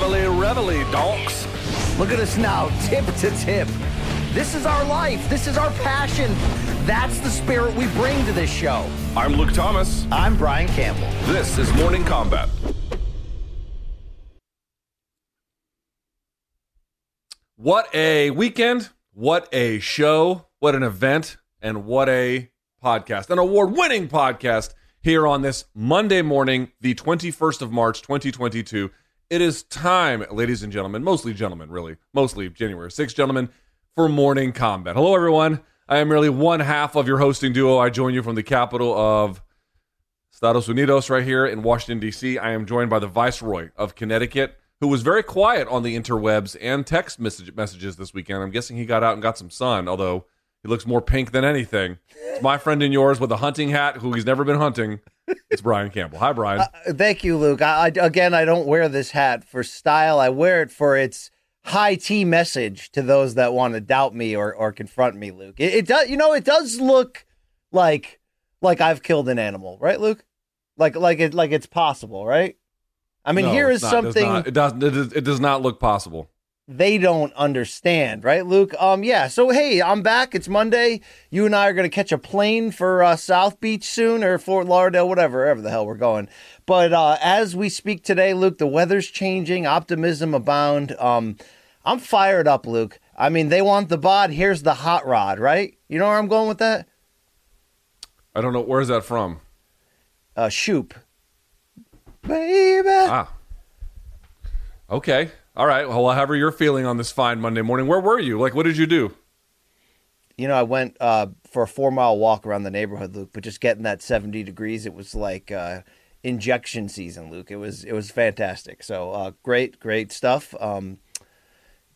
Reveille, reveille, donks. Look at us now, tip to tip. This is our life. This is our passion. That's the spirit we bring to this show. I'm Luke Thomas. I'm Brian Campbell. This is Morning Combat. What a weekend. What a show. What an event. And what a podcast. An award winning podcast here on this Monday morning, the 21st of March, 2022. It is time, ladies and gentlemen, mostly gentlemen, really, mostly January 6th, gentlemen, for morning combat. Hello, everyone. I am merely one half of your hosting duo. I join you from the capital of Estados Unidos, right here in Washington, D.C. I am joined by the Viceroy of Connecticut, who was very quiet on the interwebs and text message- messages this weekend. I'm guessing he got out and got some sun, although he looks more pink than anything. It's my friend and yours with a hunting hat who he's never been hunting. It's Brian Campbell. Hi, Brian. Uh, thank you, Luke. I, I, again, I don't wear this hat for style. I wear it for its high tea message to those that want to doubt me or, or confront me, Luke. It, it does, you know, it does look like like I've killed an animal, right, Luke? Like like it like it's possible, right? I mean, No, here is not- it does something not- It does. It does, it does not look possible. They don't understand, right, Luke? Um, yeah. So hey, I'm back. It's Monday. You and I are gonna catch a plane for uh, South Beach soon, or Fort Lauderdale, whatever, wherever the hell we're going. But uh, as we speak today, Luke, the weather's changing. Optimism abound. Um, I'm fired up, Luke. I mean, they want the bod. Here's the hot rod, right? You know where I'm going with that? I don't know. Where's that from? Uh, shoop, baby. Ah. Okay. All right. Well, however you're feeling on this fine Monday morning, where were you? Like, what did you do? You know, I went uh, for a four mile walk around the neighborhood, Luke. But just getting that seventy degrees, it was like uh, injection season, Luke. It was it was fantastic. So uh, great, great stuff. Um,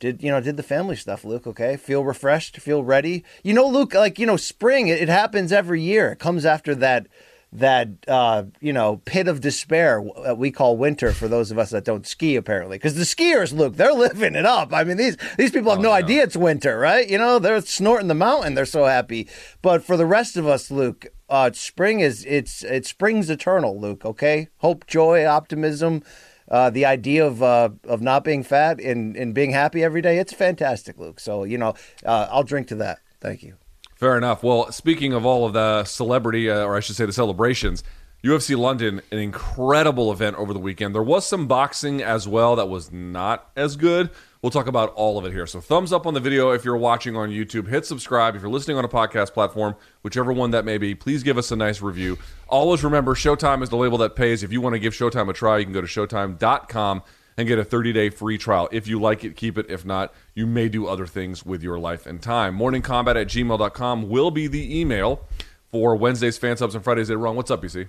did you know? Did the family stuff, Luke? Okay, feel refreshed, feel ready. You know, Luke. Like you know, spring. It, it happens every year. It comes after that that uh, you know pit of despair that we call winter for those of us that don't ski apparently. Because the skiers Luke they're living it up. I mean these these people have no yeah. idea it's winter right? You know they're snorting the mountain. They're so happy. But for the rest of us Luke uh, spring is it's it springs eternal Luke okay? Hope joy optimism uh, the idea of uh, of not being fat and, and being happy every day it's fantastic Luke. So you know uh, I'll drink to that. Thank you Fair enough. Well, speaking of all of the celebrity, uh, or I should say the celebrations, UFC London, an incredible event over the weekend. There was some boxing as well that was not as good. We'll talk about all of it here. So, thumbs up on the video if you're watching on YouTube. Hit subscribe if you're listening on a podcast platform, whichever one that may be. Please give us a nice review. Always remember, Showtime is the label that pays. If you want to give Showtime a try, you can go to showtime.com and get a 30 day free trial. If you like it, keep it. If not, you may do other things with your life and time. Morningcombat at gmail.com will be the email for Wednesdays, fan subs, and Fridays. They wrong. What's up, you see?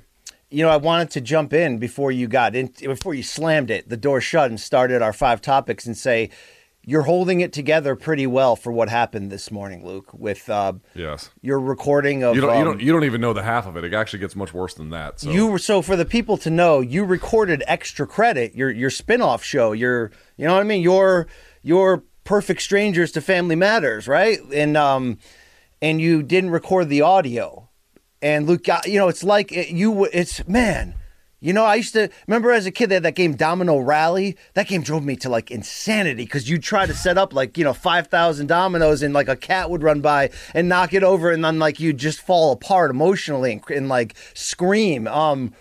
you know, I wanted to jump in before you got in, before you slammed it, the door shut, and started our five topics, and say you're holding it together pretty well for what happened this morning, Luke, with uh, Yes. your recording of You don't, you um, don't. You don't even know the half of it. It actually gets much worse than that. So you were so for the people to know, you recorded extra credit, your your spin-off show, your you know what I mean, your your perfect strangers to family matters, right? And um and you didn't record the audio. And Luke got, you know, it's like it, you it's man, You know, I used to remember as a kid they had that game Domino Rally. That game drove me to like insanity because you try to set up like you know five thousand dominoes and like a cat would run by and knock it over, and then like you'd just fall apart emotionally and, and like scream. Um,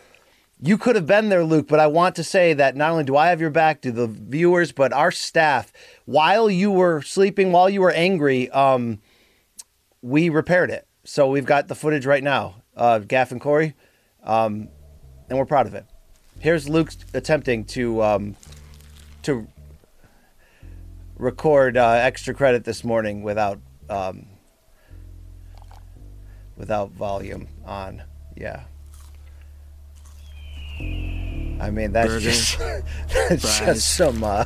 you could have been there, Luke, but I want to say that not only do I have your back, do the viewers, but our staff, while you were sleeping, while you were angry, um, we repaired it. So we've got the footage right now, uh, Gaff and Corey, um, and we're proud of it. Here's Luke attempting to um, to record uh, extra credit this morning without um, without volume on. Yeah. I mean that's Burger, just that's fries, just some uh,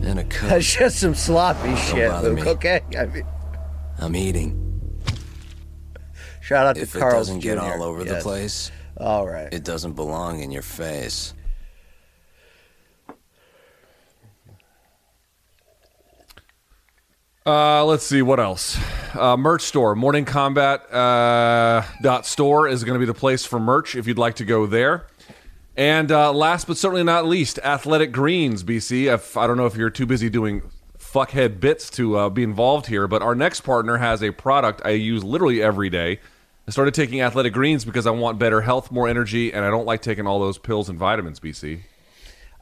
and a coke. that's just some sloppy shit, Luke. me. Okay, I mean, I'm eating. shout out If to it Carl doesn't get all over the place, All right. it doesn't belong in your face. Uh, let's see what else. Uh, merch store, Morning Combat uh, dot store is going to be the place for merch if you'd like to go there. And uh, last but certainly not least, Athletic Greens, BC. If, I don't know if you're too busy doing fuckhead bits to uh, be involved here, but our next partner has a product I use literally every day. I started taking Athletic Greens because I want better health, more energy, and I don't like taking all those pills and vitamins, BC.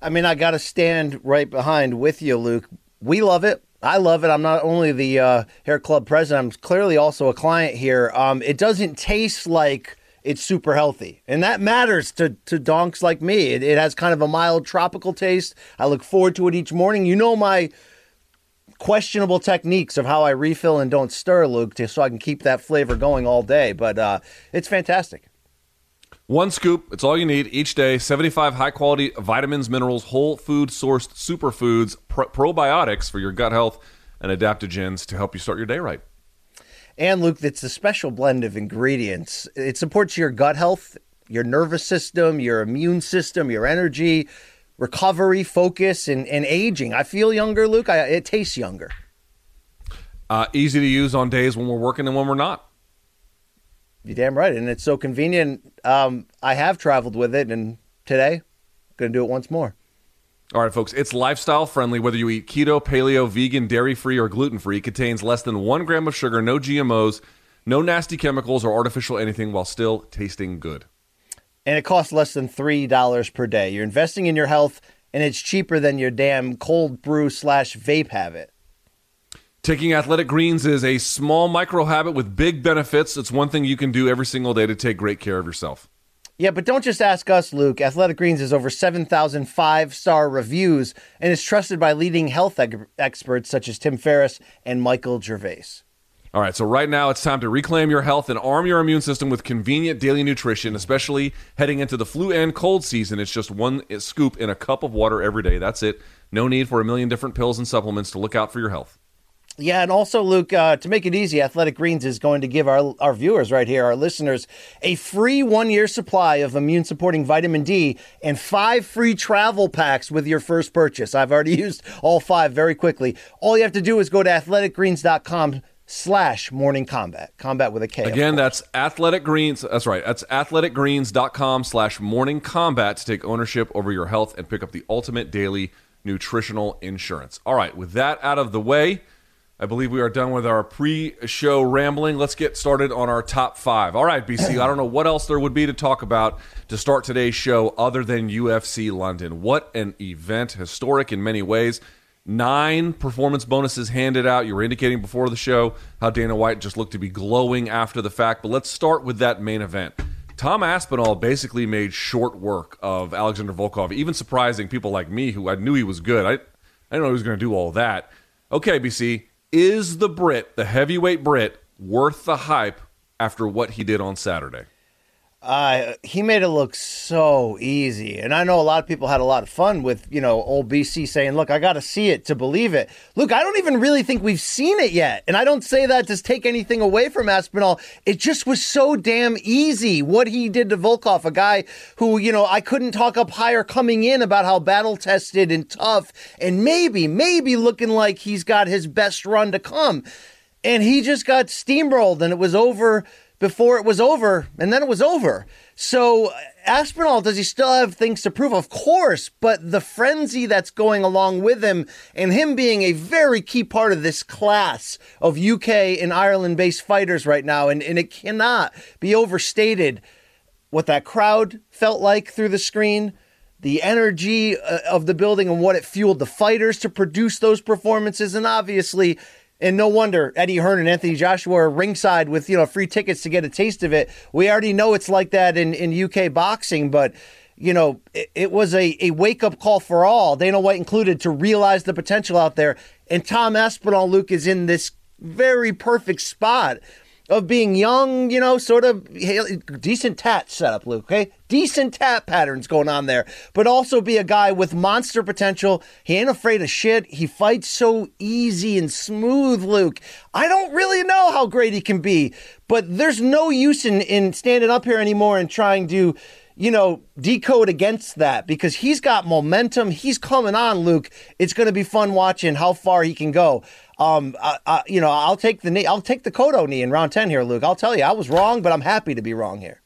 I mean, I got to stand right behind with you, Luke. We love it. I love it. I'm not only the uh, hair club president, I'm clearly also a client here. Um, it doesn't taste like it's super healthy, and that matters to, to donks like me. It, it has kind of a mild tropical taste. I look forward to it each morning. You know my questionable techniques of how I refill and don't stir, Luke, to, so I can keep that flavor going all day. But uh, it's fantastic. One scoop, it's all you need each day. 75 high quality vitamins, minerals, whole food sourced superfoods, pr- probiotics for your gut health, and adaptogens to help you start your day right. And Luke, it's a special blend of ingredients. It supports your gut health, your nervous system, your immune system, your energy, recovery, focus, and, and aging. I feel younger, Luke. I, it tastes younger. Uh, easy to use on days when we're working and when we're not. You're damn right. And it's so convenient. Um, I have traveled with it, and today, going to do it once more. All right, folks, it's lifestyle friendly. Whether you eat keto, paleo, vegan, dairy free, or gluten free, it contains less than one gram of sugar, no GMOs, no nasty chemicals or artificial anything while still tasting good. And it costs less than $3 per day. You're investing in your health, and it's cheaper than your damn cold brew slash vape habit. Taking athletic greens is a small micro habit with big benefits. It's one thing you can do every single day to take great care of yourself. Yeah, but don't just ask us, Luke. Athletic Greens has over 7,000 five star reviews and is trusted by leading health ex- experts such as Tim Ferriss and Michael Gervais. All right, so right now it's time to reclaim your health and arm your immune system with convenient daily nutrition, especially heading into the flu and cold season. It's just one scoop in a cup of water every day. That's it. No need for a million different pills and supplements to look out for your health. Yeah, and also, Luke, uh, to make it easy, Athletic Greens is going to give our, our viewers right here, our listeners, a free one year supply of immune supporting vitamin D and five free travel packs with your first purchase. I've already used all five very quickly. All you have to do is go to athleticgreens.com slash morning combat. Combat with a K. Again, that's Athletic Greens. That's right. That's athleticgreens.com slash morning combat to take ownership over your health and pick up the ultimate daily nutritional insurance. All right, with that out of the way, I believe we are done with our pre-show rambling. Let's get started on our top five. All right, BC. I don't know what else there would be to talk about to start today's show other than UFC London. What an event, historic in many ways. Nine performance bonuses handed out. You were indicating before the show how Dana White just looked to be glowing after the fact. But let's start with that main event. Tom Aspinall basically made short work of Alexander Volkov, even surprising people like me who I knew he was good. I, I didn't know he was going to do all that. Okay, BC, is the Brit, the heavyweight Brit, worth the hype after what he did on Saturday? Uh, he made it look so easy. And I know a lot of people had a lot of fun with, you know, old BC saying, look, I got to see it to believe it. Look, I don't even really think we've seen it yet. And I don't say that to take anything away from Aspinall. It just was so damn easy what he did to Volkov, a guy who, you know, I couldn't talk up higher coming in about how battle tested and tough and maybe, maybe looking like he's got his best run to come. And he just got steamrolled and it was over before it was over, and then it was over. So Aspinall, does he still have things to prove? Of course, but the frenzy that's going along with him and him being a very key part of this class of UK and Ireland based fighters right now, and, and it cannot be overstated what that crowd felt like through the screen, the energy uh, of the building, and what it fueled the fighters to produce those performances, and obviously and no wonder Eddie Hearn and Anthony Joshua are ringside with, you know, free tickets to get a taste of it. We already know it's like that in, in UK boxing, but you know, it, it was a, a wake up call for all, Dana White included, to realize the potential out there. And Tom Aspinall, Luke, is in this very perfect spot of being young, you know, sort of decent tat setup, Luke, okay? Decent tat patterns going on there, but also be a guy with monster potential. He ain't afraid of shit. He fights so easy and smooth, Luke. I don't really know how great he can be, but there's no use in, in standing up here anymore and trying to you know, decode against that because he's got momentum. He's coming on, Luke. It's going to be fun watching how far he can go. Um, I, I, you know, I'll take the knee. I'll take the Cotto knee in round ten here, Luke. I'll tell you, I was wrong, but I'm happy to be wrong here.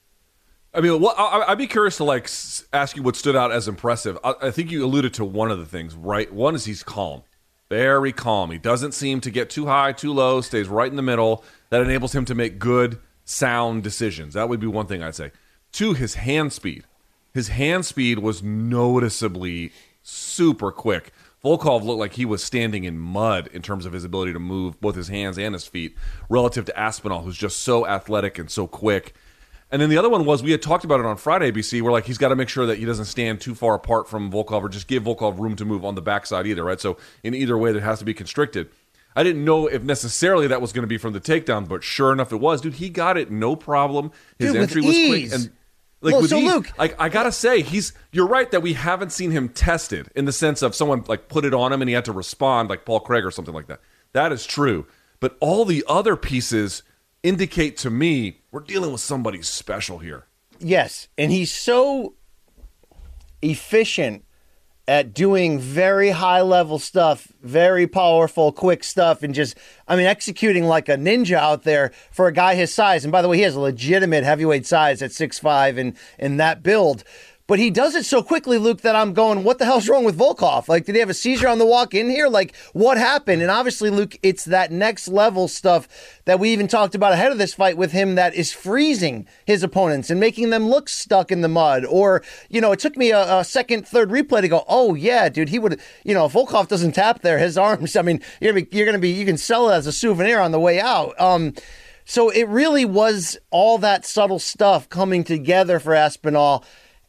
I mean, well, I, would be curious to like ask you what stood out as impressive. I, I think you alluded to one of the things, right? One is he's calm, very calm. He doesn't seem to get too high, too low. Stays right in the middle. That enables him to make good, sound decisions. That would be one thing I'd say. Two, his hand speed. His hand speed was noticeably super quick. Volkov looked like he was standing in mud in terms of his ability to move both his hands and his feet relative to Aspinall, who's just so athletic and so quick. And then the other one was we had talked about it on Friday, BC. We're like he's got to make sure that he doesn't stand too far apart from Volkov or just give Volkov room to move on the backside either, right? So in either way, that has to be constricted. I didn't know if necessarily that was going to be from the takedown, but sure enough, it was. Dude, he got it no problem. His Dude, entry was quick and like well, with so Luke, like I gotta say, he's you're right that we haven't seen him tested in the sense of someone like put it on him and he had to respond like Paul Craig or something like that. That is true. But all the other pieces indicate to me we're dealing with somebody special here. Yes, and he's so efficient at doing very high level stuff, very powerful, quick stuff, and just, I mean, executing like a ninja out there for a guy his size. And by the way, he has a legitimate heavyweight size at 6'5 and in that build. But he does it so quickly, Luke, that I'm going, what the hell's wrong with Volkov? Like, did he have a seizure on the walk in here? Like, what happened? And obviously, Luke, it's that next level stuff that we even talked about ahead of this fight with him that is freezing his opponents and making them look stuck in the mud. Or, you know, it took me a, a second, third replay to go, oh, yeah, dude, he would, you know, if Volkov doesn't tap there, his arms, I mean, you're going to be, you can sell it as a souvenir on the way out. Um, so it really was all that subtle stuff coming together for Aspinall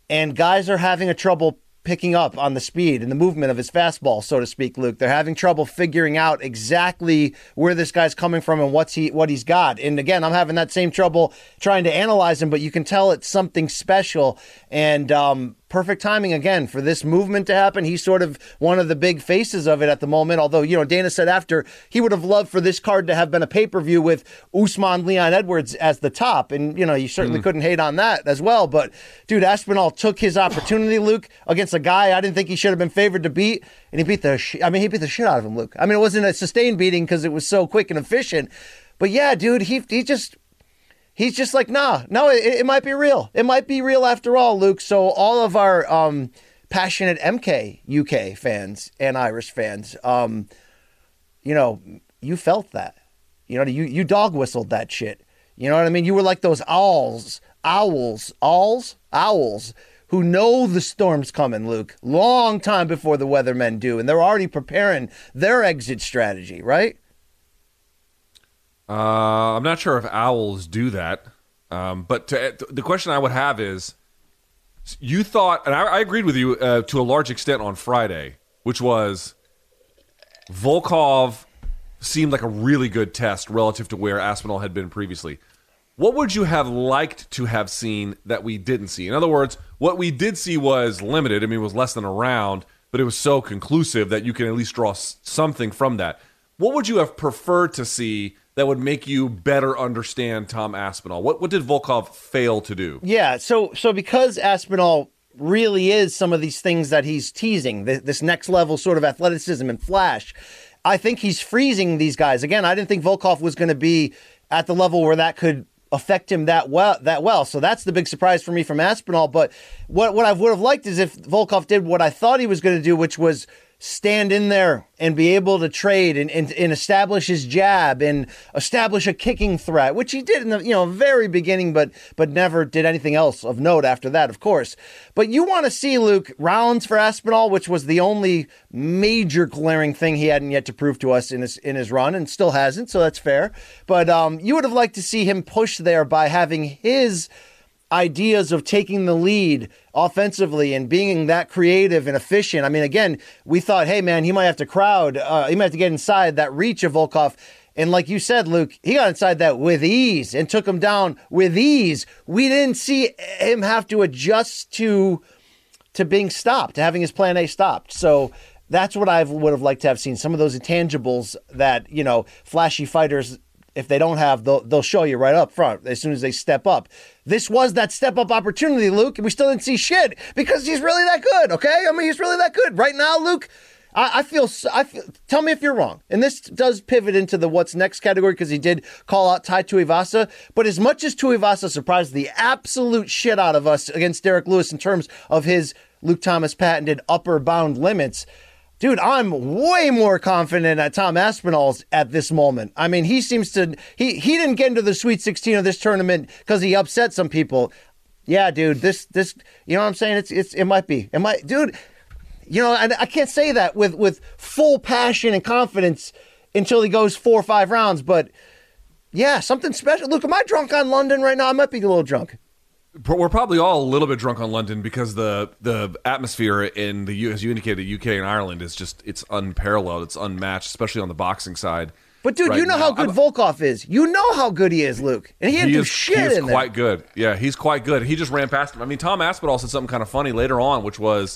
and guys are having a trouble picking up on the speed and the movement of his fastball, so to speak, Luke. They're having trouble figuring out exactly where this guy's coming from and what's he what he's got. And again, I'm having that same trouble trying to analyze him, but you can tell it's something special. And um, perfect timing again for this movement to happen. He's sort of one of the big faces of it at the moment. Although, you know, Dana said after he would have loved for this card to have been a pay per view with Usman Leon Edwards as the top. And, you know, you certainly mm. couldn't hate on that as well. But, dude, Aspinall took his opportunity, Luke, against a guy I didn't think he should have been favored to beat. And he beat the, sh- I mean, he beat the shit out of him, Luke. I mean, it wasn't a sustained beating because it was so quick and efficient. But yeah, dude, he, he just he's just like, nah, no, it, it, might be real. It might be real after all, Luke. So all of our um, passionate MK UK fans and Irish fans, um, you know, you felt that. You know, you you dog whistled that shit. You know what I mean? You were like those owls, owls, owls, owls who know the storm's coming, Luke, long time before the weathermen do, and they're already preparing their exit strategy, right? Uh, I'm not sure if owls do that. Um, but to, the question I would have is you thought, and I, I agreed with you uh, to a large extent on Friday, which was Volkov seemed like a really good test relative to where Aspinall had been previously. What would you have liked to have seen that we didn't see? In other words, what we did see was limited. I mean, it was less than a round, but it was so conclusive that you can at least draw something from that. What would you have preferred to see that would make you better understand Tom Aspinall? What what did Volkov fail to do? Yeah, so so because Aspinall really is some of these things that he's teasing, this next level sort of athleticism and flash. I think he's freezing these guys. Again, I didn't think Volkov was going to be at the level where that could affect him that well. That well, so that's the big surprise for me from Aspinall. But what what I would have liked is if Volkov did what I thought he was going to do, which was stand in there and be able to trade and, and, and, establish his jab and establish a kicking threat, which he did in the you know very beginning, but but never did anything else of note after that, of course. But you want to see Luke rounds for Aspinall, which was the only major glaring thing he hadn't yet to prove to us in his in his run, and still hasn't, so that's fair. But um, you would have liked to see him push there by having his ideas of taking the lead offensively and being that creative and efficient. I mean, again, we thought, hey, man, he might have to crowd, uh, he might have to get inside that reach of Volkov. And like you said, Luke, he got inside that with ease and took him down with ease. We didn't see him have to adjust to to being stopped, to having his plan A stopped. So that's what I would have liked to have seen. Some of those intangibles that you know, flashy fighters if they don't have, they'll, they'll show you right up front as soon as they step up. This was that step up opportunity, Luke, and we still didn't see shit because he's really that good, okay? I mean, he's really that good. Right now, Luke, I, I feel, I feel, tell me if you're wrong. And this does pivot into the what's next category because he did call out Tai Tuivasa. But as much as Tuivasa surprised the absolute shit out of us against Derrick Lewis in terms of his Luke Thomas patented upper bound limits, Dude, I'm way more confident at Tom Aspinall's at this moment. I mean, he seems to he he didn't get into the Sweet 16 of this tournament because he upset some people. Yeah, dude, this this you know what I'm saying? It's it's it might be. It might dude, you know, I, I can't say that with with full passion and confidence until he goes four or five rounds, but yeah, something special. Look, am I drunk on London right now? I might be a little drunk we're probably all a little bit drunk on London because the the atmosphere in the as you indicated, the UK and Ireland is just it's unparalleled, it's unmatched, especially on the boxing side. But dude, right you know now. how good I'm, Volkov is. You know how good he is, Luke, and he, he do is, shit. He is in quite there. good. Yeah, he's quite good. He just ran past him. I mean, Tom Aspinall said something kind of funny later on, which was,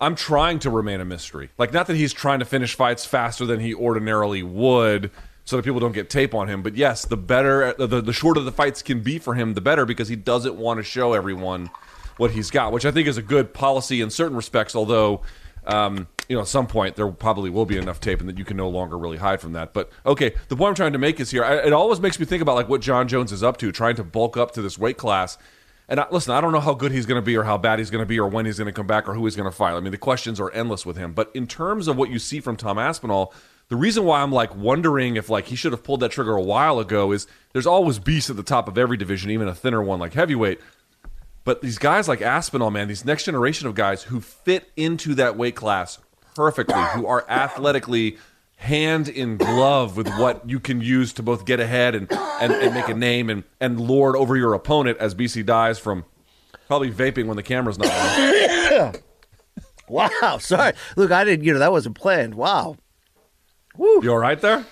"I'm trying to remain a mystery. Like, not that he's trying to finish fights faster than he ordinarily would." So that people don't get tape on him. But yes, the better, the, the shorter the fights can be for him, the better because he doesn't want to show everyone what he's got, which I think is a good policy in certain respects. Although, um, you know, at some point there probably will be enough tape and that you can no longer really hide from that. But okay, the point I'm trying to make is here. I, it always makes me think about like what Jon Jones is up to, trying to bulk up to this weight class. And I, listen, I don't know how good he's going to be, or how bad he's going to be, or when he's going to come back, or who he's going to fight. I mean, the questions are endless with him. But in terms of what you see from Tom Aspinall, the reason why I'm like wondering if like he should have pulled that trigger a while ago is there's always beasts at the top of every division, even a thinner one like heavyweight. But these guys like Aspinall, man, these next generation of guys who fit into that weight class perfectly, who are athletically hand in glove with what you can use to both get ahead and, and, and make a name and, and lord over your opponent as BC dies from probably vaping when the camera's not on. wow, sorry. Look, I didn't, you know, that wasn't planned. Wow. Woo. You all right there?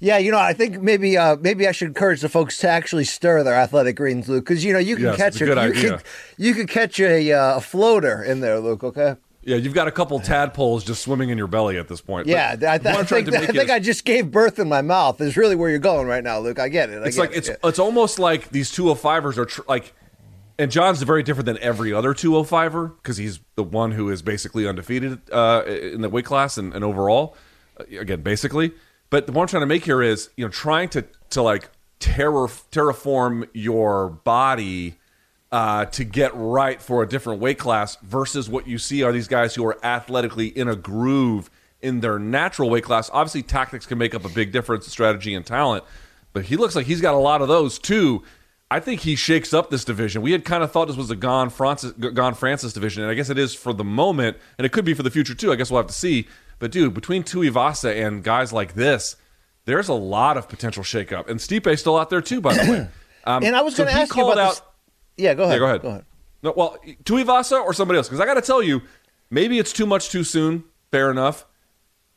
Yeah, you know, I think maybe uh, maybe I should encourage the folks to actually stir their athletic greens, Luke, because you know you can yes, catch a, you idea. can you can catch a, uh, a floater in there, Luke. Okay. Yeah, you've got a couple tadpoles just swimming in your belly at this point. Yeah, I, th- I, think, that, I, think is, I just gave birth in my mouth. Is really where you're going right now, Luke. I get it. I it's get like it, it's it's almost like these 205ers are tr- like, and Jon's very different than every other 205er because he's the one who is basically undefeated uh, in the weight class and, and overall. Uh, again, basically. But the point I'm trying to make here is, you know, trying to to like terror terraform your body uh, to get right for a different weight class versus what you see are these guys who are athletically in a groove in their natural weight class. Obviously, tactics can make up a big difference, strategy and talent, but he looks like he's got a lot of those too. I think he shakes up this division. We had kind of thought this was a Gane Francis, Gane Francis division, and I guess it is for the moment, and it could be for the future too. I guess we'll have to see. But dude, between Tuivasa and guys like this, there's a lot of potential shakeup. And Stipe's still out there too, by the way. Um, and I was so going to ask you about out, this. Yeah, go ahead. Yeah, go ahead. Go ahead. No, well, Tuivasa or somebody else? Because I got to tell you, maybe it's too much too soon. Fair enough.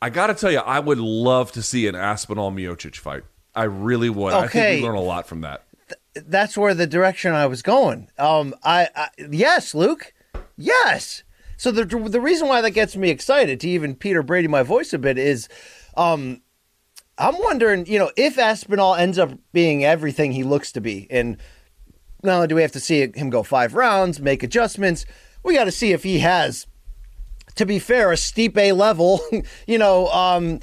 I got to tell you, I would love to see an Aspinall Miocic fight. I really would. Okay. I think we learn a lot from that. Th- that's where the direction I was going. Um, I, I yes, Luke, yes. So the the reason why that gets me excited to even Peter Brady my voice a bit is, um, I'm wondering, you know, if Aspinall ends up being everything he looks to be, and not only do we have to see him go five rounds, make adjustments, we got to see if he has, to be fair, a Stipe level, you know, um,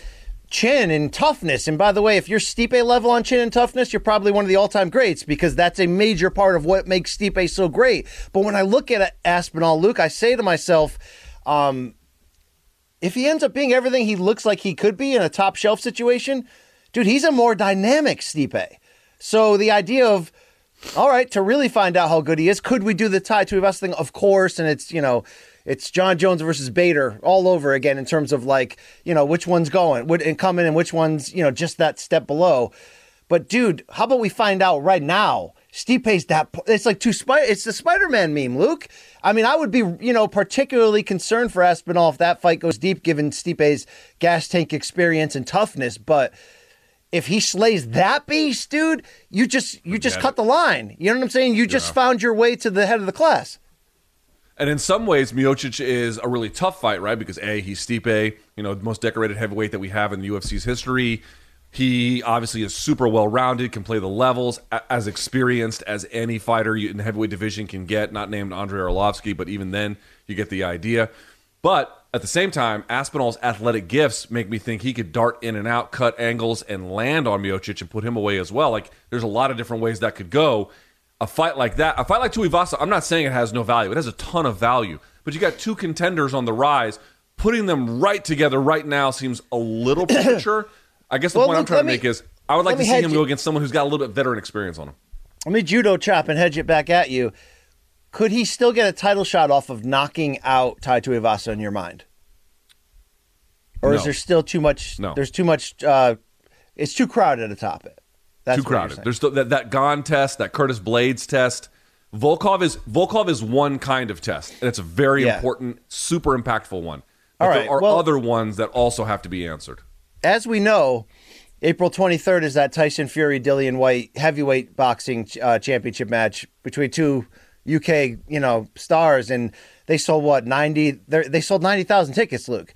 chin and toughness. And by the way, if you're Stipe level on chin and toughness, you're probably one of the all-time greats because that's a major part of what makes Stipe so great. But when I look at Aspinall, Luke, I say to myself, um, if he ends up being everything he looks like he could be in a top shelf situation, dude, he's a more dynamic Stipe. So the idea of all right, to really find out how good he is, could we do the Tai Tuivasa thing? Of course, and it's you know, it's Jon Jones versus Bader all over again in terms of like you know which one's going and coming and which one's you know just that step below. But dude, how about we find out right now? Stipe's that it's like two spider. It's the Spider-Man meme, Luke. I mean, I would be you know particularly concerned for Aspinall if that fight goes deep, given Stipe's gas tank experience and toughness, but if he slays that beast, dude, you just you just cut it. the line. You know what I'm saying? You just yeah. found your way to the head of the class. And in some ways, Miocic is a really tough fight, right? Because a he's Stipe, you know, the most decorated heavyweight that we have in the UFC's history. He obviously is super well rounded, can play the levels, as experienced as any fighter in the heavyweight division can get. Not named Andrei Arlovski, but even then, you get the idea. But at the same time, Aspinall's athletic gifts make me think he could dart in and out, cut angles, and land on Miocic and put him away as well. Like, there's a lot of different ways that could go. A fight like that, a fight like Tuivasa, I'm not saying it has no value. It has a ton of value. But you got two contenders on the rise. Putting them right together right now seems a little premature. I guess the well, point I'm trying to me, make is I would like to see him you. go against someone who's got a little bit veteran experience on him. Let me judo chop and hedge it back at you. Could he still get a title shot off of knocking out Tai Tuivasa in your mind? Or no. is there still too much? No. There's too much. Uh, it's too crowded atop it. That's too crowded. There's still, that that Gane test, that Curtis Blaydes test. Volkov is Volkov is one kind of test, and it's a very yeah. important, super impactful one. But All right. there are well, other ones that also have to be answered. As we know, April 23rd is that Tyson Fury Dillian Whyte heavyweight boxing uh, championship match between two UK, you know, stars, and they sold what 90. They sold 90,000 tickets, Luke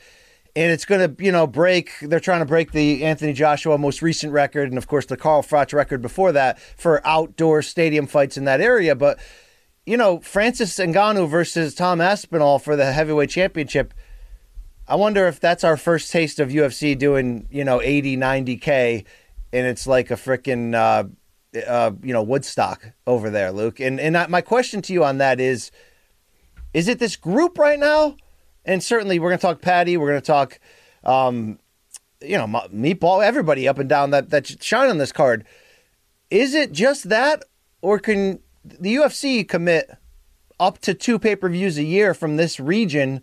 and it's going to, you know, break. They're trying to break the Anthony Joshua most recent record, and of course the Carl Froch record before that for outdoor stadium fights in that area. But you know, Francis Ngannou versus Tom Aspinall for the heavyweight championship. I wonder if that's our first taste of UFC doing, you know, 80, 90K, and it's like a freaking, uh, uh, you know, Woodstock over there, Luke. And, and my question to you on that is, is it this group right now? And certainly we're going to talk Paddy. We're going to talk, um, you know, meatball. Everybody up and down that that shine on this card. Is it just that, or can the UFC commit up to two pay per views a year from this region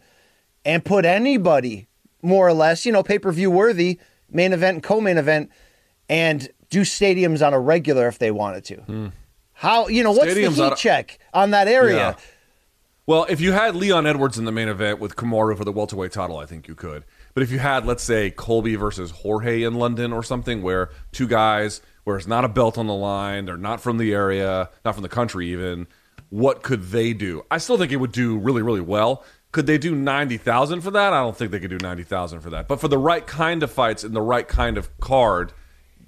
and put anybody more or less, you know, pay per view worthy main event and co main event, and do stadiums on a regular if they wanted to? Hmm. How you know what's Stadiums the heat check on that area? Yeah. Well, if you had Leon Edwards in the main event with Kamaru for the welterweight title, I think you could. But if you had, let's say, Colby versus Jorge in London or something, where two guys, where it's not a belt on the line, they're not from the area, not from the country even, what could they do? I still think it would do really, really well. Could they do 90,000 for that? I don't think they could do 90,000 for that. But for the right kind of fights and the right kind of card,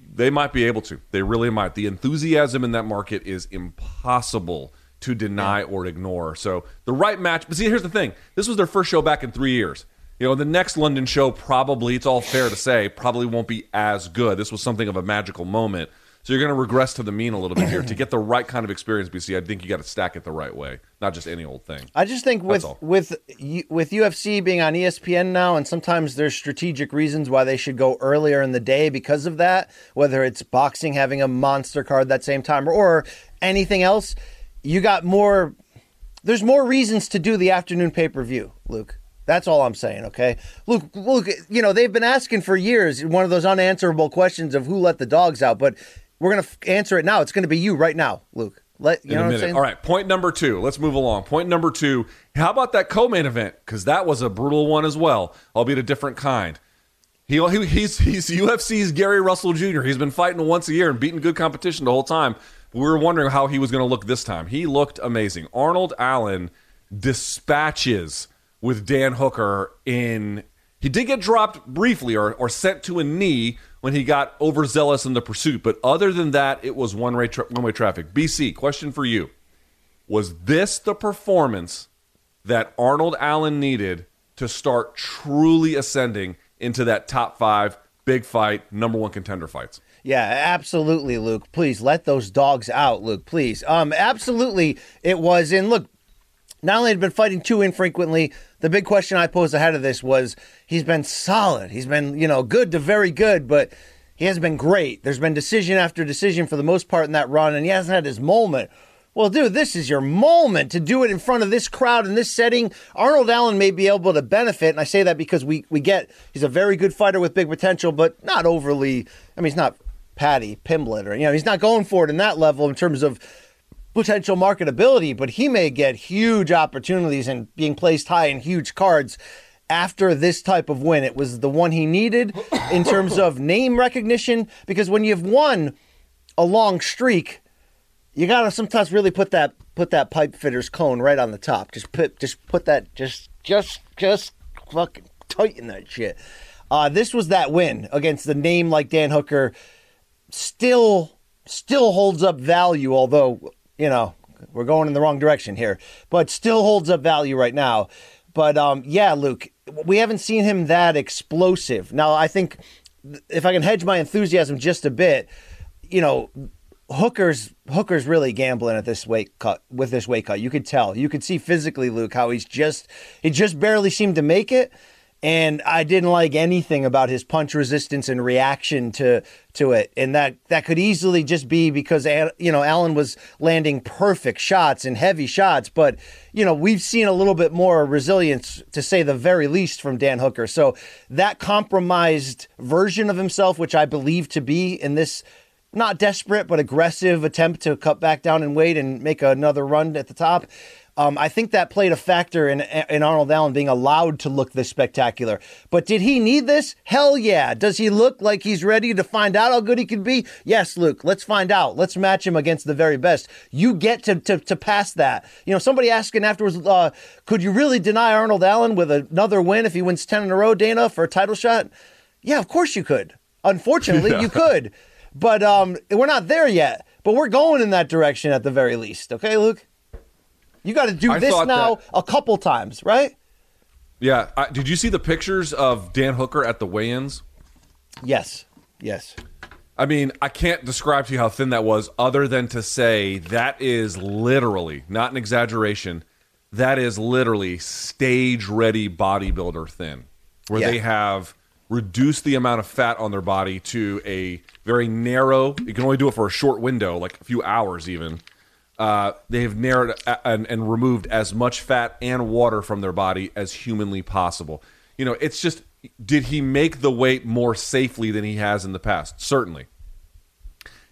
they might be able to. They really might. The enthusiasm in that market is impossible to deny yeah. or ignore. So the right match. But see, here's the thing: this was their first show back in three years. You know, the next London show probably, it's all fair to say, probably won't be as good. This was something of a magical moment. So you're going to regress to the mean a little bit here to get the right kind of experience. BC, I think you got to stack it the right way, not just any old thing. I just think with with with UFC being on ESPN now, and sometimes there's strategic reasons why they should go earlier in the day because of that. Whether it's boxing having a monster card that same time, or, or anything else, you got more there's more reasons to do the afternoon pay-per-view, Luke. That's all I'm saying, okay? Luke, Luke, you know, they've been asking for years one of those unanswerable questions of who let the dogs out, but we're going to f- answer it now. It's going to be you right now, Luke. Let you In know what I'm? All right, point number 2. Let's move along. Point number 2. How about that co-main event cuz that was a brutal one as well, albeit a different kind. He, he he's he's UFC's Gary Russell Jr. He's been fighting once a year and beating good competition the whole time we were wondering how he was going to look this time. He looked amazing. Arnold Allen dispatches with Dan Hooker in. He did get dropped briefly or, or sent to a knee when he got overzealous in the pursuit. But other than that, it was one way, tra- one way traffic. BC, question for you. Was this the performance that Arnold Allen needed to start truly ascending into that top five big fight, number one contender fights. Yeah, absolutely, Luke. Please let those dogs out, Luke. Please. Um, absolutely, it was. And look, not only had been fighting too infrequently, the big question I posed ahead of this was he's been solid. He's been, you know, good to very good, but he hasn't been great. There's been decision after decision for the most part in that run, and he hasn't had his moment. Well, dude, this is your moment to do it in front of this crowd in this setting. Arnold Allen may be able to benefit, and I say that because we we get he's a very good fighter with big potential, but not overly. I mean, he's not Paddy Pimblett, or you know, he's not going for it in that level in terms of potential marketability. But he may get huge opportunities and being placed high in huge cards after this type of win. It was the one he needed in terms of name recognition because when you've won a long streak you gotta sometimes really put that put that pipe fitter's cone right on the top. Just put just put that just just just fucking tighten that shit. Uh, this was that win against the name like Dan Hooker. Still still holds up value, although you know we're going in the wrong direction here, but still holds up value right now. But um, yeah, Luke, we haven't seen him that explosive. Now I think if I can hedge my enthusiasm just a bit, you know, Hooker's Hooker's really gambling at this weight cut with this weight cut. You could tell. You could see physically, Luke, how he's just he just barely seemed to make it. And I didn't like anything about his punch resistance and reaction to to it. And that that could easily just be because you know Allen was landing perfect shots and heavy shots, but you know we've seen a little bit more resilience to say the very least from Dan Hooker. So that compromised version of himself, which I believe to be in this not desperate but aggressive attempt to cut back down in weight and make another run at the top. Um, I think that played a factor in in Arnold Allen being allowed to look this spectacular. But did he need this? Hell yeah. Does he look like he's ready to find out how good he can be? Yes, Luke. Let's find out. Let's match him against the very best. You get to to, to pass that. You know, somebody asking afterwards, uh, could you really deny Arnold Allen with another win if he wins ten in a row, Dana, for a title shot? Yeah, of course you could. Unfortunately, yeah. you could. But um, we're not there yet. But we're going in that direction at the very least. Okay, Luke? You got to do I this now that, a couple times, right? Yeah. I, did you see the pictures of Dan Hooker at the weigh-ins? Yes. Yes. I mean, I can't describe to you how thin that was, other than to say that is literally, not an exaggeration, that is literally stage ready bodybuilder thin, where yeah. they have reduced the amount of fat on their body to a very narrow. You can only do it for a short window, like a few hours even. Uh, they have narrowed and, and removed as much fat and water from their body as humanly possible. You know, it's just did he make the weight more safely than he has in the past? Certainly.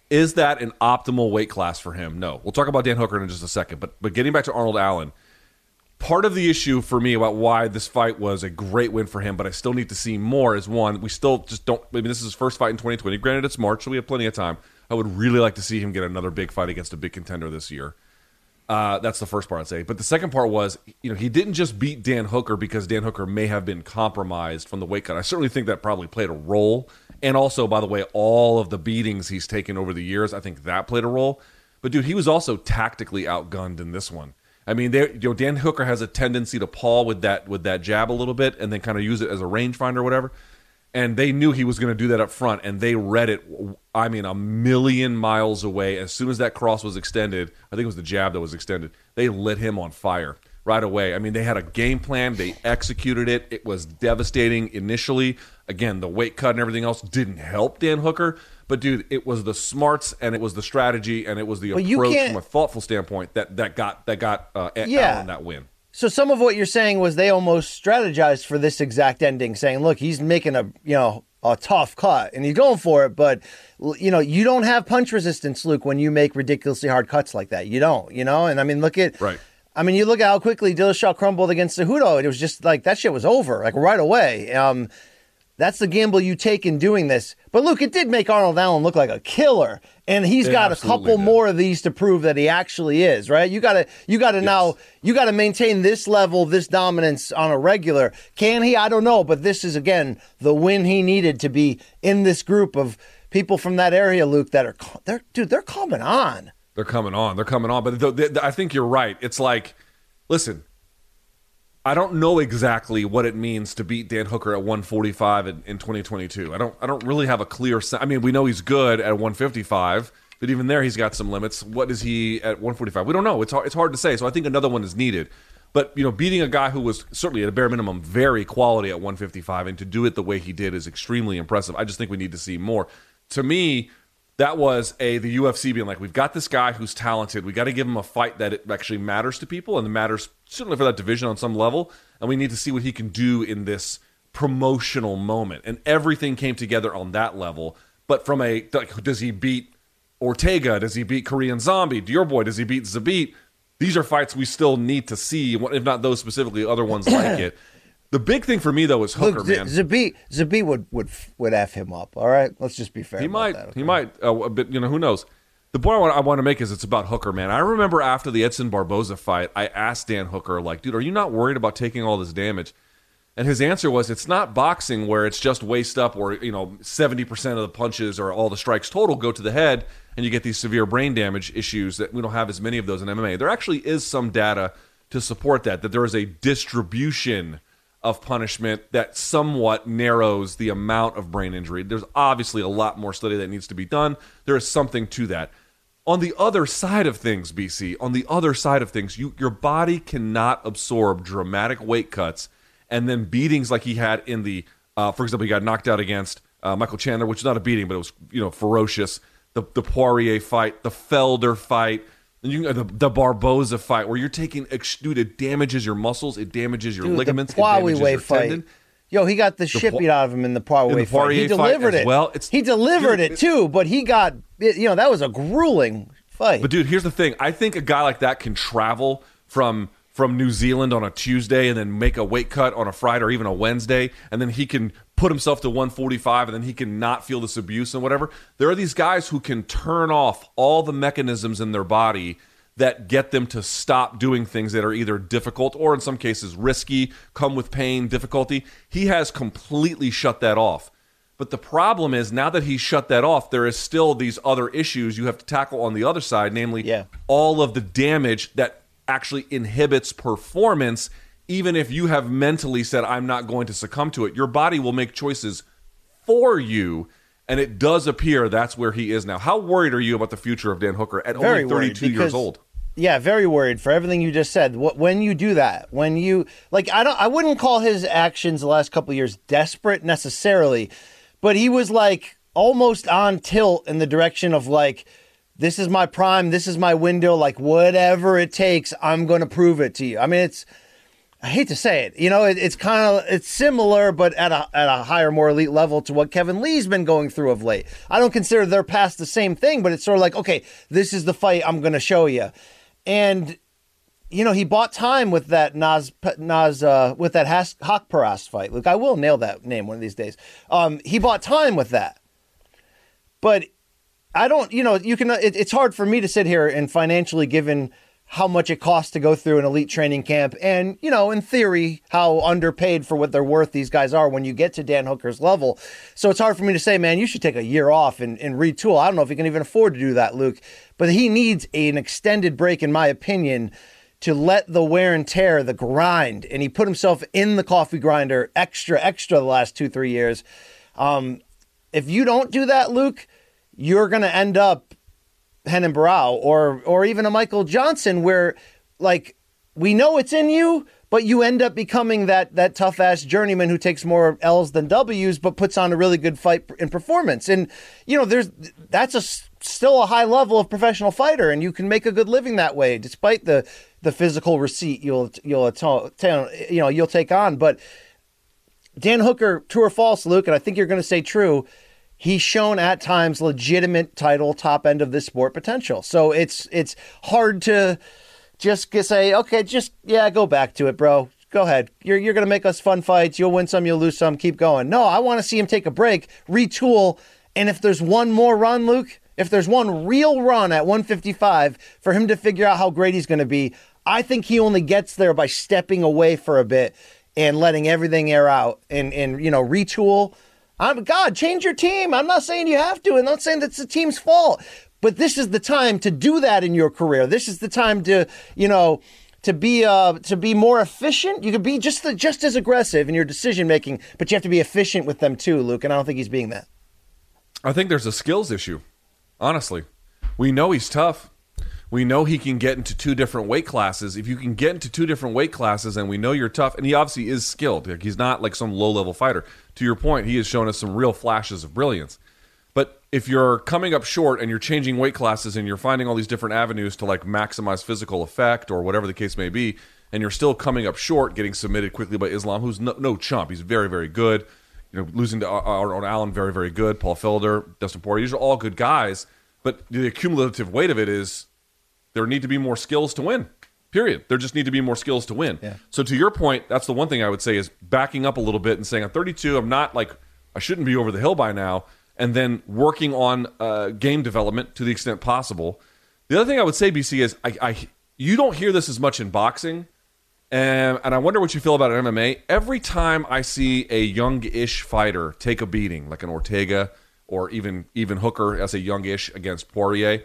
Is that an optimal weight class for him? No. We'll talk about Dan Hooker in just a second. But but getting back to Arnold Allen, part of the issue for me about why this fight was a great win for him, but I still need to see more is one, we still just don't. I mean, this is his first fight in 2020. Granted, it's March, so we have plenty of time. I would really like to see him get another big fight against a big contender this year. Uh, that's the first part I'd say. But the second part was, you know, he didn't just beat Dan Hooker because Dan Hooker may have been compromised from the weight cut. I certainly think that probably played a role. And also, by the way, all of the beatings he's taken over the years, I think that played a role. But dude, he was also tactically outgunned in this one. I mean, you know, Dan Hooker has a tendency to paw with that with that jab a little bit, and then kind of use it as a rangefinder or whatever. And they knew he was going to do that up front, and they read it. I mean, a million miles away. As soon as that cross was extended, I think it was the jab that was extended. They lit him on fire right away. I mean, they had a game plan. They executed it. It was devastating initially. Again, the weight cut and everything else didn't help Dan Hooker, but dude, it was the smarts and it was the strategy and it was the well, approach from a thoughtful standpoint that that got that got uh, yeah. That win. So some of what you're saying was they almost strategized for this exact ending, saying, "Look, he's making a you know a tough cut and he's going for it, but you know you don't have punch resistance, Luke, when you make ridiculously hard cuts like that. You don't, you know. And I mean, look at right. I mean, you look at how quickly Dillashaw crumbled against Cejudo. It was just like that shit was over, like right away. Um, that's the gamble you take in doing this. But Luke, it did make Arnold Allen look like a killer, and he's it got a couple did. more of these to prove that he actually is. Right? You got to you got to yes. now you got to maintain this level, this dominance on a regular. Can he? I don't know, but this is again the win he needed to be in this group of people from that area, Luke. That are they're dude, they're coming on. They're coming on. They're coming on. But the, the, I think you're right. It's like, listen, I don't know exactly what it means to beat Dan Hooker at 145 in, in 2022. I don't I don't really have a clear sense. I mean, we know he's good at 155, but even there he's got some limits. What is he at 145? We don't know. It's hard, it's hard to say. So I think another one is needed. But you know, beating a guy who was certainly at a bare minimum very quality at 155 and to do it the way he did is extremely impressive. I just think we need to see more. To me, that was a the UFC being like, we've got this guy who's talented. We got to give him a fight that it actually matters to people and it matters certainly for that division on some level. And we need to see what he can do in this promotional moment. And everything came together on that level. But from a like, does he beat Ortega? Does he beat Korean Zombie? Your boy? Does he beat Zabit? These are fights we still need to see, if not those specifically, other ones like it. The big thing for me though is Hooker, Look, man. Zabit Zabit would would would f him up. All right, let's just be fair. He about might. that, okay? He might. Uh, but you know, who knows? The point I want, I want to make is it's about Hooker, man. I remember after the Edson Barboza fight, I asked Dan Hooker, like, dude, are you not worried about taking all this damage? And his answer was, it's not boxing where it's just waist up, or you know, seventy percent of the punches or all the strikes total go to the head, and you get these severe brain damage issues that we don't have as many of those in MMA. There actually is some data to support that. That there is a distribution of punishment that somewhat narrows the amount of brain injury. There's obviously a lot more study that needs to be done. There is something to that. On the other side of things, BC, on the other side of things, you your body cannot absorb dramatic weight cuts and then beatings like he had in the, uh, for example, he got knocked out against uh, Michael Chandler, which is not a beating, but it was you know ferocious. The the Poirier fight, the Felder fight, you can, uh, the, the Barboza fight, where you're taking dude, it damages your muscles, it damages your Dude, ligaments, the it damages fight. tendon. Yo, he got the, shit beat out of him in the Poirier, the fight. He delivered as it. well. It's- he delivered it too, but he got you know that was a grueling fight. But dude, here's the thing. I think a guy like that can travel from from New Zealand on a Tuesday and then make a weight cut on a Friday or even a Wednesday, and then he can put himself to 145 and then he can not feel this abuse and whatever. There are these guys who can turn off all the mechanisms in their body that get them to stop doing things that are either difficult or in some cases risky, come with pain, difficulty. He has completely shut that off. But the problem is now that he's shut that off, there is still these other issues you have to tackle on the other side, namely Yeah. all of the damage that actually inhibits performance. Even if you have mentally said, I'm not going to succumb to it, your body will make choices for you. And it does appear that's where he is now. How worried are you about the future of Dan Hooker at very only worried 32 years old? Yeah, very worried for everything you just said. When you do that, when you like, I don't, I wouldn't call his actions the last couple of years desperate necessarily, but he was like almost on tilt in the direction of like, this is my prime, this is my window, like whatever it takes, I'm going to prove it to you. I mean, it's, I hate to say it, you know, it, it's kind of it's similar, but at a at a higher, more elite level to what Kevin Lee's been going through of late. I don't consider they're past the same thing, but it's sort of like, okay, this is the fight I'm going to show you, and you know, he bought time with that Nas Nas uh, with that Has- Hakparas fight. Look, I will nail that name one of these days. Um, he bought time with that, but I don't. You know, you can. It, it's hard for me to sit here and financially, given how much it costs to go through an elite training camp, and you know, in theory, how underpaid for what they're worth these guys are when you get to Dan Hooker's level. So it's hard for me to say, man, you should take a year off and, and retool. I don't know if he can even afford to do that, Luke, but he needs an extended break, in my opinion to let the wear and tear, the grind, and he put himself in the coffee grinder extra, extra the last two, three years. Um, if you don't do that, Luke, you're going to end up Renan Barao or or even a Michael Johnson, where like we know it's in you, but you end up becoming that that tough ass journeyman who takes more L's than W's, but puts on a really good fight in performance. And you know, there's that's a still a high level of professional fighter, and you can make a good living that way, despite the the physical receipt you'll you'll you know you'll take on. But Dan Hooker, true or false, Luke, and I think you're going to say true. He's shown at times legitimate title top end of this sport potential. So it's it's hard to just say, okay, just yeah, go back to it, bro. Go ahead. You're you're gonna make us fun fights. You'll win some, you'll lose some. Keep going. No, I want to see him take a break, retool, and if there's one more run, Luke, if there's one real run at 155 for him to figure out how great he's gonna be, I think he only gets there by stepping away for a bit and letting everything air out and and you know retool. I'm God, change your team. I'm not saying you have to, and I'm not saying that's the team's fault. But this is the time to do that in your career. This is the time to, you know, to be uh to be more efficient. You could be just the, just as aggressive in your decision making, but you have to be efficient with them too, Luke. And I don't think he's being that. I think there's a skills issue. Honestly, we know he's tough. We know he can get into two different weight classes. If you can get into two different weight classes, and we know you're tough, and he obviously is skilled. Like he's not like some low level fighter. To your point, he has shown us some real flashes of brilliance. But if you're coming up short and you're changing weight classes and you're finding all these different avenues to like maximize physical effect or whatever the case may be, and you're still coming up short, getting submitted quickly by Islam, who's no, no chump. He's very, very good. You know, losing to Arnold Allen, very, very good. Paul Felder, Dustin Poirier, these are all good guys. But the accumulative weight of it is there need to be more skills to win. Period. There just need to be more skills to win. Yeah. So to your point, that's the one thing I would say is backing up a little bit and saying I'm 32. I'm not like I shouldn't be over the hill by now, and then working on uh, game development to the extent possible. The other thing I would say, BC, is I, I you don't hear this as much in boxing, and, and I wonder what you feel about MMA. Every time I see a young-ish fighter take a beating, like an Ortega or even even Hooker as a youngish against Poirier.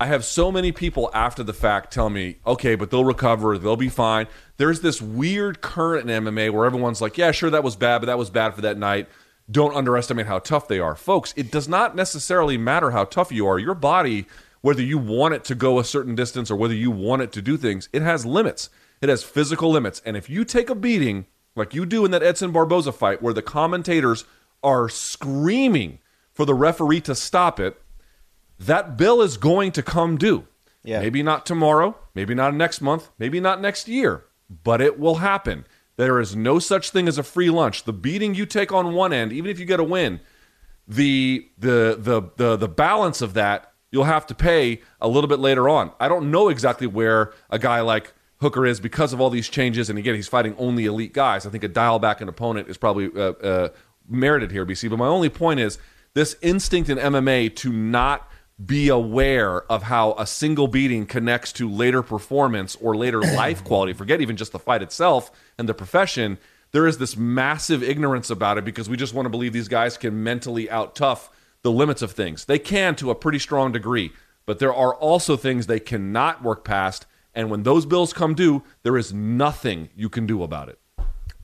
I have so many people after the fact tell me, okay, but they'll recover, they'll be fine. There's this weird current in MMA where everyone's like, yeah, sure, that was bad, but that was bad for that night. Don't underestimate how tough they are. Folks, it does not necessarily matter how tough you are. Your body, whether you want it to go a certain distance or whether you want it to do things, it has limits. It has physical limits. And if you take a beating, like you do in that Edson Barboza fight, where the commentators are screaming for the referee to stop it, that bill is going to come due. Yeah. Maybe not tomorrow, maybe not next month, maybe not next year, but it will happen. There is no such thing as a free lunch. The beating you take on one end, even if you get a win, the the the the the balance of that you'll have to pay a little bit later on. I don't know exactly where a guy like Hooker is because of all these changes, and again, he's fighting only elite guys. I think a dial back an opponent is probably uh, uh, merited here, BC. But my only point is this instinct in MMA to not be aware of how a single beating connects to later performance or later life quality. Forget even just the fight itself and the profession. There is this massive ignorance about it because we just want to believe these guys can mentally out tough the limits of things. They can to a pretty strong degree, but there are also things they cannot work past. And when those bills come due, there is nothing you can do about it.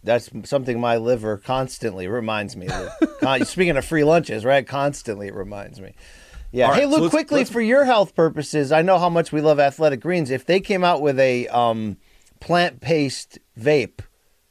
That's something my liver constantly reminds me. Of. Speaking of free lunches, right? Constantly it reminds me. Yeah. Hey, so Luke, let's- quickly let's- for your health purposes, I know how much we love Athletic Greens. If they came out with a um, plant-based vape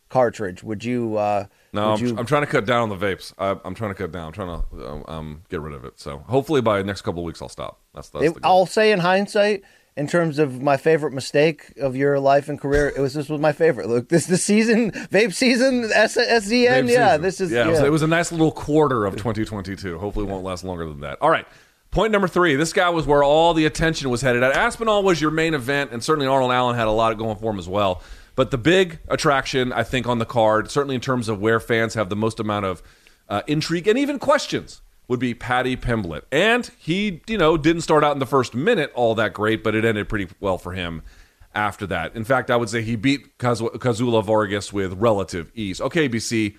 cartridge, would you? Uh, No, would I'm, you... I'm trying to cut down on the vapes. I, I'm trying to cut down. I'm trying to um, um, get rid of it. So hopefully by the next couple of weeks I'll stop. That's, that's It- the goal. I'll say in hindsight, in terms of my favorite mistake of your life and career, it was this was my favorite. Look, this the season, vape season, S-. Vape yeah, season. this is yeah. It, was, it was a nice little quarter of 2022. Hopefully, it won't last longer than that. All right. Point number three. This guy was where all the attention was headed at. Aspinall was your main event, and certainly Arnold Allen had a lot going for him as well. But the big attraction, I think, on the card, certainly in terms of where fans have the most amount of uh, intrigue and even questions, would be Paddy Pimblett. And he, you know, didn't start out in the first minute all that great, but it ended pretty well for him after that. In fact, I would say he beat Kaz- Kazula Vargas with relative ease. Okay, BC,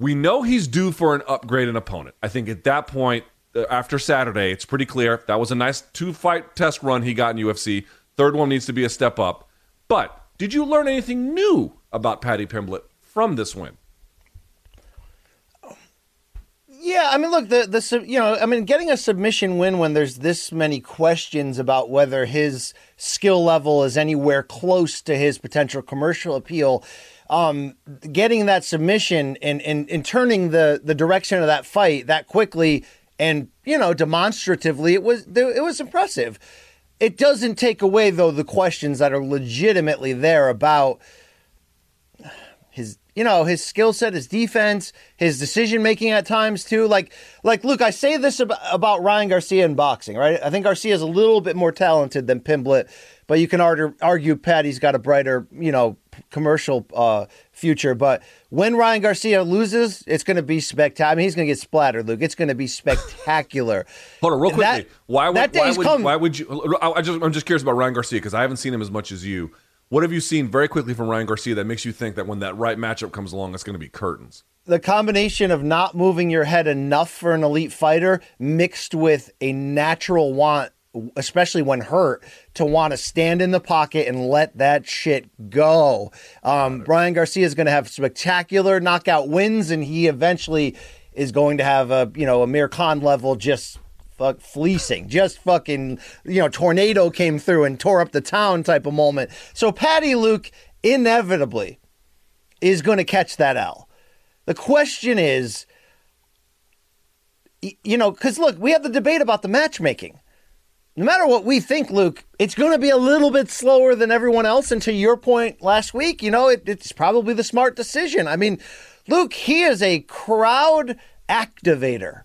we know he's due for an upgrade in opponent. I think at that point, after Saturday, it's pretty clear that was a nice two fight test run he got in UFC. Third one needs to be a step up. But did you learn anything new about Paddy Pimblett from this win? Yeah, I mean, look, the the you know, I mean, getting a submission win when there's this many questions about whether his skill level is anywhere close to his potential commercial appeal, um, getting that submission and and, and turning the the direction of that fight that quickly and you know demonstratively, it was it was impressive. It doesn't take away though the questions that are legitimately there about his you know his skill set his defense his decision making at times too like like look i say this about, about ryan garcia in boxing right i think garcia is a little bit more talented than pimblett but you can argue, argue paddy's got a brighter you know commercial uh, future but when ryan garcia loses it's going to be spectacular i mean he's going to get splattered luke it's going to be spectacular Hold on, real quickly. that- why would that why would, come. why would you? I, I just I'm just curious about Ryan Garcia because I haven't seen him as much as you. What have you seen very quickly from Ryan Garcia that makes you think that when that right matchup comes along, it's going to be curtains? the combination of not moving your head enough for an elite fighter mixed with a natural want especially when hurt, to want to stand in the pocket and let that shit go. Um, Ryan Garcia is going to have spectacular knockout wins, and he eventually is going to have a you know Amir Khan level just fuck fleecing, just fucking you know tornado came through and tore up the town type of moment. So Paddy Luke inevitably is going to catch that L. The question is, you know, because look, we have the debate about the matchmaking. No matter what we think, Luke, it's going to be a little bit slower than everyone else. And to your point last week, you know, it, it's probably the smart decision. I mean, Luke, he is a crowd activator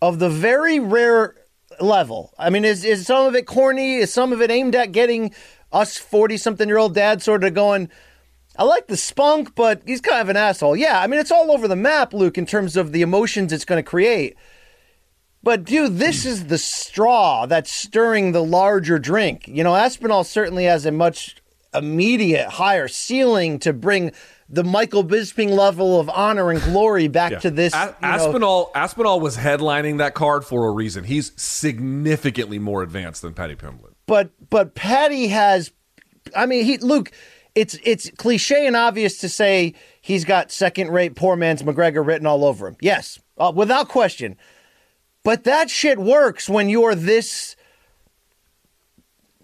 of the very rare level. I mean, is, is some of it corny? Is some of it aimed at getting us 40 something year old dads sort of going, I like the spunk, but he's kind of an asshole. Yeah, I mean, it's all over the map, Luke, in terms of the emotions it's going to create. But, dude, this is the straw that's stirring the larger drink. You know, Aspinall certainly has a much immediate higher ceiling to bring the Michael Bisping level of honor and glory back Yeah. to this. A- Aspinall Aspinall was headlining that card for a reason. He's significantly more advanced than Paddy Pimblett. but but Paddy has I mean he Luke it's it's cliche and obvious to say he's got second rate poor man's McGregor written all over him. Yes, uh, without question. But that shit works when you're this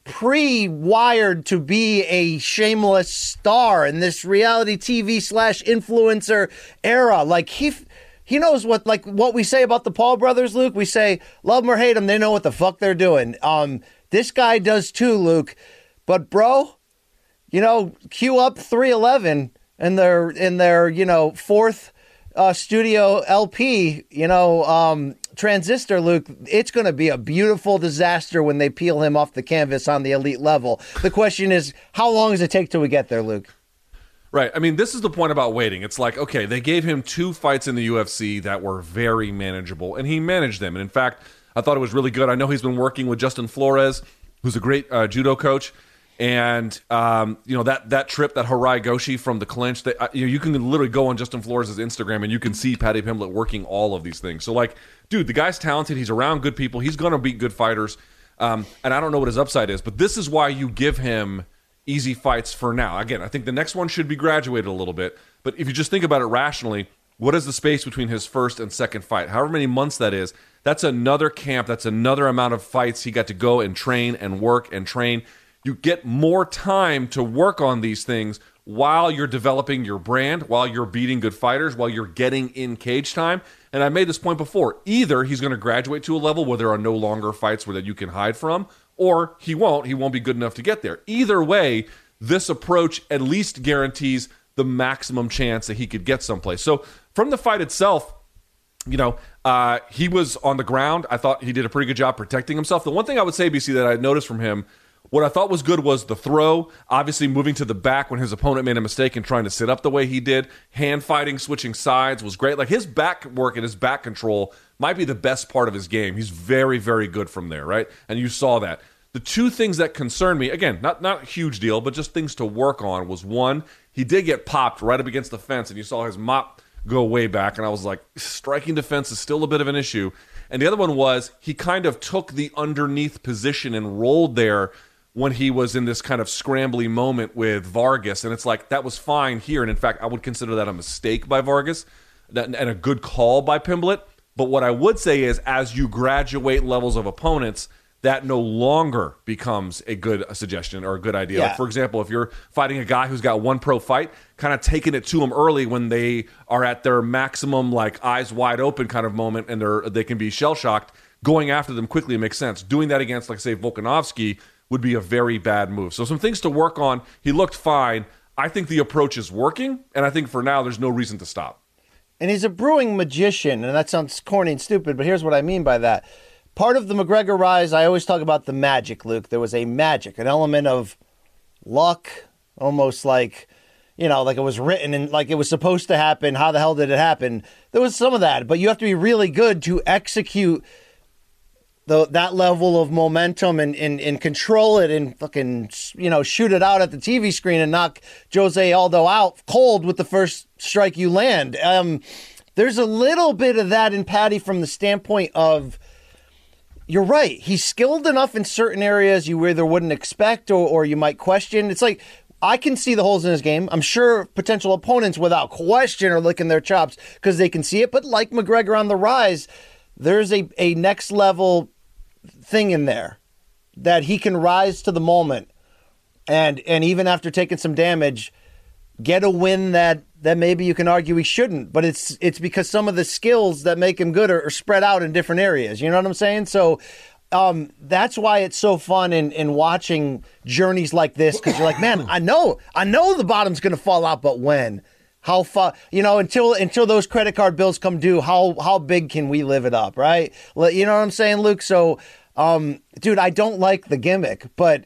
pre-wired to be a shameless star in this reality TV slash influencer era. Like he, he knows what like what we say about the Paul brothers, Luke. We say love them or hate them, they know what the fuck they're doing. Um, this guy does too, Luke. But bro, you know, cue up 311 in their in their you know fourth uh, studio LP, you know, um, transistor, Luke. It's going to be a beautiful disaster when they peel him off the canvas on the elite level. The question is, how long does it take till we get there, Luke? Right. I mean, this is the point about waiting. It's like, okay, they gave him two fights in the UFC that were very manageable, and he managed them. And in fact, I thought it was really good. I know he's been working with Justin Flores, who's a great uh, judo coach. And um, you know that that trip, that Harai Goshi from the clinch, that uh, you know you can literally go on Justin Flores' Instagram and you can see Paddy Pimblett working all of these things. So like, dude, the guy's talented. He's around good people. He's gonna beat good fighters. Um, and I don't know what his upside is, but this is why you give him easy fights for now. Again, I think the next one should be graduated a little bit. But if you just think about it rationally, what is the space between his first and second fight? However many months that is, that's another camp. That's another amount of fights he got to go and train and work and train. You get more time to work on these things while you're developing your brand, while you're beating good fighters, while you're getting in cage time. And I made this point before. Either he's going to graduate to a level where there are no longer fights where that you can hide from, or he won't. He won't be good enough to get there. Either way, this approach at least guarantees the maximum chance that he could get someplace. So from the fight itself, you know, uh, he was on the ground. I thought he did a pretty good job protecting himself. The one thing I would say, BC, that I noticed from him, what I thought was good was the throw, obviously moving to the back when his opponent made a mistake and trying to sit up the way he did. Hand fighting, switching sides was great. Like his back work and his back control might be the best part of his game. He's very, very good from there, right? And you saw that. The two things that concerned me, again, not not a huge deal, but just things to work on, was one, he did get popped right up against the fence, and you saw his mop go way back, and I was like, striking defense is still a bit of an issue. And the other one was he kind of took the underneath position and rolled there when he was in this kind of scrambly moment with Vargas, and it's like that was fine here, and in fact, I would consider that a mistake by Vargas and a good call by Pimblett. But what I would say is, as you graduate levels of opponents, that no longer becomes a good suggestion or a good idea. Yeah. Like for example, if you're fighting a guy who's got one pro fight, kind of taking it to them early when they are at their maximum, like eyes wide open kind of moment, and they're they can be shell shocked. Going after them quickly makes sense. Doing that against, like say, Volkanovski would be a very bad move. So some things to work on. He looked fine. I think the approach is working, and I think for now there's no reason to stop. And he's a brewing magician, and that sounds corny and stupid, but here's what I mean by that. Part of the McGregor rise, I always talk about the magic, Luke. There was a magic, an element of luck, almost like, you know, like it was written and like it was supposed to happen. How the hell did it happen? There was some of that, but you have to be really good to execute the, that level of momentum and, and, and control it and fucking, you know, shoot it out at the TV screen and knock Jose Aldo out cold with the first strike you land. Um, there's a little bit of that in Paddy from the standpoint of you're right. He's skilled enough in certain areas you either wouldn't expect or, or you might question. It's like I can see the holes in his game. I'm sure potential opponents, without question, are licking their chops because they can see it. But like McGregor on the rise, there's a, a next level thing in there that he can rise to the moment and and even after taking some damage, get a win that that maybe you can argue he shouldn't. But it's it's because some of the skills that make him good are, are spread out in different areas. You know what I'm saying? So um, that's why it's so fun in, in watching journeys like this because you're like, man, I know, I know the bottom's to fall out, but when? How far? You know, until until those credit card bills come due, how how big can we live it up, right? You know what I'm saying, Luke? So, um, dude, I don't like the gimmick, but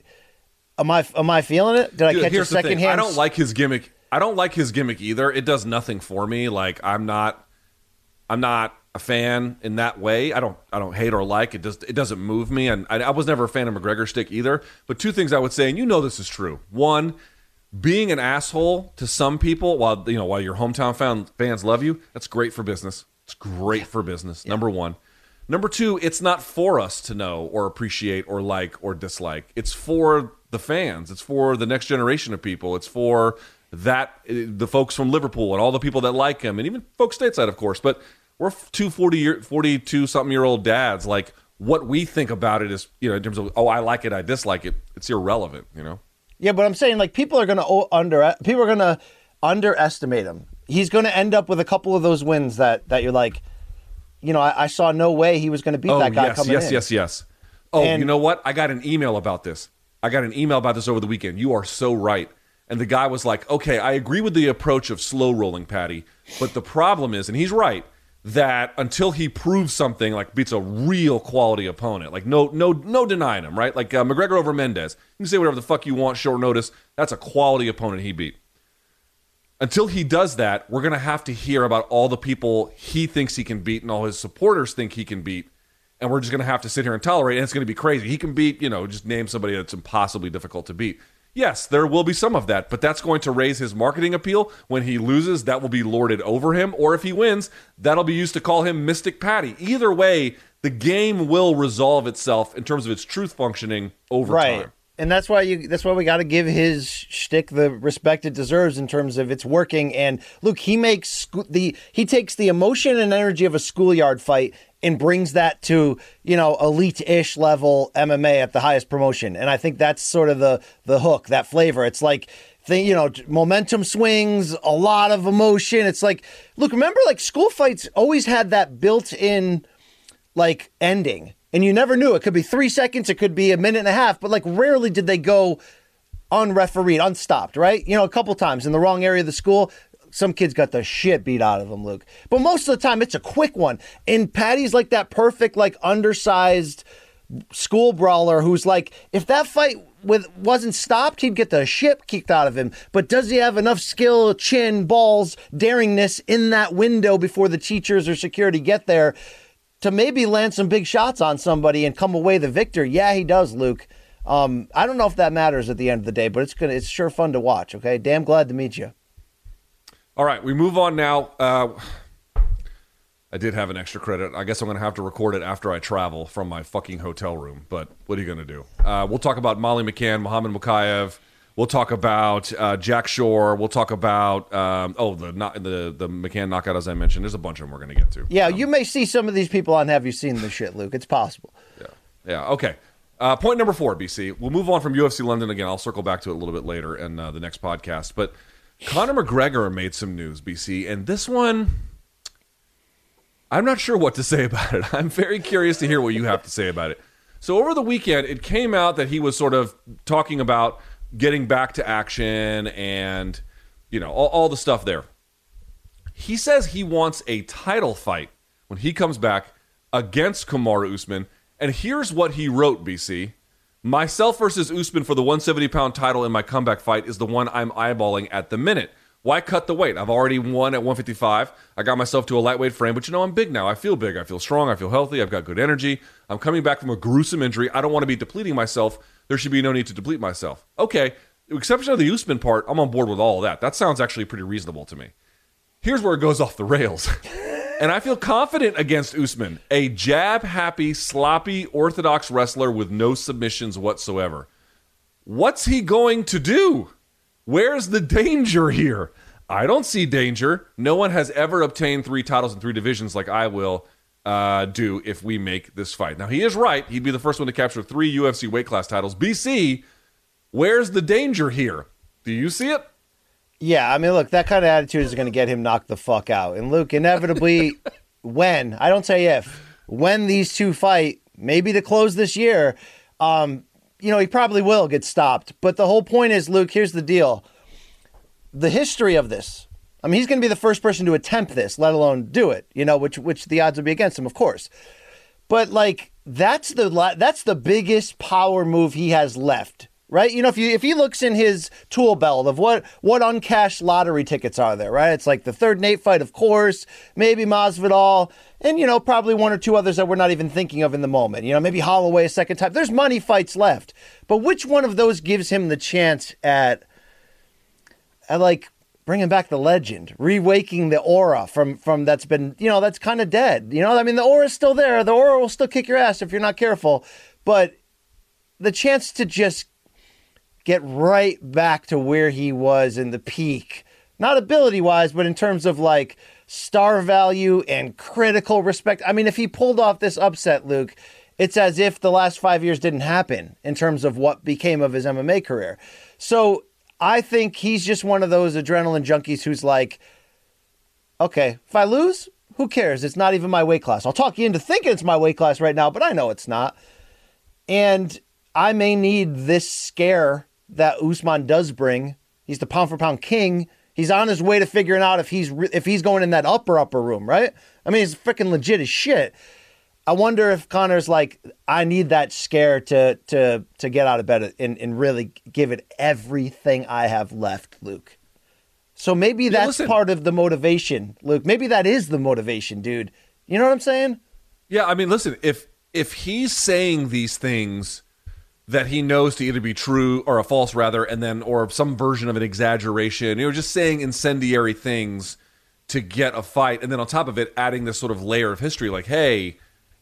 am I am I feeling it? Did I Dude, catch a here's second hand? I don't like his gimmick. I don't like his gimmick either. It does nothing for me. Like I'm not, I'm not a fan in that way. I don't, I don't hate or like it. Does it doesn't move me. And I, I was never a fan of McGregor stick either. But two things I would say, and you know this is true. One, being an asshole to some people while you know while your hometown fan, fans love you, that's great for business. It's great for business. Number one. Number two, it's not for us to know or appreciate or like or dislike. It's for the fans. It's for the next generation of people. It's for that eh, the folks from Liverpool and all the people that like him, and even folks stateside, of course. But we're two 40 year, 42 something year old dads. Like what we think about it is, you know, in terms of oh, I like it, I dislike it. It's irrelevant, you know. Yeah, but I'm saying like people are going to under people are to underestimate him. He's going to end up with a couple of those wins that that you're like, you know, I, I saw no way he was going to beat oh, that guy yes, coming yes, in. yes, yes. Oh, And- you know what? I got an email about this. I got an email about this over the weekend. You are so right. And the guy was like, "Okay, I agree with the approach of slow rolling Paddy, but the problem is, and he's right, that until he proves something like beats a real quality opponent, like no, no, no denying him, right? Like uh, McGregor over Mendes, you can say whatever the fuck you want, short notice. That's a quality opponent he beat. Until he does that, we're gonna have to hear about all the people he thinks he can beat and all his supporters think he can beat and we're just to have to sit here and tolerate. And it's to be crazy. He can beat, you know, just name somebody that's impossibly difficult to beat. Yes, there will be some of that, but that's going to raise his marketing appeal. When he loses, that will be lorded over him. Or if he wins, that'll be used to call him Mystic Paddy. Either way, the game will resolve itself in terms of its truth functioning over right. time. And that's why you. That's why we got to give his shtick the respect it deserves in terms of it's working. And look, he makes the he takes the emotion and energy of a schoolyard fight and brings that to you know elite-ish level MMA at the highest promotion. And I think that's sort of the the hook, that flavor. It's like thing, you know, momentum swings, a lot of emotion. It's like, look, remember, like school fights always had that built-in like ending. And you never knew. It could be three seconds, it could be a minute and a half, but like rarely did they go unrefereed, unstopped, right? You know, a couple times in the wrong area of the school, some kids got the shit beat out of them, Luke. But most of the time, it's a quick one. And Paddy's like that perfect, like undersized school brawler who's like, if that fight with wasn't stopped, he'd get the shit kicked out of him. But does he have enough skill, chin, balls, daringness in that window before the teachers or security get there to maybe land some big shots on somebody and come away the victor? Yeah, he does, Luke. Um, I don't know if that matters at the end of the day, but it's gonna it's sure fun to watch. Okay, damn glad to meet you. All right, we move on now. Uh, I did have an extra credit. I guess I'm going to have to record it after I travel from my fucking hotel room. But what are you going to do? Uh, we'll talk about Molly McCann, Muhammad Mokaev. We'll talk about uh, Jack Shore. We'll talk about um, oh the not the the McCann knockout as I mentioned. There's a bunch of them we're going to get to. Yeah, you may see some of these people on Have You Seen This Shit, Luke? It's possible. Yeah. Yeah. Okay. Uh, point number four, BC. We'll move on from UFC London again. I'll circle back to it a little bit later in uh, the next podcast. But Conor McGregor made some news, BC, and this one, I'm not sure what to say about it. I'm very curious to hear what you have to say about it. So over the weekend, it came out that he was sort of talking about getting back to action and you know all, all the stuff there. He says he wants a title fight when he comes back against Kamaru Usman. And here's what he wrote, BC. Myself versus Usman for the 170 pound title in my comeback fight is the one I'm eyeballing at the minute. Why cut the weight? I've already won at 155. I got myself to a lightweight frame, but you know, I'm big now. I feel big. I feel strong. I feel healthy. I've got good energy. I'm coming back from a gruesome injury. I don't want to be depleting myself. There should be no need to deplete myself. Okay, exception of the Usman part, I'm on board with all of that. That sounds actually pretty reasonable to me. Here's where it goes off the rails. and I feel confident against Usman, a jab happy, sloppy, orthodox wrestler with no submissions whatsoever. What's he going to do? Where's the danger here? I don't see danger. No one has ever obtained three titles in three divisions like I will uh, do if we make this fight. Now, he is right. He'd be the first one to capture three UFC weight class titles. BC, where's the danger here? Do you see it? Yeah, I mean, look, that kind of attitude is going to get him knocked the fuck out. And Luke, inevitably, when I don't say if, when these two fight, maybe to close this year, um, you know, he probably will get stopped. But the whole point is, Luke, here's the deal: the history of this. I mean, he's going to be the first person to attempt this, let alone do it. You know, which which the odds would be against him, of course. But like, that's the that's the biggest power move he has left right? You know, if you if he looks in his tool belt of what what uncashed lottery tickets are there, right? It's like the third Nate fight, of course, maybe Masvidal, and you know probably one or two others that we're not even thinking of in the moment. You know, maybe Holloway a second time. There's money fights left, but which one of those gives him the chance at at like bringing back the legend, rewaking the aura from from that's been you know that's kind of dead. You know, I mean the aura's still there. The aura will still kick your ass if you're not careful, but the chance to just get right back to where he was in the peak. Not ability wise, but in terms of like star value and critical respect. I mean, if he pulled off this upset, Luke, it's as if the last five years didn't happen in terms of what became of his MMA career. So I think he's just one of those adrenaline junkies who's like, okay, if I lose, who cares? It's not even my weight class. I'll talk you into thinking it's my weight class right now, but I know it's not. And I may need this scare that Usman does bring. He's the pound for pound king. He's on his way to figuring out if he's if he's going in that upper upper room, right? I mean, he's freaking legit as shit. I wonder if Conor's like, I need that scare to to to get out of bed and, and really give it everything I have left, Luke. So maybe that's listen. part of the motivation, Luke. Maybe that is the motivation, dude. You know what I'm saying? Yeah, I mean, listen, if if he's saying these things that he knows to either be true or a false rather and then or some version of an exaggeration you know just saying incendiary things to get a fight and then on top of it adding this sort of layer of history like hey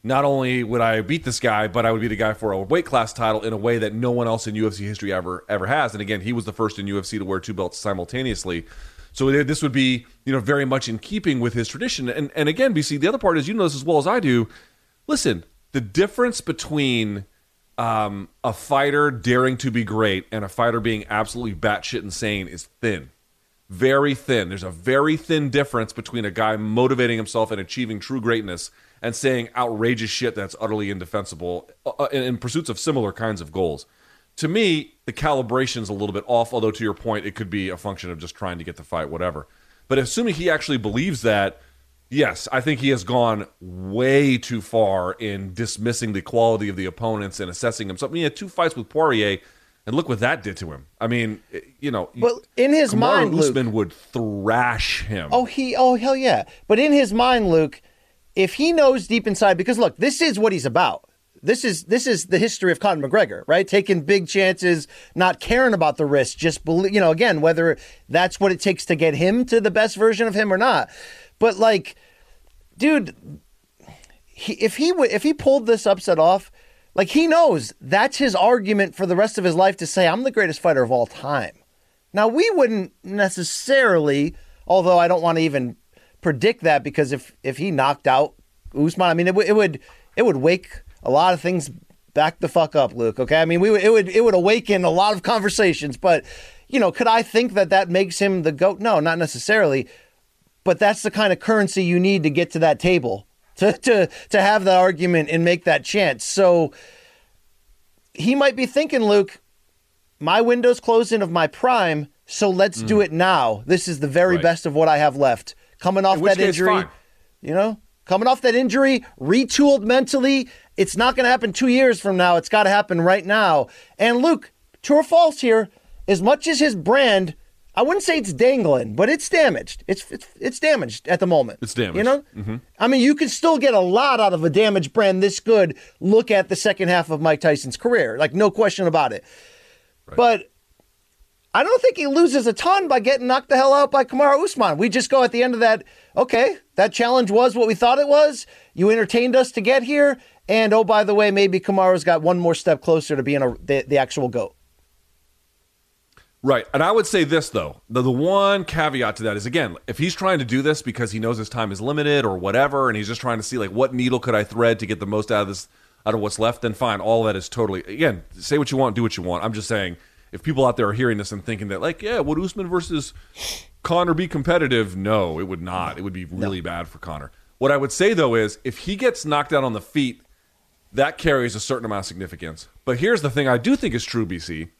not only would I beat this guy, but I would be the guy for a weight class title in a way that no one else in UFC history ever ever has. And again, he was the first in UFC to wear two belts simultaneously. So this would be, you know, very much in keeping with his tradition. And and again, BC, the other part is you know this as well as I do. Listen, the difference between um, a fighter daring to be great and a fighter being absolutely batshit insane is thin. Very thin. There's a very thin difference between a guy motivating himself and achieving true greatness and saying outrageous shit that's utterly indefensible uh, uh in, in pursuits of similar kinds of goals. To me, the calibration's a little bit off, although to your point, it could be a function of just trying to get the fight, whatever. But assuming he actually believes that, Yes, I think he has gone way too far in dismissing the quality of the opponents and assessing himself. I mean, he had two fights with Poirier, and look what that did to him. I mean, eh, you know, well, in his Kamaru mind, Usman Luke, would thrash him. Oh, he, oh hell yeah! But in his mind, Luke, if he knows deep inside, because look, this is what he's about. This is this is the history of Conor McGregor, right? Taking big chances, not caring about the risk, just believe, you know, again, whether that's what it takes to get him to the best version of him or not. But like, dude, he, if he would, if he pulled this upset off, like he knows that's his argument for the rest of his life to say I'm the greatest fighter of all time. Now we wouldn't necessarily, although I don't want to even predict that because if if he knocked out Usman, I mean it, w- it would it would wake a lot of things back the fuck up, Luke. Okay, I mean we would, it would it would awaken a lot of conversations, but you know, could I think that that makes him the goat? No, not necessarily. But that's the kind of currency you need to get to that table to to to have that argument and make that chance. So he might be thinking, Luke, my window's closing of my prime, so let's do mm. it now. This is the very Right. best of what I have left. Coming off In that injury, fine. you know, coming off that injury, retooled mentally. It's not going to happen two years from now. It's got to happen right now. And Luke, true or false here, as much as his brand, I wouldn't say it's dangling, but it's damaged. It's it's, it's damaged at the moment. It's damaged. You know, mm-hmm. I mean, you can still get a lot out of a damaged brand this good. Look at the second half of Mike Tyson's career, like no question about it. But I don't think he loses a ton by getting knocked the hell out by Kamaru Usman. We just go at the end of that, okay, that challenge was what we thought it was. You entertained us to get here. And oh, by the way, maybe Kamaru's got one more step closer to being a, the, the actual GOAT. Right. And I would say this, though. The, the one caveat to that is, again, if he's trying to do this because he knows his time is limited or whatever, and he's just trying to see, like, what needle could I thread to get the most out of this, out of what's left, then fine. All that is totally, again, say what you want, do what you want. I'm just saying – if people out there are hearing this and thinking that, like, yeah, would Usman versus Conor be competitive? No, it would not. It would be really no. bad for Conor. What I would say though is, if he gets knocked out on the feet, that carries a certain amount of significance. But here's the thing: I do think is true, BC.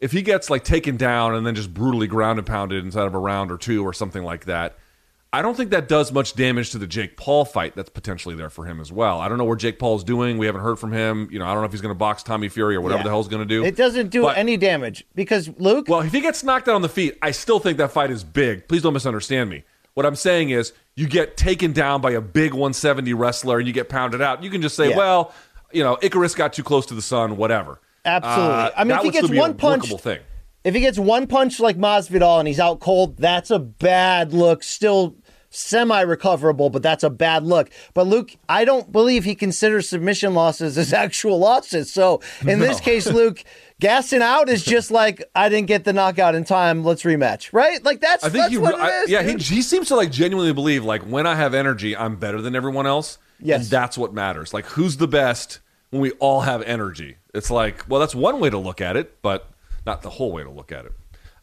If he gets like taken down and then just brutally ground and pounded inside of a round or two or something like that, I don't think that does much damage to the Jake Paul fight that's potentially there for him as well. I don't know where Jake Paul's doing. We haven't heard from him. You know, I don't know if he's going to box Tommy Fury or whatever yeah. the hell he's going to do. It doesn't do but, any damage because Luke. Well, if he gets knocked out on the feet, I still think that fight is big. Please don't misunderstand me. What I'm saying is, you get taken down by a big 170 wrestler and you get pounded out. You can just say, yeah. well, you know, Icarus got too close to the sun, whatever. Absolutely. Uh, I mean, if he gets one punch, thing. if he gets one punch like Masvidal and he's out cold, that's a bad look. Still semi recoverable, but that's a bad look. But Luke, I don't believe he considers submission losses as actual losses. So in no. this case, Luke, gassing out is just like I didn't get the knockout in time. Let's rematch, right? Like that's I think that's he, what it is. I, yeah, he, he, seems to like genuinely believe like when I have energy, I'm better than everyone else. Yes, and that's what matters. Like who's the best when we all have energy? It's like well, that's one way to look at it, but not the whole way to look at it.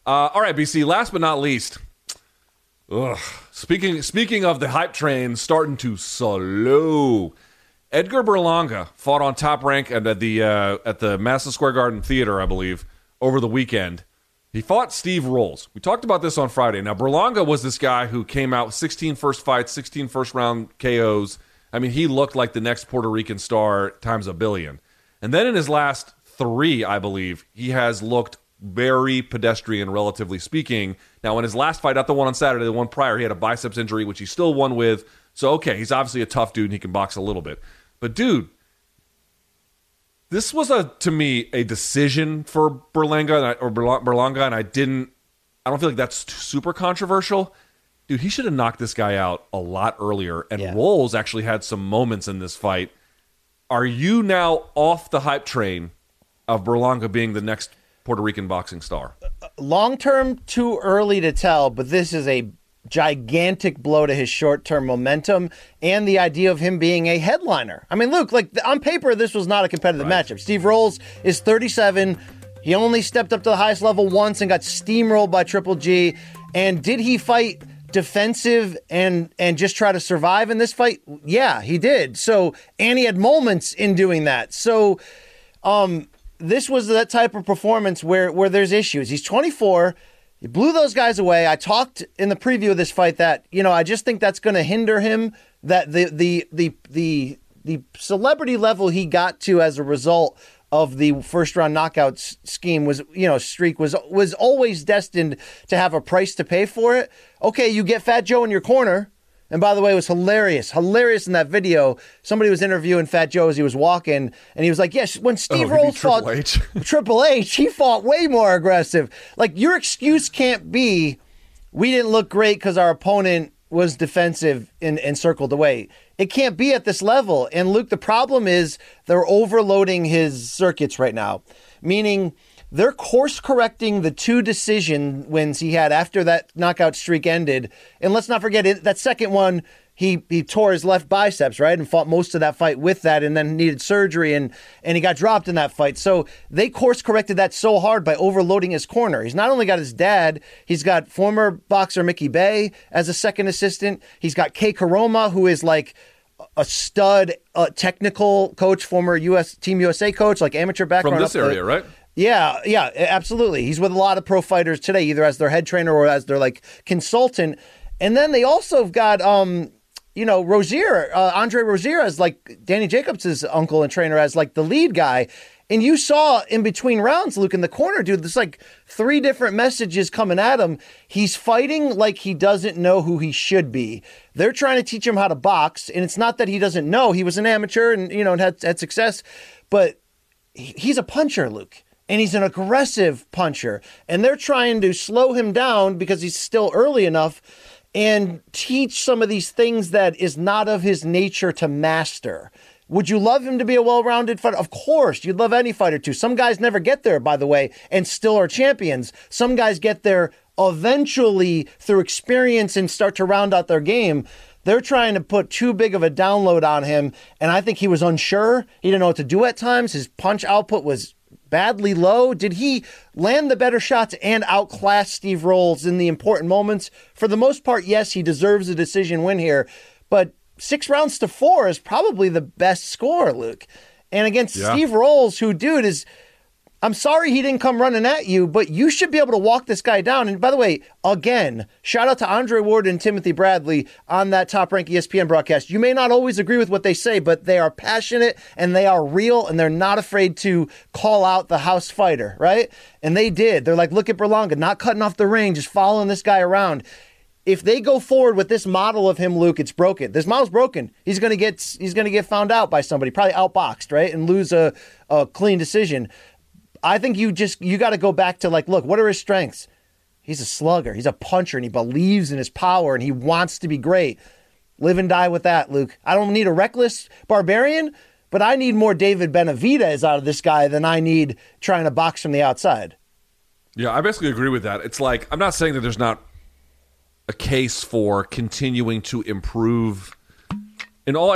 Uh, all right, BC. Last but not least, Ugh. Speaking speaking of the hype train starting to slow. Edgar Berlanga fought on top rank at the uh, at the Madison Square Garden Theater, I believe, over the weekend. He fought Steve Rolls. We talked about this on Friday. Now Berlanga was this guy who came out 16 first fights, 16 first round KOs. I mean, he looked like the next Puerto Rican star times a billion. And then in his last three, I believe, he has looked very pedestrian, relatively speaking. Now, in his last fight, not the one on Saturday, the one prior, he had a biceps injury, which he still won with. So, okay, he's obviously a tough dude and he can box a little bit. But, dude, this was a to me a decision for Berlanga or Berlanga, and I didn't. I don't feel like that's super controversial. Dude, he should have knocked this guy out a lot earlier. And yeah. Rolls actually had some moments in this fight. Are you now off the hype train of Berlanga being the next Puerto Rican boxing star? Long term, too early to tell, but this is a gigantic blow to his short term momentum and the idea of him being a headliner. I mean, Luke, like on paper, this was not a competitive right. matchup. Steve Rolls is 37. He only stepped up to the highest level once and got steamrolled by Triple G. And did he fight defensive and and just try to survive in this fight? Yeah, he did. So and he had moments in doing that. So um this was that type of performance where where there's issues. He's 24. He blew those guys away. I talked in the preview of this fight that you know I just think that's going to hinder him. That the the the the the celebrity level he got to as a result of the first round knockout scheme was you know streak was was always destined to have a price to pay for it. Okay, you get Fat Joe in your corner and by the way, it was hilarious, hilarious in that video. Somebody was interviewing Fat Joe as he was walking, and he was like, "Yes, when oh, Steve oh, Rolls fought Triple H. Triple H, he fought way more aggressive. Like your excuse can't be, we didn't look great because our opponent was defensive and, and circled away. It can't be at this level. And Luke, the problem is they're overloading his circuits right now, meaning." they're course correcting the two decision wins he had after that knockout streak ended. And let's not forget it, that second one, he he tore his left biceps, right? And fought most of that fight with that and then needed surgery and and he got dropped in that fight. So they course corrected that so hard by overloading his corner. He's not only got his dad, he's got former boxer Mickey Bey as a second assistant. He's got Kay Koroma, who is like a stud uh, technical coach, former US Team USA coach, like amateur background. From this area, the, right? Yeah, yeah, absolutely. He's with a lot of pro fighters today, either as their head trainer or as their like consultant. And then they also have got um, you know, Rozier, uh, Andre Rozier as like Danny Jacobs' uncle and trainer as like the lead guy. And you saw in between rounds, Luke, in the corner, dude, there's like three different messages coming at him. He's fighting like he doesn't know who he should be. They're trying to teach him how to box. And it's not that he doesn't know. He was an amateur and, you know, and had, had success, but he's a puncher, Luke and he's an aggressive puncher. And they're trying to slow him down because he's still early enough and teach some of these things that is not of his nature to master. Would you love him to be a well rounded fighter? Of course, you'd love any fighter to. Some guys never get there, by the way, and still are champions. Some guys get there eventually through experience and start to round out their game. They're trying to put too big of a download on him, and I think he was unsure. He didn't know what to do at times. His punch output was badly low? Did he land the better shots and outclass Steve Rolls in the important moments? For the most part, yes, he deserves a decision win here, but six rounds to four is probably the best score, Luke. And against Yeah. Steve Rolls, who, dude, is I'm sorry he didn't come running at you, but you should be able to walk this guy down. And by the way, again, shout out to Andre Ward and Timothy Bradley on that top rank ESPN broadcast. You may not always agree with what they say, but they are passionate and they are real and they're not afraid to call out the house fighter, right? And they did. They're like, look at Berlanga, not cutting off the ring, just following this guy around. If they go forward with this model of him, Luke, it's broken. This model's broken. He's gonna get he's gonna get found out by somebody, probably outboxed, right, and lose a, a clean decision. I think you just you got to go back to like, look, what are his strengths? He's a slugger. He's a puncher, and he believes in his power, and he wants to be great. Live and die with that, Luke. I don't need a reckless barbarian, but I need more David Benavidez out of this guy than I need trying to box from the outside. Yeah, I basically agree with that. It's like I'm not saying that there's not a case for continuing to improve in all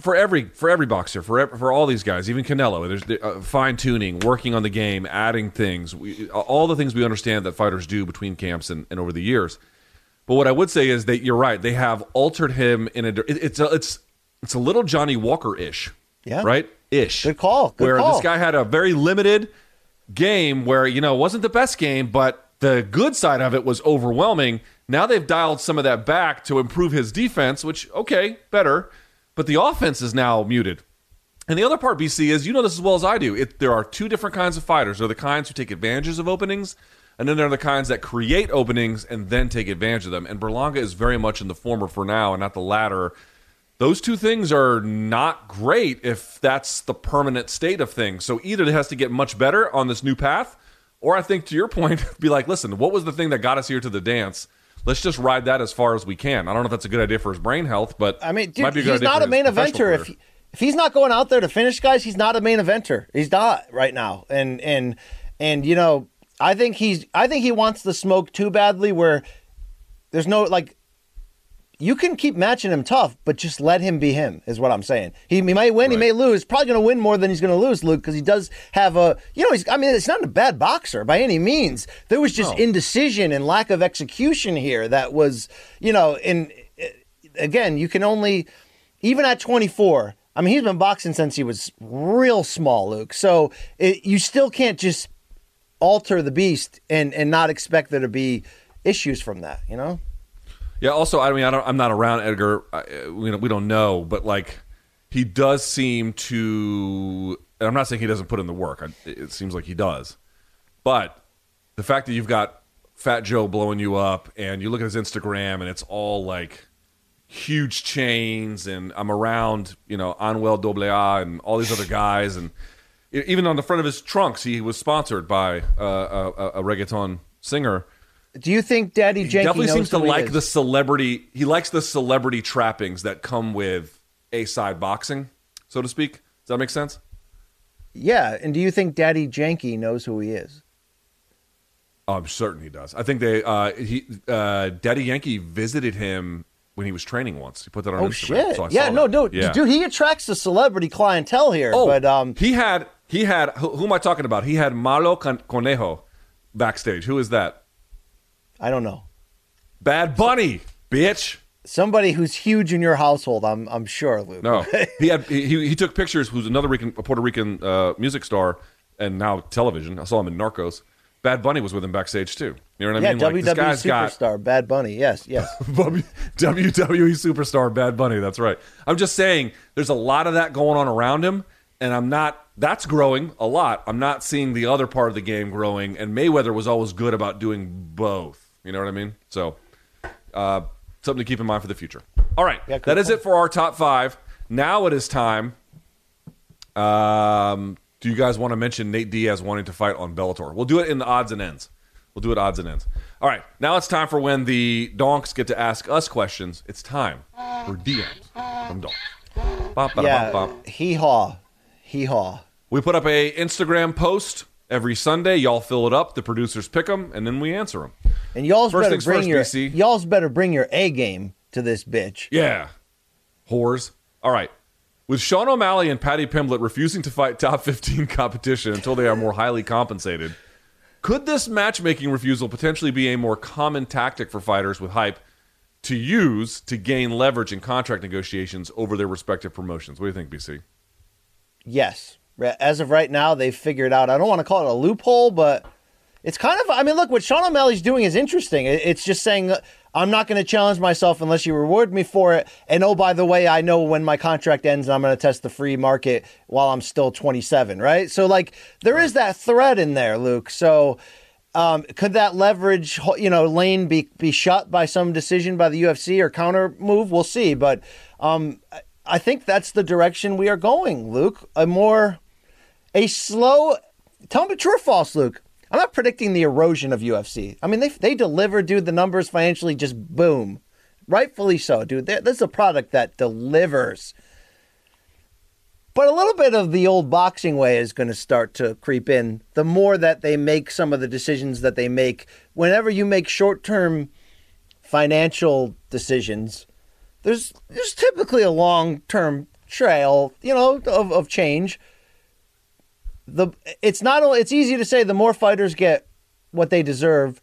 for every for every boxer for for all these guys, even Canelo. There's uh, fine tuning, working on the game, adding things, we, all the things we understand that fighters do between camps and, and over the years. But what I would say is that you're right. They have altered him in a. it- It's a, it's it's a little Johnny Walker ish. Yeah. Right. Ish. Good call. Good where call. this guy had a very limited game where you know it wasn't the best game, but the good side of it was overwhelming. Now they've dialed some of that back to improve his defense, which okay, better, but the offense is now muted. And the other part, BC, is you know this as well as I do. It, there are two different kinds of fighters. There are the kinds who take advantages of openings, and then there are the kinds that create openings and then take advantage of them. And Berlanga is very much in the former for now and not the latter. Those two things are not great if that's the permanent state of things. So either it has to get much better on this new path, or I think to your point, be like, listen, what was the thing that got us here to the dance? Let's just ride that as far as we can. I don't know if that's a good idea for his brain health, but I mean, might dude, be a good he's not a main eventer. If he, if he's not going out there to finish guys, he's not a main eventer. He's not right now. And and and you know, I think he's I think he wants the smoke too badly. Where there's no like. You can keep matching him tough, but just let him be him, is what I'm saying. He, he may win, he may lose. Probably going to win more than he's going to lose, Luke, because he does have a, you know, he's, I mean, it's not a bad boxer by any means. There was just No. indecision and lack of execution here that was, you know, and again, you can only, even at 24, I mean, he's been boxing since he was real small, Luke. So it, you still can't just alter the beast and, and not expect there to be issues from that, you know? Yeah. Also, I mean, I don't, I'm not around Edgar. I, we don't, know, but like, he does seem to. And I'm not saying he doesn't put in the work. I, it seems like he does, but the fact that you've got Fat Joe blowing you up, and you look at his Instagram, and it's all like huge chains, and I'm around, you know, Anuel AA and all these other guys, and even on the front of his trunks, he was sponsored by uh, a, a reggaeton singer Do you think Daddy he Janky definitely knows seems to like the celebrity. He likes the celebrity trappings that come with a side boxing, so to speak. Does that make sense? Yeah, and do you think Daddy Janky knows who he is? Oh, I'm certain he does. I think they. Uh, he uh, Daddy Yankee visited him when he was training once. He put that on Oh Instagram. shit! So yeah, no, that. no, Yeah. dude, he attracts the celebrity clientele here. Oh, but um, he had he had who, who am I talking about? He had Malo Con- Conejo backstage. Who is that? I don't know Bad Bunny, bitch. somebody who's huge in your household. I'm I'm sure, Luke. No, he had he, he took pictures. Who's another Rican, a Puerto Rican uh, music star and now television. I saw him in Narcos. Bad Bunny was with him backstage too. You know what I yeah, mean? Like, this WWE got superstar, Bad Bunny. Yes, yes. WWE superstar Bad Bunny. That's right. I'm just saying, there's a lot of that going on around him, and I'm not. That's growing a lot. I'm not seeing the other part of the game growing. And Mayweather was always good about doing both. You know what I mean? So, uh, something to keep in mind for the future. All right, Yeah, that is cool. it for our top five. Now it is time um, do you guys want to mention Nate Diaz wanting to fight on Bellator? We'll do it in the odds and ends. We'll do it odds and ends. All right, now it's time for when the donks get to ask us questions. It's time for DMs from donks. Bop, Yeah, hee haw, hee haw. We put up a Instagram post every Sunday. Y'all fill it up. The producers pick them, and then we answer them. And y'all's First better bring first, your BC. y'all's better bring your A game to this bitch. Yeah. Whores. All right. With Sean O'Malley and Paddy Pimblett refusing to fight top 15 competition until they are more highly compensated, could this matchmaking refusal potentially be a more common tactic for fighters with hype to use to gain leverage in contract negotiations over their respective promotions? What do you think, BC? Yes. As of right now, they've figured out. I don't want to call it a loophole, but it's kind of. I mean, look, what Sean O'Malley's doing is interesting. It's just saying uh, I'm not going to challenge myself unless you reward me for it. And oh, by the way, I know when my contract ends, and I'm going to test the free market while I'm still 27. Right. So like there is that thread in there, Luke. So. Um, could that leverage, you know, lane be be shut by some decision by the UFC or counter move? We'll see. But um, I- think that's the direction we are going, Luke. A more a slow. Tell me true or false, Luke. I'm not predicting the erosion of UFC. I mean, they they deliver, dude. The numbers financially just boom, rightfully so, dude. They- This is a product that delivers. But a little bit of the old boxing way is going to start to creep in. The more that they make some of the decisions that they make, whenever you make short term financial decisions, there's there's typically a long term trail, you know, of, of change. The it's not only it's easy to say the more fighters get what they deserve,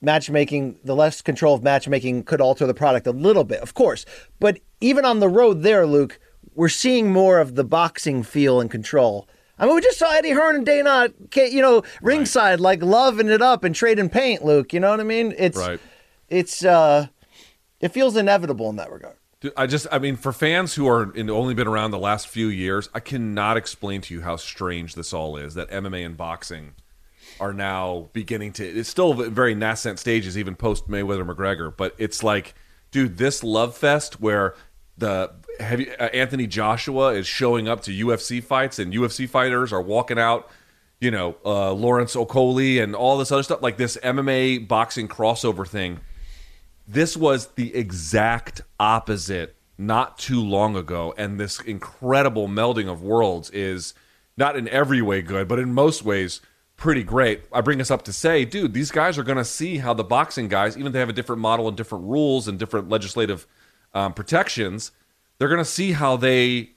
matchmaking the less control of matchmaking could alter the product a little bit, of course. But even on the road there, Luke, we're seeing more of the boxing feel and control. I mean, we just saw Eddie Hearn and Dana, you know, ringside, like loving it up and trading paint, Luke. You know what I mean? It's Right. it's uh, it feels inevitable in that regard. Dude, I just, I mean, for fans who are in, only been around the last few years, I cannot explain to you how strange this all is. That MMA and boxing are now beginning to. It's still very nascent stages, even post Mayweather McGregor. But it's like, dude, this love fest where the heavy, uh, Anthony Joshua is showing up to UFC fights, and UFC fighters are walking out. You know, uh, Lawrence Okolie and all this other stuff, like this MMA boxing crossover thing this was the exact opposite not too long ago and this incredible melding of worlds is not in every way good but in most ways pretty great. I bring this up to say dude these guys are going to see how the boxing guys even if they have a different model and different rules and different legislative um, protections they're going to see how they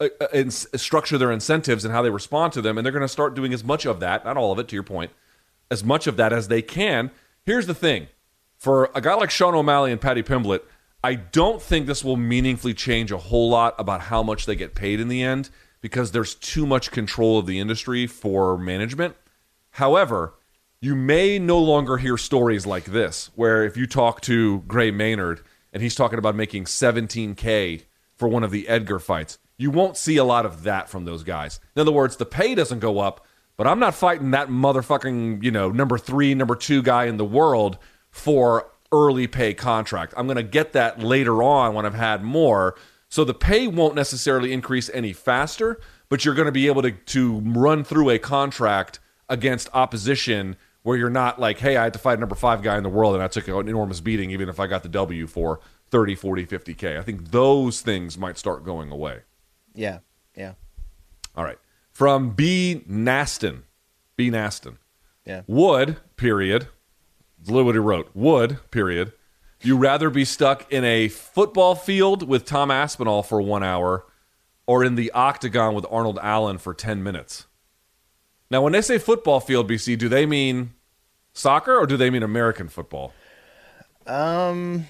uh, uh, structure their incentives and how they respond to them and they're going to start doing as much of that not all of it to your point as much of that as they can. Here's the thing for a guy like Sean O'Malley and Paddy Pimblett, I don't think this will meaningfully change a whole lot about how much they get paid in the end because there's too much control of the industry for management. However, you may no longer hear stories like this, where if you talk to Gray Maynard and he's talking about making 17K for one of the Edgar fights, you won't see a lot of that from those guys. In other words, the pay doesn't go up, but I'm not fighting that motherfucking, you know, number three, number two guy in the world for early pay contract. I'm going to get that later on when I've had more. So the pay won't necessarily increase any faster, but you're going to be able to, to run through a contract against opposition where you're not like, hey, I had to fight a number five guy in the world and I took an enormous beating, even if I got the W for 30, 40, 50K. I think those things might start going away. Yeah, yeah, All right. From B. Naston. B. Naston. yeah. Would, period. Literally what he wrote. Would, period. You rather be stuck in a football field with Tom Aspinall for one hour or in the octagon with Arnold Allen for 10 minutes? Now, when they say football field, BC, do they mean soccer or do they mean American football? Um,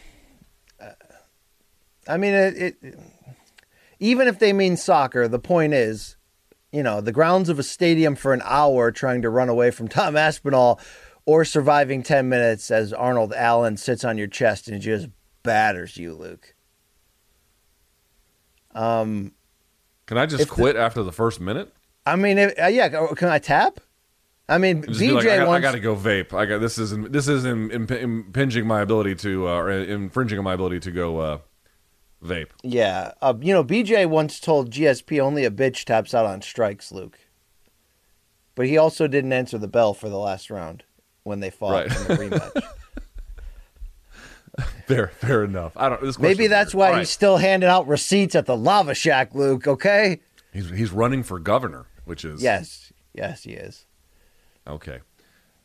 I mean, it, it. Even if they mean soccer, the point is, you know, the grounds of a stadium for an hour trying to run away from Tom Aspinall, or surviving ten minutes as Arnold Allen sits on your chest and just batters you, Luke. Um, Can I just If the- quit after the first minute? I mean, if, uh, yeah, can I tap? I mean, BJ like, I, got, I wants. got to go vape. I got this is this is im- imp- impinging my ability to uh, or infringing on my ability to go uh, vape. Yeah, uh, you know, BJ once told GSP only a bitch taps out on strikes, Luke. but he also didn't answer the bell for the last round when they fought Right. in the rematch. Fair, fair enough. I don't. This Maybe that's weird. why All he's still handing out receipts at the Lava Shack, Luke. Okay. He's he's running for governor, which is Yes, yes, he is. okay.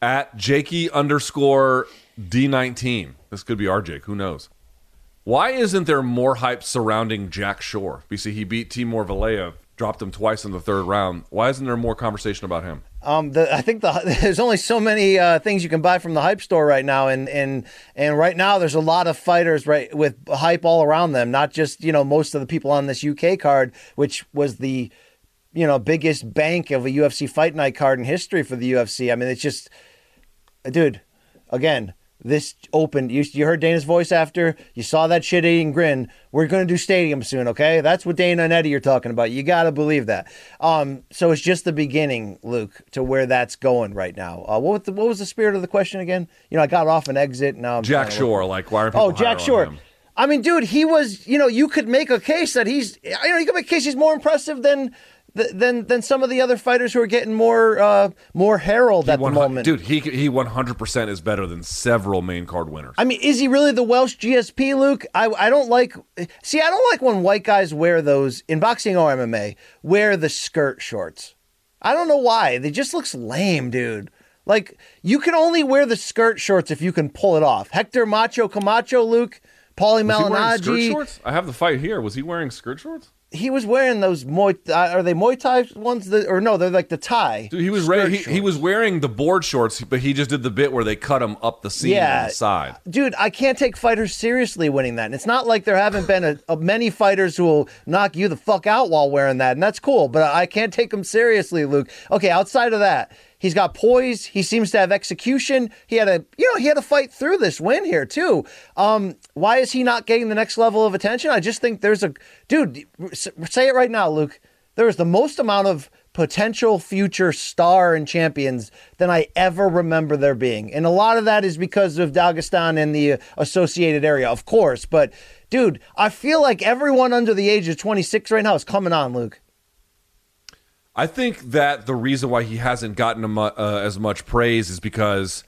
At Jakey underscore D nineteen. This could be our Jake. Who knows? Why isn't there more hype surrounding Jack Shore? BC he beat Timur Valiev, dropped him twice in the third round. Why isn't there more conversation about him? Um, the, I think the, there's only so many uh, things you can buy from the hype store right now, and and and right now there's a lot of fighters right with hype all around them. Not just you know most of the people on this UK card, which was the you know biggest bank of a UFC fight night card in history for the UFC. I mean, it's just, dude, again. This opened. You, you heard Dana's voice after. You saw that shit eating grin. We're going to do stadium soon, okay? That's what Dana and Eddie are talking about. You got to believe that. Um, so it's just the beginning, Luke, to where that's going right now. Uh, what, was the, what was the spirit of the question again? You know, I got off an exit. Now I'm Jack Shore, like why are people Oh, Jack Shore. I mean, dude, he was. You know, you could make a case that he's. You know, you could make a case he's more impressive than than than some of the other fighters who are getting more uh, more herald at the moment. dude, he he one hundred percent is better than several main card winners. I mean, is he really the Welsh GSP, Luke? I I don't like. See, I don't like when white guys wear those in boxing or MMA. Wear the skirt shorts. I don't know why. They just looks lame, dude. Like you can only wear the skirt shorts if you can pull it off. Hector Macho Camacho, Luke, Paulie Was he wearing skirt Malignaggi. shorts? I have the fight here. Was he wearing skirt shorts? He was wearing those Muay. Uh, are they Muay Thai ones? That, or no, they're like the tie. Dude, he was ra- he, he was wearing the board shorts, but he just did the bit where they cut him up the seam on the side. Dude, I can't take fighters seriously winning that. And it's not like there haven't been a, a many fighters who will knock you the fuck out while wearing that, and that's cool. But I can't take them seriously, Luke. Okay, outside of that, he's got poise. He seems to have execution. He had a, you know, he had to fight through this win here too. Um, why is he not getting the next level of attention? I just think there's a, dude. Say it right now, Luke. There is the most amount of potential future star and champions than I ever remember there being. And a lot of that is because of Dagestan and the associated area, of course. But dude, I feel like everyone under the age of 26 right now is coming on, Luke. I think that the reason why he hasn't gotten mu- uh, as much praise is because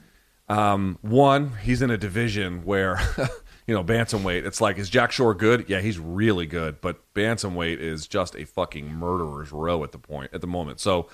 um, one, he's in a division where you know bantamweight. It's like is Jack Shore good? Yeah, he's really good, but bantamweight is just a fucking murderer's row at the point at the moment. So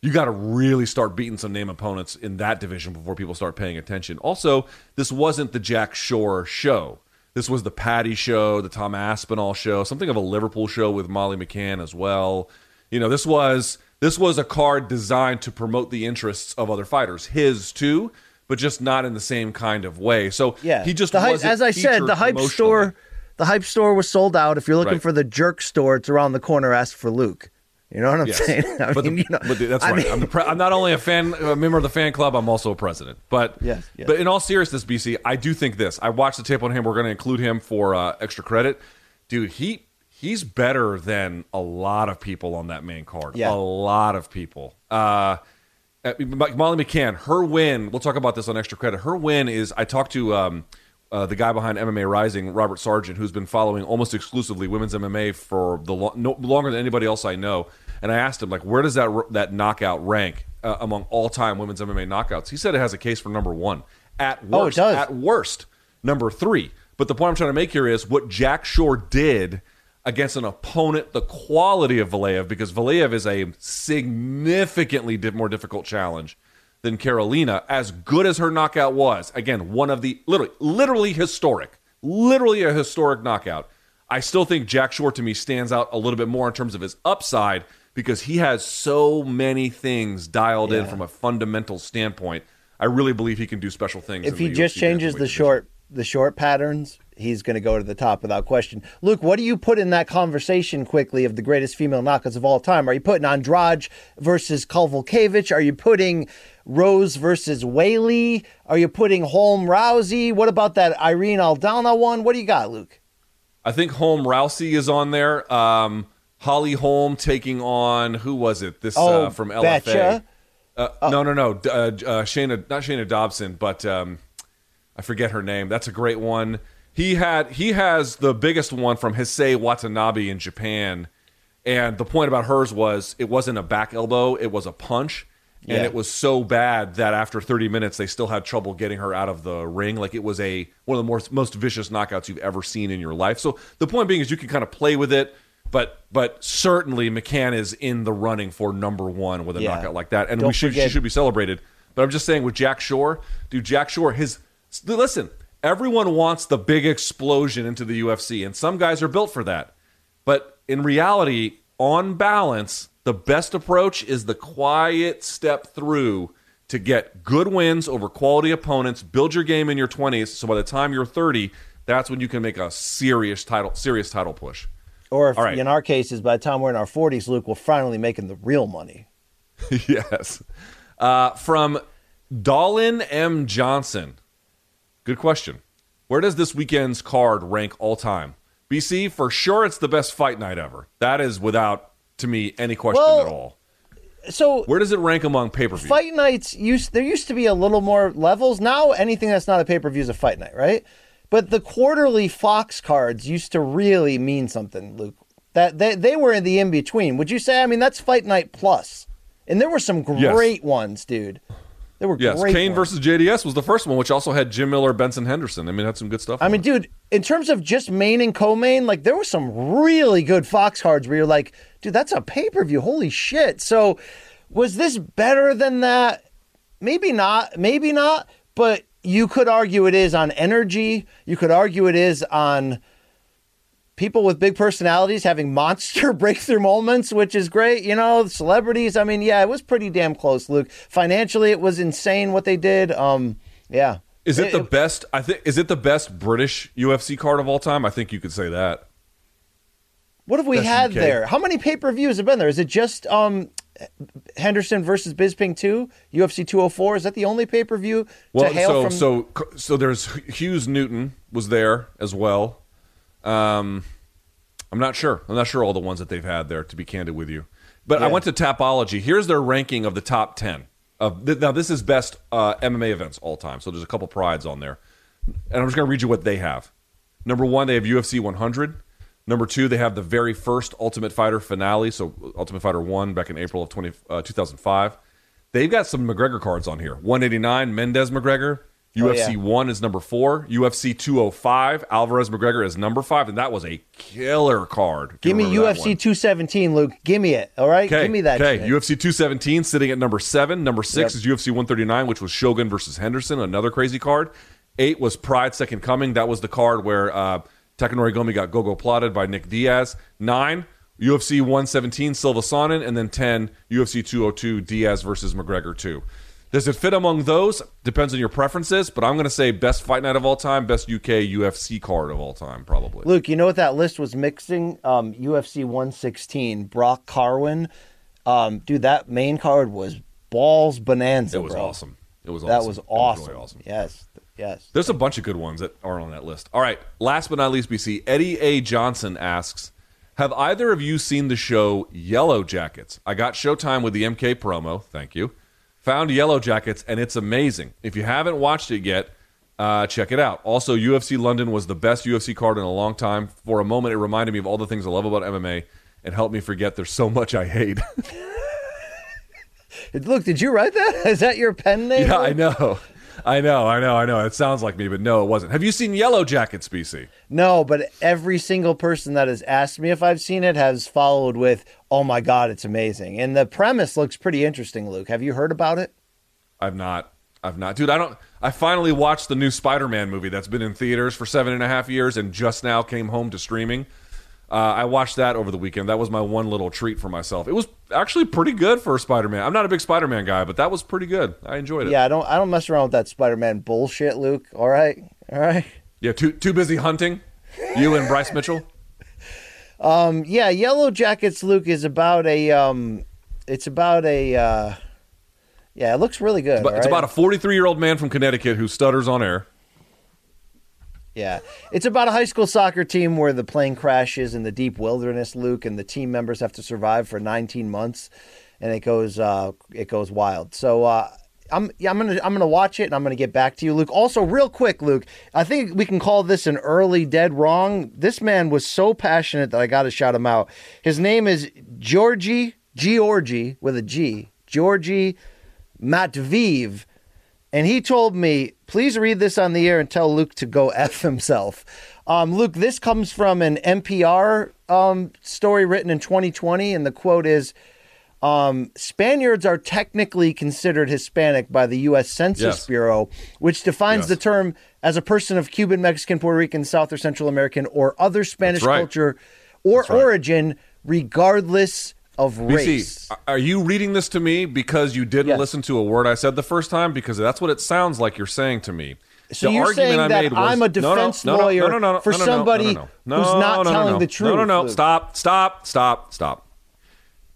you got to really start beating some name opponents in that division before people start paying attention. Also, this wasn't the Jack Shore show. This was the Paddy show, the Tom Aspinall show, something of a Liverpool show with Molly McCann as well. You know, this was this was a card designed to promote the interests of other fighters, his too, but just not in the same kind of way. So Yeah, he just hype, as I said, the hype store, the hype store was sold out. If you're looking Right. for the jerk store, it's around the corner. Ask for Luke. You know what I'm Yes. saying? I but, mean, the- you know, but the- that's I right. mean- I'm, the pre- I'm not only a fan, a member of the fan club. I'm also a president. But Yes, yes. but in all seriousness, BC, I do think this. I watched the tape on him. We're going to include him for uh, extra credit, dude. He he's better than a lot of people on that main card. Yeah. a lot of people. Uh, uh, Molly McCann, her win. We'll talk about this on extra credit. Her win is. I talked to. Um, uh, the guy behind MMA Rising, Robert Sargent, who's been following almost exclusively women's MMA for the lo- no, longer than anybody else I know. And I asked him, like, where does that that knockout rank uh, among all time women's MMA knockouts? He said it has a case for number one. At Oh, it worst, does. at worst, number three. But the point I'm trying to make here is what Jack Shore did against an opponent the quality of Valiev, because Valiev is a significantly more difficult challenge than Carolina, as good as her knockout was. Again, one of the literally, literally historic, literally a historic knockout. I still think Jack Shore to me stands out a little bit more in terms of his upside because he has so many things dialed in from a fundamental standpoint. I really believe he can do special things. if he just UFC changes the short the short patterns, he's going to go to the top without question. Luke, what do you put in that conversation quickly of the greatest female knockouts of all time? Are you putting Andrade versus Kowalkiewicz? Are you putting Rose versus Whaley? Are you putting Holm Rousey? What about that Irene Aldana one? What do you got, Luke? I think Holm Rousey is on there. Um, Holly Holm taking on who was it? This Oh, uh, from LFA. Betcha. Uh, no, no, no. Uh, uh, Shayna, not Shayna Dobson, but um, I forget her name. That's a great one. He had he has the biggest one from Hisae Watanabe in Japan, and the point about hers was it wasn't a back elbow, it was a punch, and it was so bad that after 30 minutes they still had trouble getting her out of the ring. Like it was a one of the more, most vicious knockouts you've ever seen in your life. So the point being is you can kind of play with it, but but certainly McCann is in the running for number one with a Yeah. knockout like that, and Don't we should forget- she should be celebrated. But I'm just saying with Jack Shore, dude, Jack Shore, his listen, everyone wants the big explosion into the UFC, and some guys are built for that. But in reality, on balance, the best approach is the quiet step through to get good wins over quality opponents, build your game in your 20s, so by the time you're 30, that's when you can make a serious title serious title push. Or if, right. in our cases, by the time we're in our 40s, Luke, we're finally making the real money. yes. Uh, from Dolan M. Johnson. Good question. Where does this weekend's card rank all time? BC, for sure, it's the best fight night ever. That is without, to me, any question Well, at all. So Where does it rank among pay per view? fight nights used there used to be a little more levels. Now anything that's not a pay per view is a fight night, right? But the quarterly Fox cards used to really mean something, Luke. That they they were in the in between. Would you say? I mean, that's fight night plus, and there were some Yes. great ones, dude. There were Yes, great. Cain ones. versus JDS was the first one, which also had Jim Miller, Benson Henderson. I mean, had some good stuff. I mean, it. dude, in terms of just main and co-main, like there were some really good Fox cards where you're like, dude, that's a pay-per-view. Holy shit. So was this better than that? Maybe not, maybe not, but you could argue it is on energy. You could argue it is on people with big personalities having monster breakthrough moments, which is great. You know, celebrities. I mean, yeah, it was pretty damn close, Luke. Financially, it was insane what they did. Um, yeah. is it the best? I think is it the best British UFC card of all time? I think you could say that. What have we That's had UK. there? How many pay per views have been there? Is it just um, Henderson versus Bisping 2, UFC 204? Is that the only pay per view to Well, hail so from? so so there's Hughes Newton was there as well. Um, I'm not sure. I'm not sure all the ones that they've had there. To be candid with you, but I went to Tapology. Here's their ranking of the top ten. Of th- now, this is best uh, MMA events all time. So there's a couple prides on there, and I'm just going to read you what they have. Number one, they have UFC 100. Number two, they have the very first Ultimate Fighter finale. So Ultimate Fighter one back in April of 20, uh, 2005. They've got some McGregor cards on here. 189 Mendes McGregor. Oh, UFC yeah. one is number four. UFC 205 Alvarez McGregor is number five, and that was a killer card. Give me UFC 217, Luke. Give me it. All right, give me that. Okay. UFC 217 sitting at number seven. Number six Yep. is UFC 139, which was Shogun versus Henderson, another crazy card. Eight was Pride Second Coming. That was the card where uh, Takanori Gomi got go-go plotted by Nick Diaz. Nine, UFC 117, Silva Sonnen. And then 10, UFC 202, Diaz versus McGregor 2. Does it fit among those? Depends on your preferences, but I'm going to say best fight night of all time, best UK UFC card of all time, probably. Luke, you know what that list was mixing? Um, UFC 116, Brock Carwin. Um, dude, that main card was balls bonanza. it was bro. awesome. It was awesome. That was awesome. really awesome. Yes, yes. There's a bunch of good ones that are on that list. All right, last but not least, BC Eddie A. Johnson asks, "Have either of you seen the show Yellow Jackets? I got Showtime with the MK promo. Thank you. Found Yellow Jackets, and it's amazing. If you haven't watched it yet, uh, check it out. Also, UFC London was the best UFC card in a long time. For a moment, it reminded me of all the things I love about MMA." And helped me forget there's so much I hate. Look, did you write that? Is that your pen name? yeah, I know. I know, I know, I know. It sounds like me, but no, it wasn't. Have you seen Yellow Jackets, BC? No, but every single person that has asked me if I've seen it has followed with, "Oh my god, it's amazing." And the premise looks pretty interesting, Luke. Have you heard about it? I've not. I've not, dude. I don't. I finally watched the new Spider-Man movie that's been in theaters for seven and a half years and just now came home to streaming. Uh, I watched that over the weekend. That was my one little treat for myself. It was actually pretty good for Spider-Man. I'm not a big Spider-Man guy, but that was pretty good. I enjoyed it. Yeah, I don't I don't mess around with that Spider-Man bullshit, Luke. All right. All right. Yeah. Too too busy hunting. You and Bryce Mitchell. Um yeah, Yellow Jackets Luke is about a um it's about a uh yeah, it looks really good. But it's about a 43 year old man from Connecticut who stutters on air. Yeah. It's about a high school soccer team where the plane crashes in the deep wilderness, Luke, and the team members have to survive for 19 months and it goes uh it goes wild. So uh I'm yeah, I'm gonna I'm gonna watch it and I'm gonna get back to you, Luke. Also, real quick, Luke, I think we can call this an early dead wrong. This man was so passionate that I gotta shout him out. His name is Georgie Georgie with a G. Georgie Matviv, and he told me, please read this on the air and tell Luke to go F himself. Um, Luke, this comes from an NPR um, story written in 2020, and the quote is um, Spaniards are technically considered Hispanic by the U.S. Census Yes. Bureau, which defines Yes. the term as a person of Cuban, Mexican, Puerto Rican, South or Central American, or other Spanish right. culture or right. origin, regardless of race. BC, are you reading this to me because you didn't Yes. listen to a word I said the first time? Because that's what it sounds like you're saying to me. So The you're argument saying I that made was- I'm a defense no, no, lawyer no, no, no, for somebody who's not no, no, telling the No, no, no. Luke. Stop, stop, stop, stop.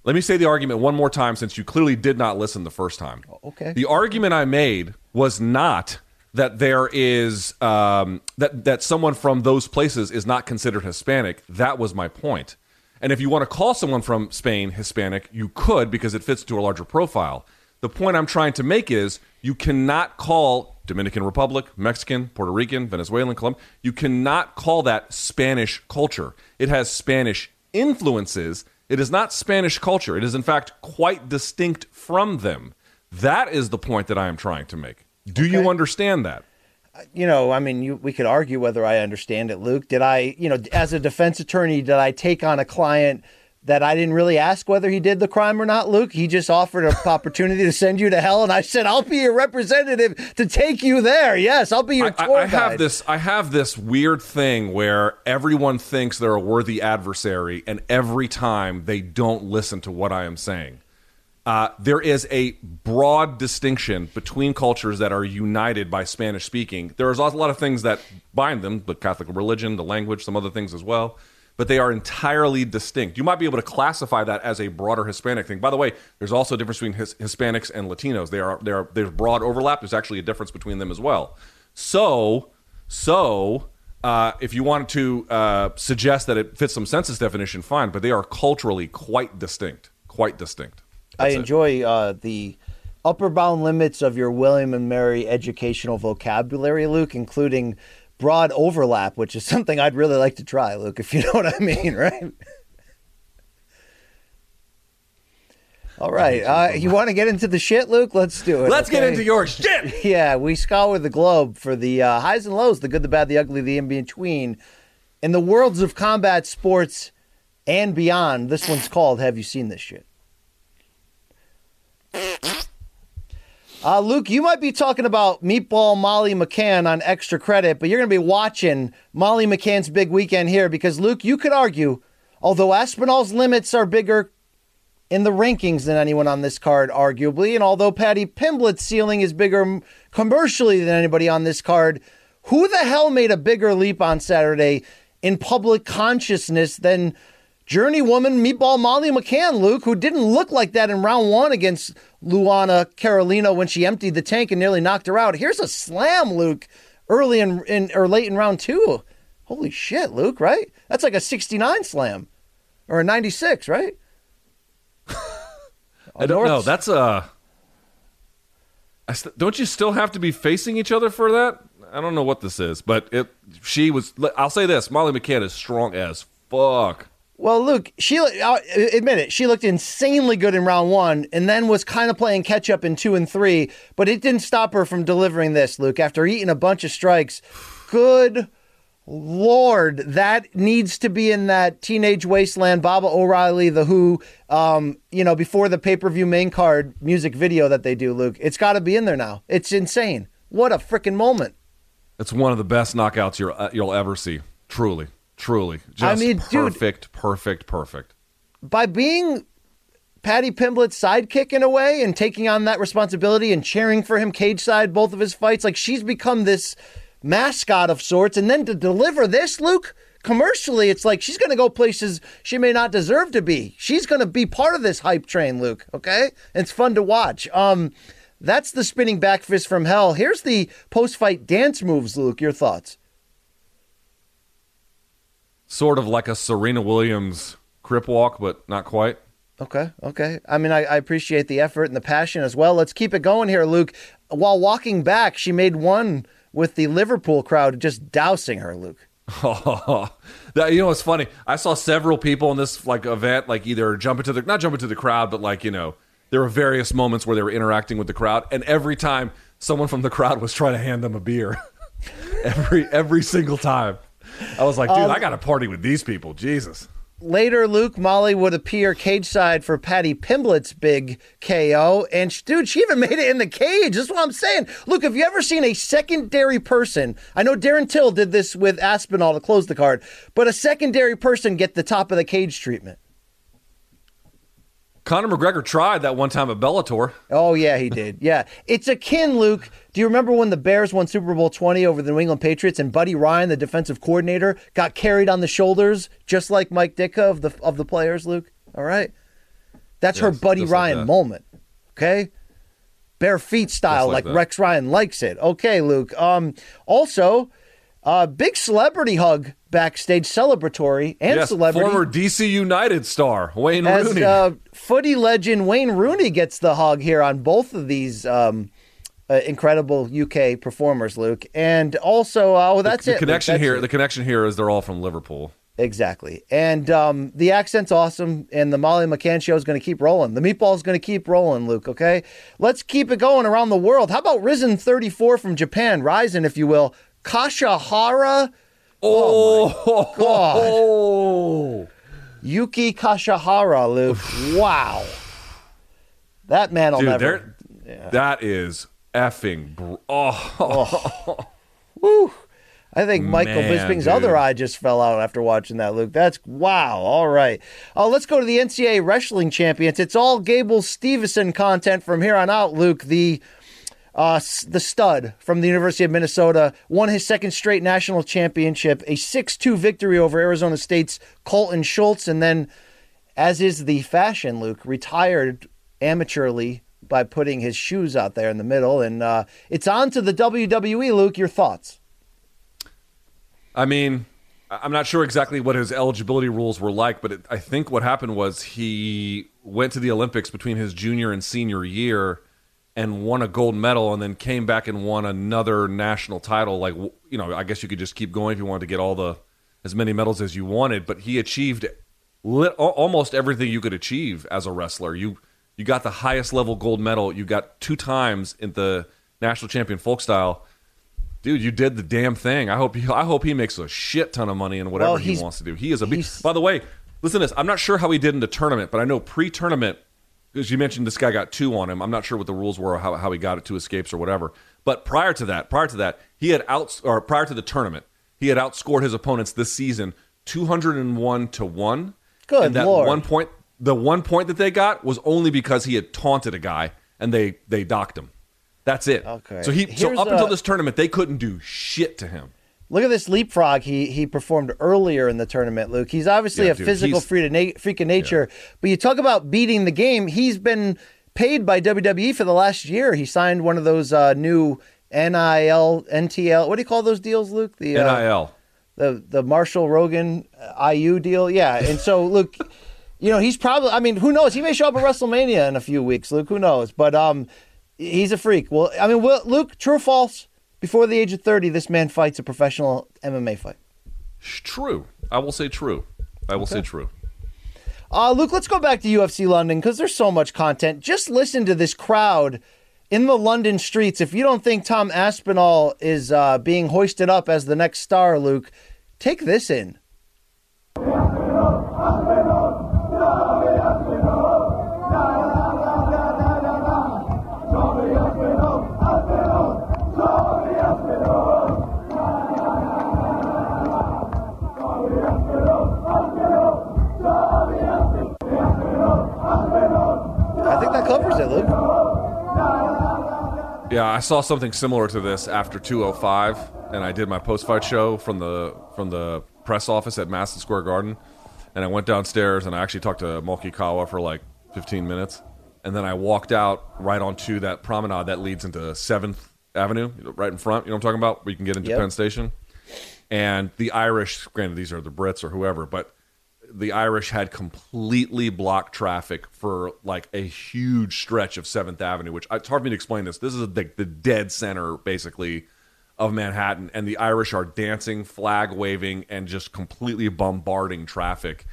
Let me say the argument one more time since you clearly did not listen the first time. okay. The argument I made was not that there is um, that that someone from those places is not considered Hispanic. That was my point. And if you want to call someone from Spain Hispanic, you could because it fits to a larger profile. The point I'm trying to make is you cannot call Dominican Republic, Mexican, Puerto Rican, Venezuelan, Colombian, you cannot call that Spanish culture. It has Spanish influences. It is not Spanish culture. It is, in fact, quite distinct from them. That is the point that I am trying to make. Do you understand that? You know, I mean, you, we could argue whether I understand it, Luke. Did I, you know, as a defense attorney, did I take on a client that I didn't really ask whether he did the crime or not, Luke? He just offered an opportunity to send you to hell, and I said, I'll be your representative to take you there. Yes, I'll be your I, tour I have guide. this I have this weird thing where everyone thinks they're a worthy adversary, and every time they don't listen to what I am saying. Uh, there is a broad distinction between cultures that are united by Spanish speaking. There's a lot of things that bind them, the Catholic religion, the language, some other things as well, but they are entirely distinct. You might be able to classify that as a broader Hispanic thing. By the way, there's also a difference between his, Hispanics and Latinos. They are, they are, there's broad overlap. There's actually a difference between them as well. So, so uh, if you wanted to uh, suggest that it fits some census definition, fine, but they are culturally quite distinct. Quite distinct. I enjoy uh, the upper bound limits of your William and Mary educational vocabulary, Luke, including broad overlap, which is something I'd really like to try, Luke, if you know what I mean, right? All right. Uh, you want to get into the shit, Luke? Let's do it. Let's get into your shit. Yeah, we scour the globe for the uh, highs and lows, the good, the bad, the ugly, the in between. In the worlds of combat sports and beyond, this one's called Have You Seen This Shit? Uh, Luke, you might be talking about Meatball Molly McCann on extra credit, but you're going to be watching Molly McCann's big weekend here because, Luke, you could argue, although Aspinall's limits are bigger in the rankings than anyone on this card, arguably, and although Paddy Pimblett's ceiling is bigger commercially than anybody on this card, who the hell made a bigger leap on Saturday in public consciousness than journeywoman Meatball Molly McCann, Luke, who didn't look like that in round one against Luana Carolina when she emptied the tank and nearly knocked her out. Here's a slam, Luke, early in, in or late in round two. Holy shit, Luke, right? That's like a 69 slam or a 96, right? I don't know. That's a. I st- don't you still have to be facing each other for that? I don't know what this is, but it. She was. I'll say this: Molly McCann is strong as fuck. Well, Luke, she I'll admit it. She looked insanely good in round one, and then was kind of playing catch up in two and three. But it didn't stop her from delivering this, Luke. After eating a bunch of strikes, good lord, that needs to be in that teenage wasteland. Baba O'Riley, the Who, um, you know, before the pay per view main card music video that they do, Luke. It's got to be in there now. It's insane. What a freaking moment. It's one of the best knockouts you'll uh, you'll ever see. Truly, truly, just I mean, dude- perfect, perfect, perfect. by being Paddy Pimblett's sidekick in a way and taking on that responsibility and cheering for him cage side both of his fights, like she's become this mascot of sorts. And then to deliver this, Luke, commercially, it's like she's going to go places she may not deserve to be. She's going to be part of this hype train, Luke. Okay, it's fun to watch. Um, that's the spinning back fist from hell. Here's the post fight dance moves, Luke. Your thoughts? Sort of like a Serena Williams crip walk, but not quite. Okay, okay. I mean, I, I appreciate the effort and the passion as well. Let's keep it going here, Luke. While walking back, she made one with the Liverpool crowd just dousing her, Luke. that you know what's funny? I saw several people in this like event, like either jumping to the not jumping to the crowd, but like you know there were various moments where they were interacting with the crowd, and every time someone from the crowd was trying to hand them a beer. every every single time. I was like, dude, Um, I got to party with these people. Jesus. Later, Luke Molly would appear cage side for Paddy Pimblett's big KO. And sh- dude, she even made it in the cage. That's what I'm saying. Look, have you ever seen a secondary person? I know Darren Till did this with Aspinall to close the card, but a secondary person get the top of the cage treatment. Conor McGregor tried that one time at Bellator. Oh yeah, he did. Yeah, it's akin, Luke. Do you remember when the Bears won Super Bowl twenty over the New England Patriots and Buddy Ryan, the defensive coordinator, got carried on the shoulders just like Mike Ditka of the of the players? Luke, all right, that's her Buddy just like Ryan moment. Okay, bare feet style, like like. Rex Ryan likes it. Okay, Luke. Um, also, uh, big celebrity hug backstage, celebratory and yes, celebrity. former DC United star Wayne As Rooney. uh, footy legend Wayne Rooney gets the hug here on both of these um, uh, incredible UK performers, Luke, and also uh, oh, that's the it. Luke, connection that's here. it. The connection here is they're all from Liverpool. exactly, and um, the accent's awesome, and the Molly McCann show is going to keep rolling. The meatball's going to keep rolling, Luke. Okay, let's keep it going around the world. How about Risen thirty four from Japan, Ryzen, if you will, Kashahara. Oh, God. Oh, Yuki Kashahara, Luke. wow. That man will dude, never. there- that is effing. Br- oh, Woo. I think Michael Man, Bisping's dude. other eye just fell out after watching that, Luke. That's wow. All right. Uh, let's go to the NCAA Wrestling Champions. It's all Gable Stevenson content from here on out, Luke. The uh, the stud from the University of Minnesota won his second straight national championship, a 6 2 victory over Arizona State's Colton Schultz, and then, as is the fashion, Luke, retired amateurly by putting his shoes out there in the middle. And uh, it's on to the WWE, Luke. Your thoughts? I mean, I'm not sure exactly what his eligibility rules were like, but it, I think what happened was he went to the Olympics between his junior and senior year and won a gold medal, and then came back and won another national title. Like you know, I guess you could just keep going if you wanted to get all the as many medals as you wanted. But he achieved lit, almost everything you could achieve as a wrestler. You you got the highest level gold medal. You got two times in the national champion folk style dude, you did the damn thing. I hope he, I hope he makes a shit ton of money in whatever Well, he wants to do. He is a. Be- he's- By the way, listen to this. I'm not sure how he did in the tournament, but I know pre-tournament because you mentioned this guy got two on him. I'm not sure what the rules were or how, how he got it two escapes or whatever. But prior to that, prior to that, he had out or prior to the tournament, he had outscored his opponents this season 201 to one. Good and that Lord. one point, the one point that they got was only because he had taunted a guy and they they docked him. That's it. Okay. So he so Here's up until this tournament, they couldn't do shit to him. Look at this leapfrog he he performed earlier in the tournament, Luke. He's obviously Yeah, a dude, physical freak of, na- freak of nature, but you talk about beating the game. He's been paid by WWE for the last year. He signed one of those uh, new NIL, NTL. What do you call those deals, Luke? The uh, NIL. the the Marshall Rogan uh, IU deal. Yeah, and so Luke. you know, he's probably. I mean, who knows? He may show up at WrestleMania in a few weeks, Luke. Who knows? But um, he's a freak. Well, I mean, Will, Luke, true or false? Before the age of thirty, this man fights a professional MMA fight. True. I will say true. I will say true. Uh, Luke, let's go back to UFC London because there's so much content. Just listen to this crowd in the London streets. If you don't think Tom Aspinall is uh, being hoisted up as the next star, Luke, take this in. Yeah, I saw something similar to this after 205, and I did my post-fight show from the from the press office at Madison Square Garden, and I went downstairs and I actually talked to Moki Kawa for like 15 minutes, and then I walked out right onto that promenade that leads into Seventh Avenue, right in front. You know what I'm talking about? Where you can get into Yep. Penn Station, and the Irish. Granted, these are the Brits or whoever, but the Irish had completely blocked traffic for like a huge stretch of Seventh Avenue, which it's hard for me to explain this. This is the, the dead center, basically, of Manhattan, and the Irish are dancing, flag waving, and just completely bombarding traffic.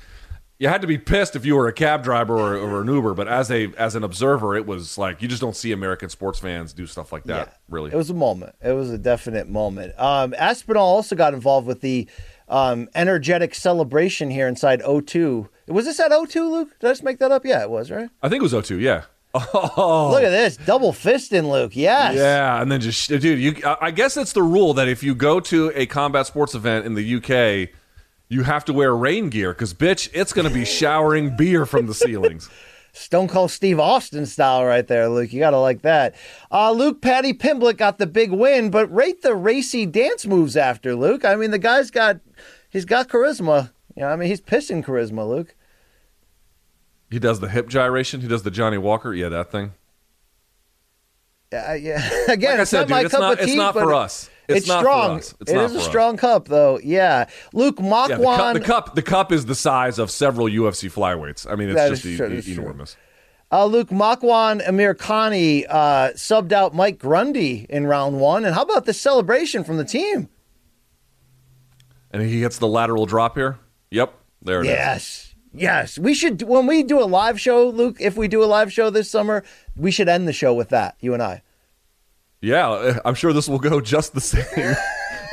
you had to be pissed if you were a cab driver or, or an Uber, but as a as an observer, it was like you just don't see American sports fans do stuff like that. Yeah. Really, It was a moment. It was a definite moment. Um, Aspinall also got involved with the um, energetic celebration here inside O2. Was this at O2, Luke? Did I just make that up? Yeah, it was, right? I think it was O2. Yeah. Oh, Look at this. Double fisting, Luke. Yes. Yeah, and then just dude, you. I I guess it's the rule that if you go to a combat sports event in the UK, you have to wear rain gear because bitch, it's going to be showering beer from the ceilings. Stone Cold Steve Austin style right there, Luke. You got to like that. Uh, Luke Paddy Pimblett got the big win, but rate the racy dance moves after, Luke. I mean, the guy's got, he's got charisma. You know, I mean, he's pissing charisma, Luke. He does the hip gyration. He does the Johnny Walker. Yeah, that thing. Yeah, yeah. Again, Like I said, not my dude, it's cup not- of it's tea, not for us. It's It's, strong. It's It not is a us. strong cup, though. Yeah, Luke Yeah, the cup, the cup. The cup is the size of several UFC flyweights. I mean, it's just true, e- true. enormous. Uh, Luke Makwan Amirkhani uh, subbed out Mike Grundy in round one. And how about the celebration from the team? And he gets the lateral drop here. Yep, there it is. Yes. Yes. We should, when we do a live show, Luke, if we do a live show this summer, we should end the show with that, you and I. Yeah, I'm sure this will go just the same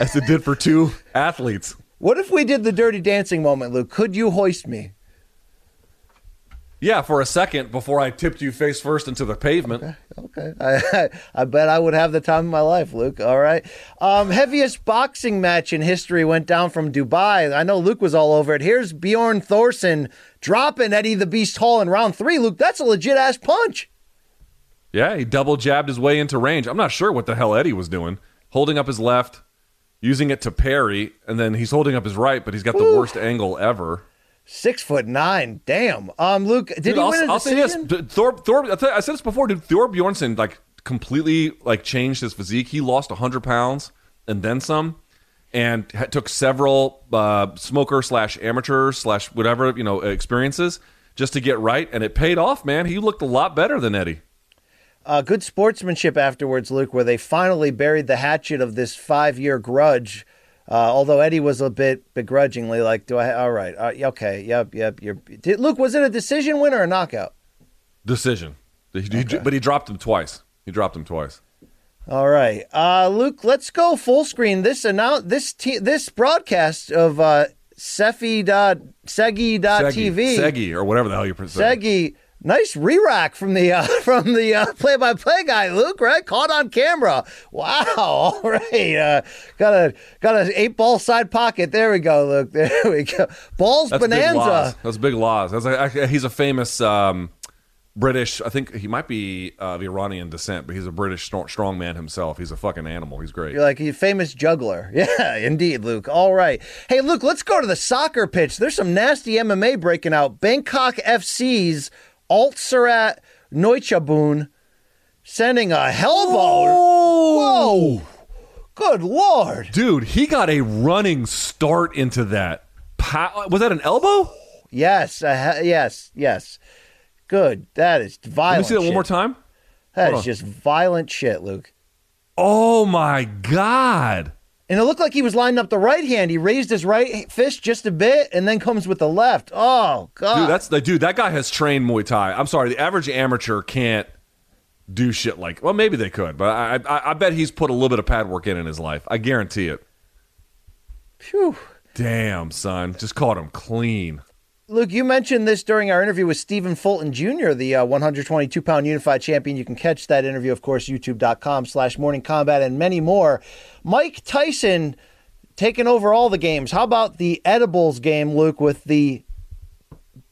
as it did for two athletes. What if we did the dirty dancing moment, Luke? Could you hoist me? Yeah, for a second before I tipped you face first into the pavement. Okay. I, I bet I would have the time of my life, Luke. All right. Um, heaviest boxing match in history went down from Dubai. I know Luke was all over it. Here's Bjorn Thorson dropping Eddie the Beast Hall in round three. Luke, that's a legit ass punch. Yeah, he double jabbed his way into range. I'm not sure what the hell Eddie was doing. Holding up his left, using it to parry, and then he's holding up his right, but he's got the worst angle ever. Six foot nine. Damn. Um, Luke, did Dude, he I'll, win a I'll say this: Thor, Thor. I, said this before. Dude, Thor Bjornsson like completely like changed his physique. He lost 100 pounds and then some, and ha- took several uh, smoker slash amateur slash whatever you know experiences just to get right, and it paid off. Man, he looked a lot better than Eddie. Uh, good sportsmanship afterwards, Luke, where they finally buried the hatchet of this five year grudge. Uh, although Eddie was a bit begrudgingly like, "Do I? All right, uh, okay, yep, yep." You're, did, Luke, was it a decision win or a knockout? Decision, He- he- but he dropped him twice. He dropped him twice. All right, uh, Luke, let's go full screen. This announce this this broadcast of uh, Sefi dot Segi dot TV Segi, or whatever the hell you say. Segi. Nice re-rack from the uh, from the uh, play-by-play guy, Luke. Right, caught on camera. Wow. All right, uh, got a got an eight-ball side pocket. There we go, Luke. There we go. Balls That's bonanza. That's Big Loz. That's like, he's a famous um, British. I think he might be of Iranian descent, but he's a British strong man himself. He's a fucking animal. He's great. You're like a famous juggler. Yeah, indeed, Luke. All right. Hey, Luke, let's go to the soccer pitch. There's some nasty MMA breaking out. Bangkok FC's Alt Surat Neuchabun sending a hellbow. Whoa. Good lord. Dude, he got a running start into that. Pow- was that an elbow? Yes, uh, yes, yes. Good. That is violent. Let me see that one more time. That Hold is on. just violent shit, Luke. Oh my god. And it looked like he was lining up the right hand. He raised his right fist just a bit and then comes with the left. Oh, God. Dude, that's the dude. That guy has trained Muay Thai. I'm sorry, the average amateur can't do shit like. Well, maybe they could, but I, I, I bet he's put a little bit of pad work in in his life. I guarantee it. Phew. Damn, son, just caught him clean. Luke, you mentioned this during our interview with Stephen Fulton Jr., the uh, 122 pound unified champion. You can catch that interview, of course, youtube.com slash morning kombat and many more. Mike Tyson taking over all the games. How about the edibles game, Luke, with the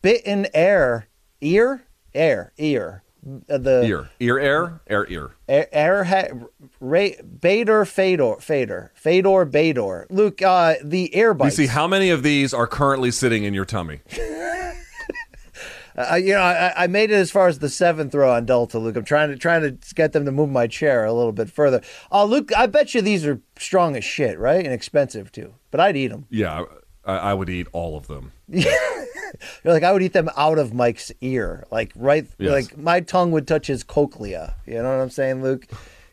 bitten air, ear, air, ear, uh, the Ear, ear, air, air, ear. air, air Ray, Bader, Fedor, Fader, Fedor, Bador. Luke, uh, the air You see, how many of these are currently sitting in your tummy? Uh, you know, I, I made it as far as the seventh row on Delta, Luke. I'm trying to trying to get them to move my chair a little bit further. Uh, Luke, I bet you these are strong as shit, right? And expensive too. But I'd eat them. Yeah, I, I would eat all of them. You're like I would eat them out of Mike's ear, like right, Yes. like my tongue would touch his cochlea. You know what I'm saying, Luke?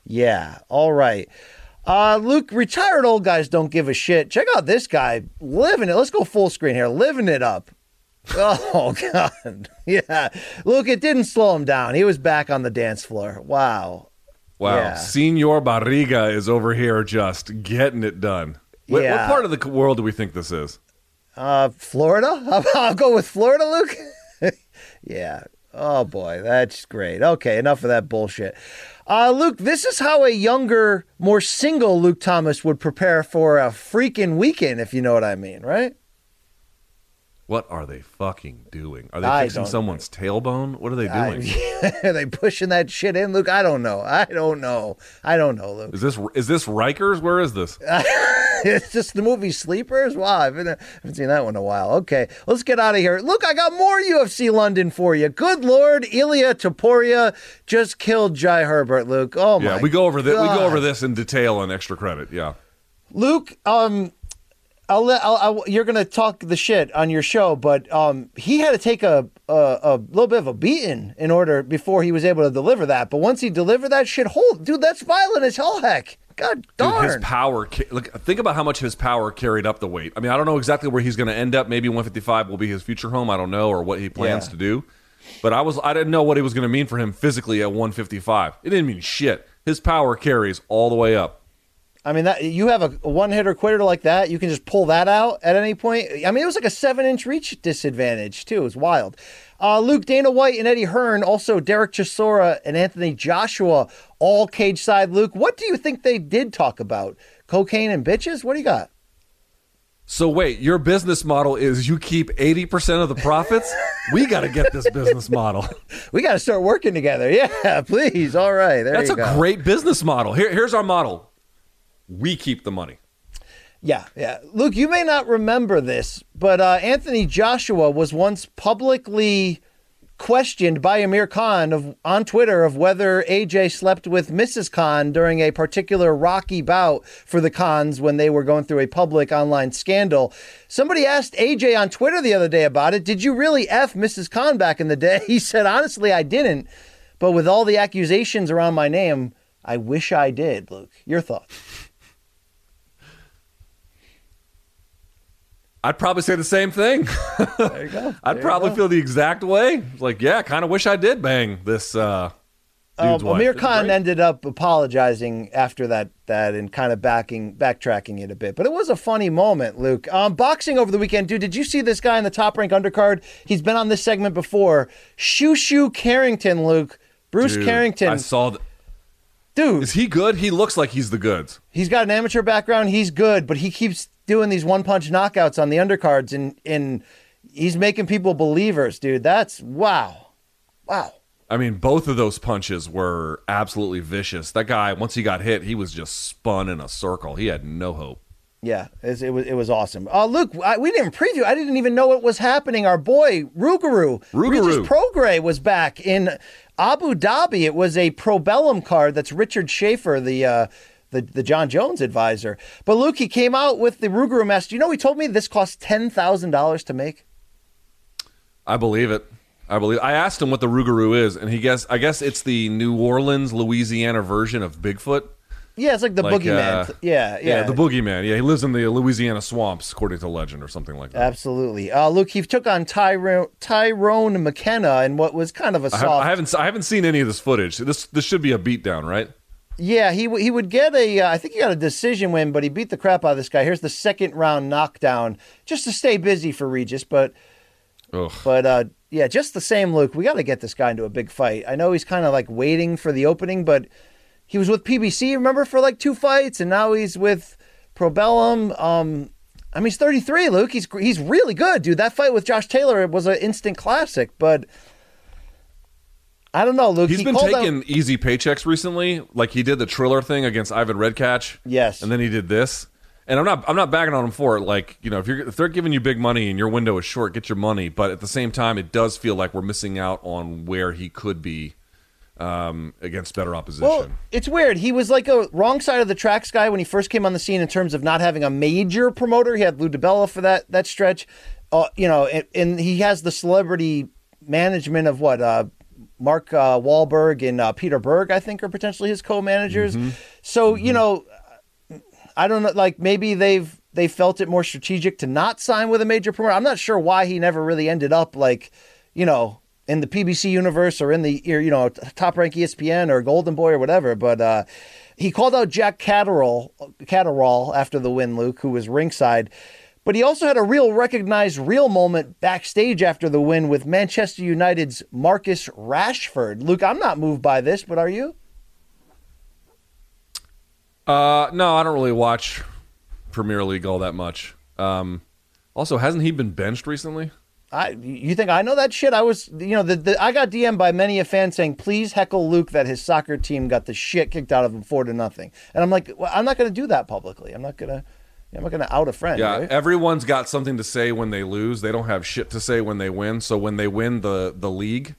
Yeah. All right. Uh, Luke, retired old guys don't give a shit. Check out this guy living it. Let's go full screen here, living it up. Oh God, yeah. Luke, it didn't slow him down. He was back on the dance floor. Wow. Wow. Yeah. Senor Barriga is over here just getting it done. What, what part of the world do we think this is? Uh, Florida? I'll, I'll go with Florida, Luke. yeah. Oh boy, that's great. Okay, enough of that bullshit. Uh, Luke, this is how a younger, more single Luke Thomas would prepare for a freaking weekend, if you know what I mean, right? What are they fucking doing? Are they I fixing don't- tailbone? What are they doing? I- Are they pushing that shit in, Luke? I don't know. I don't know. I don't know, Luke. is this is this Rikers? Where is this? it's just the movie Sleepers. Wow, I haven't, I haven't seen that one in a while. Okay, let's get out of here. Look, I got more UFC London for you. Good lord, Ilia Topuria just killed Jai Herbert. Luke, oh my. yeah, we go over this. We go over this in detail on extra credit. Yeah. Luke, um, I'll let I'll, I'll, you're gonna talk the shit on your show, but um, he had to take a, a a little bit of a beating in order before he was able to deliver that. But once he delivered that shit, hold, dude, that's violent as hell. Heck, God Dude, his power. Look, think about how much his power carried up the weight. I mean, I don't know exactly where he's going to end up. Maybe 155 will be his future home. I don't know, or what he plans Yeah. to do. But I was, I didn't know what it was going to mean for him physically at 155. It didn't mean shit. His power carries all the way up. I mean, that you have a, a one hitter quitter like that, you can just pull that out at any point. I mean, it was like a seven inch reach disadvantage too. It was wild. Uh, Luke Dana White and Eddie Hearn, also Dereck Chisora and Anthony Joshua, all cage side. Luke, what do you think they did talk about? Cocaine and bitches? What do you got? So wait, your business model is you keep 80% of the profits? we got to get this business model. We got to start working together. Yeah, please. All right, there That's a go. great business model. Here, here's our model. We keep the money. Yeah, yeah. Luke, you may not remember this, but uh, Anthony Joshua was once publicly questioned by Amir Khan of, on Twitter of whether AJ slept with Mrs. Khan during a particular rocky bout for the Khans when they were going through a public online scandal. Somebody asked AJ on Twitter the other day about it. Did you really F Mrs. Khan back in the day? He said, honestly, I didn't. But with all the accusations around my name, I wish I did. Luke, your thoughts? I'd probably say the same thing. There you go. I'd probably feel the exact way. Like, yeah, kind of wish I did bang this uh, dude's Um, wife. Amir Khan ended up apologizing after that that and kind of backing backtracking it a bit. But it was a funny moment, Luke. Um, boxing over the weekend, dude. Did you see this guy in the top rank undercard? He's been on this segment before. Shu Shu Carrington, Luke. Bruce Dude, Carrington. I saw. Th- dude, is he good? He looks like he's the goods. he's got an amateur background. He's good, but he keeps doing these one punch knockouts on the undercards and and he's making people believers, dude. That's wow. Wow. I mean, both of those punches were absolutely vicious. That guy, once he got hit, he was just spun in a circle. He had no hope. Yeah, it was it was awesome. Uh, Luke, I, we didn't preview. I didn't even know what was happening. Our boy Rougarou, Rougarou. Regis Prograis was back in Abu Dhabi. It was a Probellum card. That's Richard Schaefer, the uh, the the Jon Jones advisor. But Luke, he came out with the Rougarou mask. You know, he told me this cost ten thousand dollars to make. I believe it. I believe. I asked him what the Rougarou is, and he guess. I guess it's the New Orleans, Louisiana version of Bigfoot. Yeah, it's like the Like, boogeyman. uh, yeah, yeah, the boogeyman. Yeah, he lives in the Louisiana swamps, according to legend, or something like that. Absolutely. Uh, Luke, he took on Tyrone, Tyrone McKenna in what was kind of a I, soft. have, I haven't. I haven't seen any of this footage. This this should be a beatdown, right? Yeah, he w- he would get a. Uh, I think he got a decision win, but he beat the crap out of this guy. Here's the second round knockdown, just to stay busy for Regis. But Ugh. but uh, yeah, just the same, Luke. We got to get this guy into a big fight. I know he's kind of like waiting for the opening, but he was with PBC, remember, for like two fights, and now he's with Probellum. Um, I mean, he's 33, Luke. He's he's really good, dude. That fight with Josh Taylor was an instant classic, but. I don't know, Luke. He's He been called out- taking easy paychecks recently. Like he did the Triller thing against Ivan Redkach. Yes. and then he did this. And I'm not I'm not bagging on him for it. Like you know, if you're if they're giving you big money and your window is short, get your money. But at the same time, it does feel like we're missing out on where he could be um, against better opposition. Well, it's weird. He was like a wrong side of the tracks guy when he first came on the scene in terms of not having a major promoter. He had Lou DiBella for that that stretch, uh, you know, and, and he has the celebrity management of what uh, Mark uh, Wahlberg and uh, Peter Berg, I think, are potentially his co-managers. So you know, I don't know. Like maybe they've they felt it more strategic to not sign with a major promoter. I'm not sure why he never really ended up like, you know, in the PBC universe or in the you know top rank ESPN or Golden Boy or whatever. But uh, he called out Jack Catterall, Catterall after the win, Luke, who was ringside. But he also had a real recognized real moment backstage after the win with Manchester United's Marcus Rashford. Luke, I'm not moved by this, but are you? Uh, no, I don't really watch Premier League all that much. Um, also, hasn't he been benched recently? I you think I know that shit? I was you know the, the I got DM'd by many a fan saying please heckle Luke that his soccer team got the shit kicked out of him four to nothing, and I'm like well, I'm not going to do that publicly. I'm not gonna I'm not going to out a friend. Yeah, right? everyone's got something to say when they lose. They don't have shit to say when they win. So when they win the the league,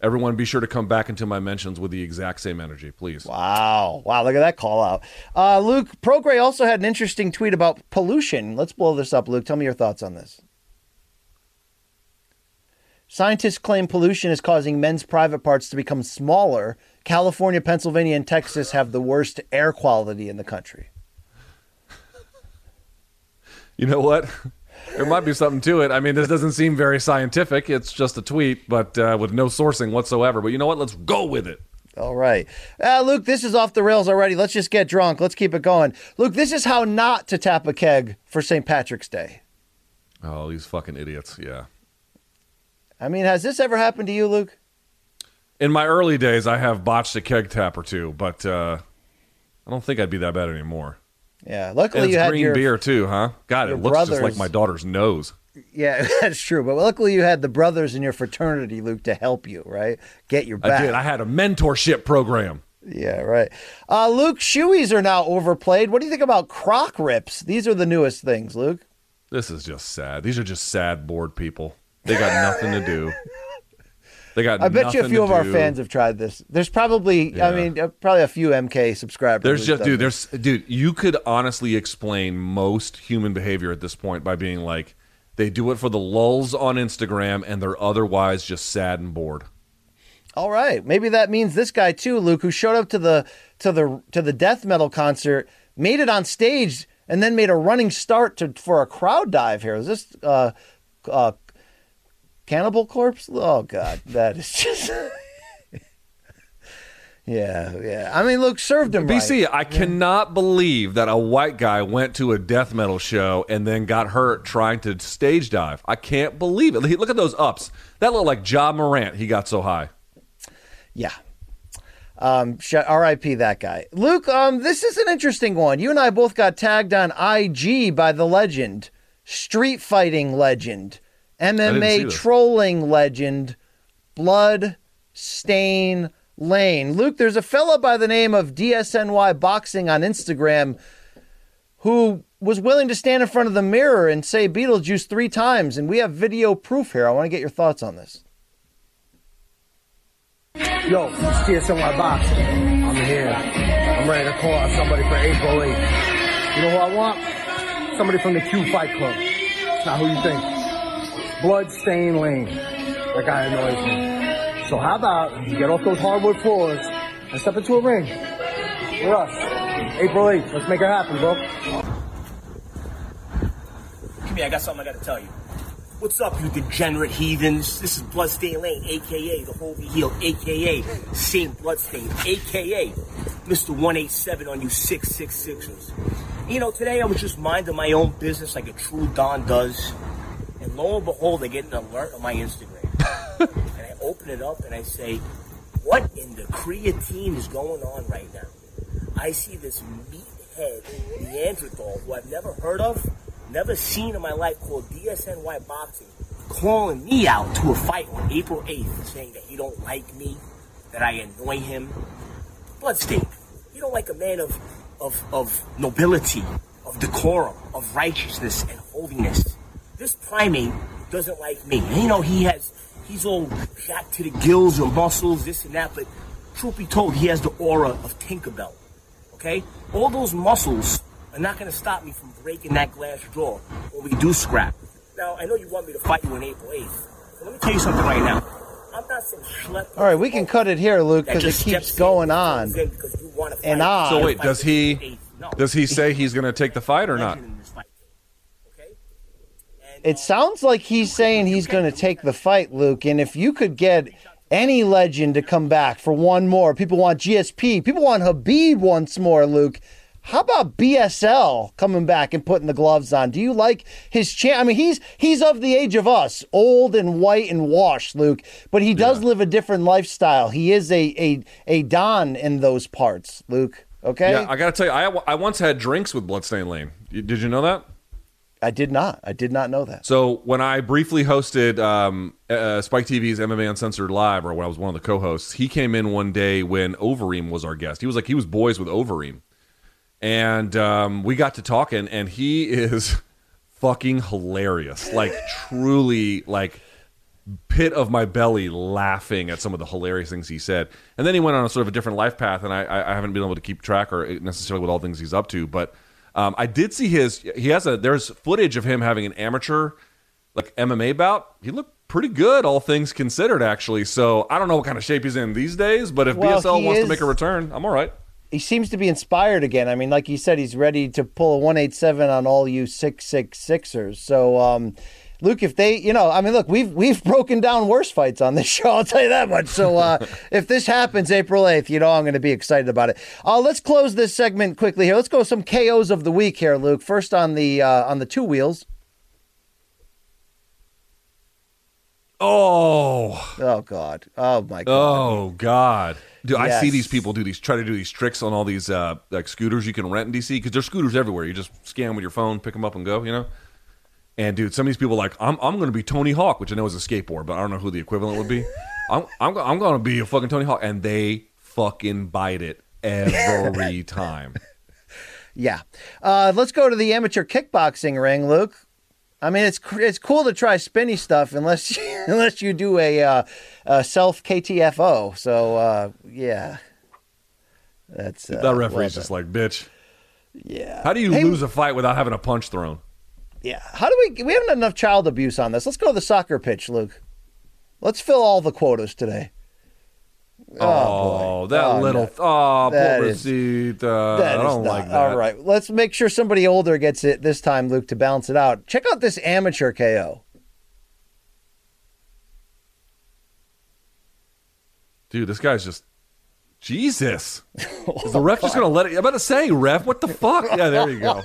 everyone be sure to come back into my mentions with the exact same energy, please. Wow. Wow. Look at that call out. Uh, Luke, Prograis also had an interesting tweet about pollution. Let's blow this up, Luke. Tell me your thoughts on this. Scientists claim pollution is causing men's private parts to become smaller. California, Pennsylvania, and Texas have the worst air quality in the country. You know what? There might be something to it. I mean, this doesn't seem very scientific. It's just a tweet, but uh, with no sourcing whatsoever. But you know what? Let's go with it. All right. Uh, Luke, this is off the rails already. Let's just get drunk. Let's keep it going. Luke, this is how not to tap a keg for St. Patrick's Day. Oh, these fucking idiots. Yeah. I mean, has this ever happened to you, Luke? In my early days, I have botched a keg tap or two, but uh, I don't think I'd be that bad anymore. Yeah. Luckily, you had green your beer too, huh? God, it looks just like my daughter's nose. Yeah, that's true. But luckily, you had the brothers in your fraternity, Luke, to help you, right? Get your back. I did. I had a mentorship program. yeah, right. Uh, Luke, shoeies are now overplayed. What do you think about croc rips? These are the newest things, Luke. This is just sad. These are just sad, bored people. They got nothing to do. They got. I bet you a few of our fans have tried this. There's probably, I mean, uh, probably a few MK subscribers. There's just, dude. this. There's, dude. You could honestly explain most human behavior at this point by being like, they do it for the lulls on Instagram, and they're otherwise just sad and bored. All right, maybe that means this guy too, Luke, who showed up to the to the to the death metal concert, made it on stage, and then made a running start to for a crowd dive. Here is this uh, uh, Cannibal Corpse? Oh God, that is just. yeah, yeah. I mean, look, served him BC, right. I cannot believe that a white guy went to a death metal show and then got hurt trying to stage dive. I can't believe it. Look at those ups. That looked like Ja Morant. He got so high. Yeah. Um, R.I.P. that guy. Luke, um, this is an interesting one. You and I both got tagged on IG by the legend, street fighting legend, MMA trolling legend, Blood Stain Lane. Luke, there's a fella by the name of DSNY Boxing on Instagram who was willing to stand in front of the mirror and say Beetlejuice three times, and we have video proof here. I want to get your thoughts on this. Yo, it's TSNY Boxing. I'm here. I'm ready to call out somebody for April 8th. You know who I want? Somebody from the Q Fight Club. It's not who you think. Bloodstain Lane. That guy annoys me. So how about you get off those hardwood floors and step into a ring with us? April 8th. Let's make it happen, bro. Come here, I got something I gotta tell you. What's up, you degenerate heathens? This is Bloodstain Lane, aka the Holy Heel, aka Saint Bloodstain, aka Mr. 187 on you 666ers. You know, today I was just minding my own business like a true Don does, and lo and behold, I get an alert on my Instagram. and I open it up and I say, What in the creatine is going on right now? I see this meathead Neanderthal who I've never heard of, never seen in my life called DSNY Boxing, calling me out to a fight on April 8th, saying that he don't like me, that I annoy him. Bloodstain, you don't like a man of, of, of nobility, of decorum, of righteousness and holiness. This primate doesn't like me. And you know, he has, he's all jacked to the gills and muscles, this and that, but truth be told, he has the aura of Tinkerbell. Okay? All those muscles are not going to stop me from breaking that glass jaw when we do scrap. Now, I know you want me to fight you on April 8th. But let me tell you something right now. I'm not some schlep. All right, we can cut it here, Luke, because it keeps going on. comes in because you wanna and on. So wait, does he April 8th. No. does he say he's going to take the fight or not? Legend in this fight. It sounds like he's saying he's going to take the fight, Luke. And if you could get any legend to come back for one more, people want GSP, people want Khabib once more, Luke. How about BSL coming back and putting the gloves on? Do you like his chance? I mean, he's he's of the age of us, old and white and washed, Luke. But he does live a different lifestyle. He is a a a don in those parts, Luke. Okay. Yeah, I got to tell you, I, I once had drinks with Bloodstain Lane. Did you know that? I did not. I did not know that. So when I briefly hosted um, uh, Spike TV's MMA Uncensored Live, or when I was one of the co-hosts, he came in one day when Overeem was our guest. He was like he was boys with Overeem, and um, we got to talking, and he is fucking hilarious, like truly like pit of my belly laughing at some of the hilarious things he said. And then he went on a sort of a different life path, and I, I haven't been able to keep track or necessarily with all things he's up to. But um, I did see his. He has a. There's footage of him having an amateur like MMA bout. He looked pretty good, all things considered, actually. So I don't know what kind of shape he's in these days, but if Well, BSL wants is- to make a return, I'm all right. he seems to be inspired again. I mean, like you said, he's ready to pull a 187 on all you 666ers. So, um, Luke, if they, you know, I mean, look, we've we've broken down worse fights on this show. I'll tell you that much. So, uh, if this happens April 8th, you know, I'm going to be excited about it. Uh, let's close this segment quickly here. Let's go some KOs of the week here, Luke. First on the uh, on the two wheels. Oh, Oh God. Oh my God. oh God. Dude, I see these people do these, try to do these tricks on all these uh, like scooters you can rent in DC because there's scooters everywhere. You just scan with your phone, pick them up, and go. You know. And dude, some of these people are like I'm I'm going to be Tony Hawk, which I know is a skateboard, but I don't know who the equivalent would be. I'm I'm I'm going to be a fucking Tony Hawk, and they fucking bite it every time. Yeah. Uh, let's go to the amateur kickboxing ring, Luke. I mean, it's it's cool to try spinny stuff unless you, unless you do a, uh, a self KTFO. So uh, yeah, that's uh, That referee's just like, bitch. yeah. How do you Hey, lose a fight without having a punch thrown? Yeah. How do we? We haven't had enough child abuse on this. Let's go to the soccer pitch, Luke. Let's fill all the quotas today. Oh, oh boy. that Oh, little. no. Oh, That Rosita. That I don't not like that. all right. Let's make sure somebody older gets it this time, Luke, to balance it out. Check out this amateur KO. Dude, this guy's just. Jesus. Is the ref just going to let it? I'm about to say, ref, what the fuck? Yeah, there you go.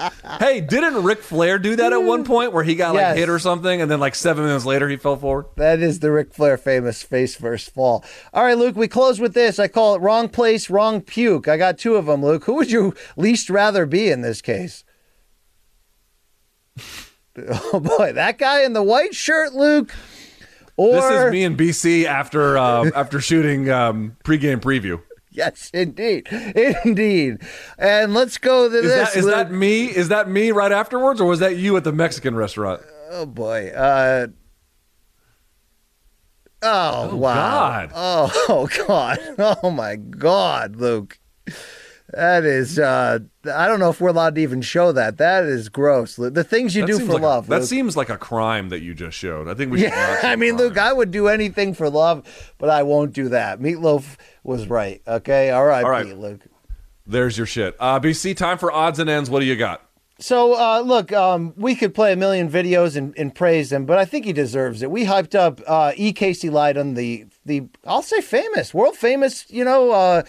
hey, didn't Ric Flair do that at one point where he got like Yes. hit or something and then like seven minutes later he fell forward? That is the Ric Flair famous face first fall. All right, Luke, we close with this. I call it wrong place, wrong puke. I got two of them, Luke. Who would you least rather be in this case? Oh boy, that guy in the white shirt, Luke. Or This is me and BC after uh, after shooting um, pregame preview. yes, indeed, indeed. And let's go to Is this. that is that me? Is that me right afterwards, or was that you at the Mexican restaurant? Oh boy. Uh, oh, Oh, wow. God. Oh, oh God. Oh my God, Luke. That is. uh I don't know if we're allowed to even show that. That is gross. The things you That do for like a- love. that Luke. seems like a crime that you just showed. I think we should. Yeah, I mean, crime. Luke, I would do anything for love, but I won't do that. Meatloaf was right. Okay, all right, All right. Luke. There's your shit. Uh, BC, time for odds and ends. What do you got? So, uh, look, um, we could play a million videos and, and praise him, but I think he deserves it. We hyped up uh, E. Casey Leydon, the the I'll say famous, world famous, you know, uh,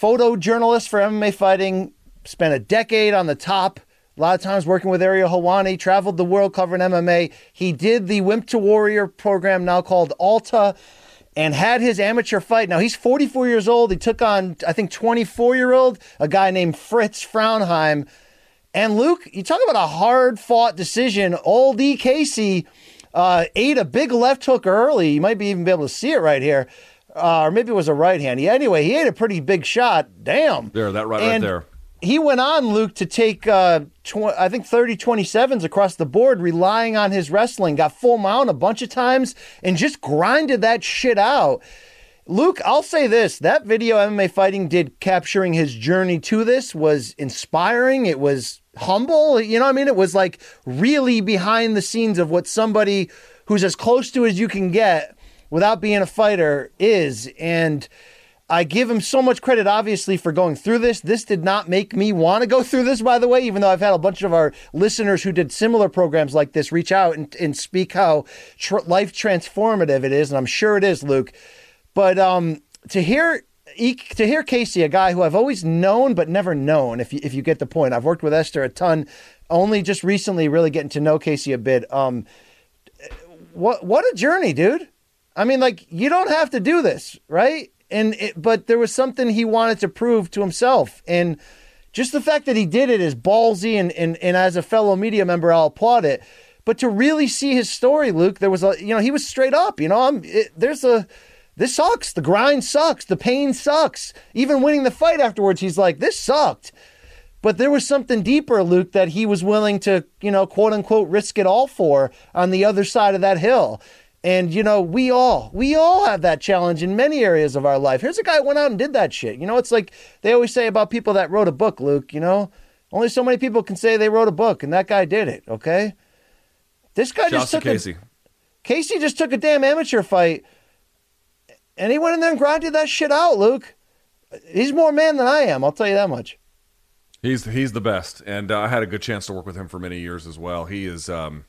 photojournalist for MMA fighting. Spent a decade on the top. A lot of times working with Ariel Helwani, traveled the world covering MMA. He did the Wimp to Warrior program now called Alta and had his amateur fight. Now he's 44 years old. He took on, I think, 24 year old, a guy named Fritz Fraunheim. And Luke, you talk about a hard fought decision. Old E. Casey uh, ate a big left hook early. You might be even be able to see it right here. Uh, or maybe it was a right hand. Yeah, anyway, he ate a pretty big shot. Damn. There, that right, right there. He went on, Luke, to take, uh, tw- I think, 30 27s across the board, relying on his wrestling. Got full mount a bunch of times and just grinded that shit out. Luke, I'll say this that video MMA Fighting did capturing his journey to this was inspiring. It was humble. You know what I mean? It was like really behind the scenes of what somebody who's as close to as you can get without being a fighter is. And I give him so much credit, obviously, for going through this. This did not make me want to go through this, by the way, even though I've had a bunch of our listeners who did similar programs like this reach out and, and speak how tr- life transformative it is. And I'm sure it is, Luke. But um, to hear to hear Casey, a guy who I've always known but never known, if you, if you get the point, I've worked with Esther a ton, only just recently really getting to know Casey a bit. Um, what what a journey, dude! I mean, like you don't have to do this, right? And it, but there was something he wanted to prove to himself, and just the fact that he did it is ballsy, and and, and as a fellow media member, I'll applaud it. But to really see his story, Luke, there was a you know he was straight up. You know, I'm it, there's a this sucks. The grind sucks. The pain sucks. Even winning the fight afterwards, he's like, this sucked. But there was something deeper, Luke, that he was willing to, you know, quote unquote, risk it all for on the other side of that hill. And, you know, we all, we all have that challenge in many areas of our life. Here's a guy who went out and did that shit. You know, it's like they always say about people that wrote a book, Luke, you know, only so many people can say they wrote a book, and that guy did it, okay? This guy just took Casey. A, Casey just took a damn amateur fight and he went in there and grinded that shit out, Luke. He's more man than I am, I'll tell you that much. He's he's the best, and uh, I had a good chance to work with him for many years as well. He is um,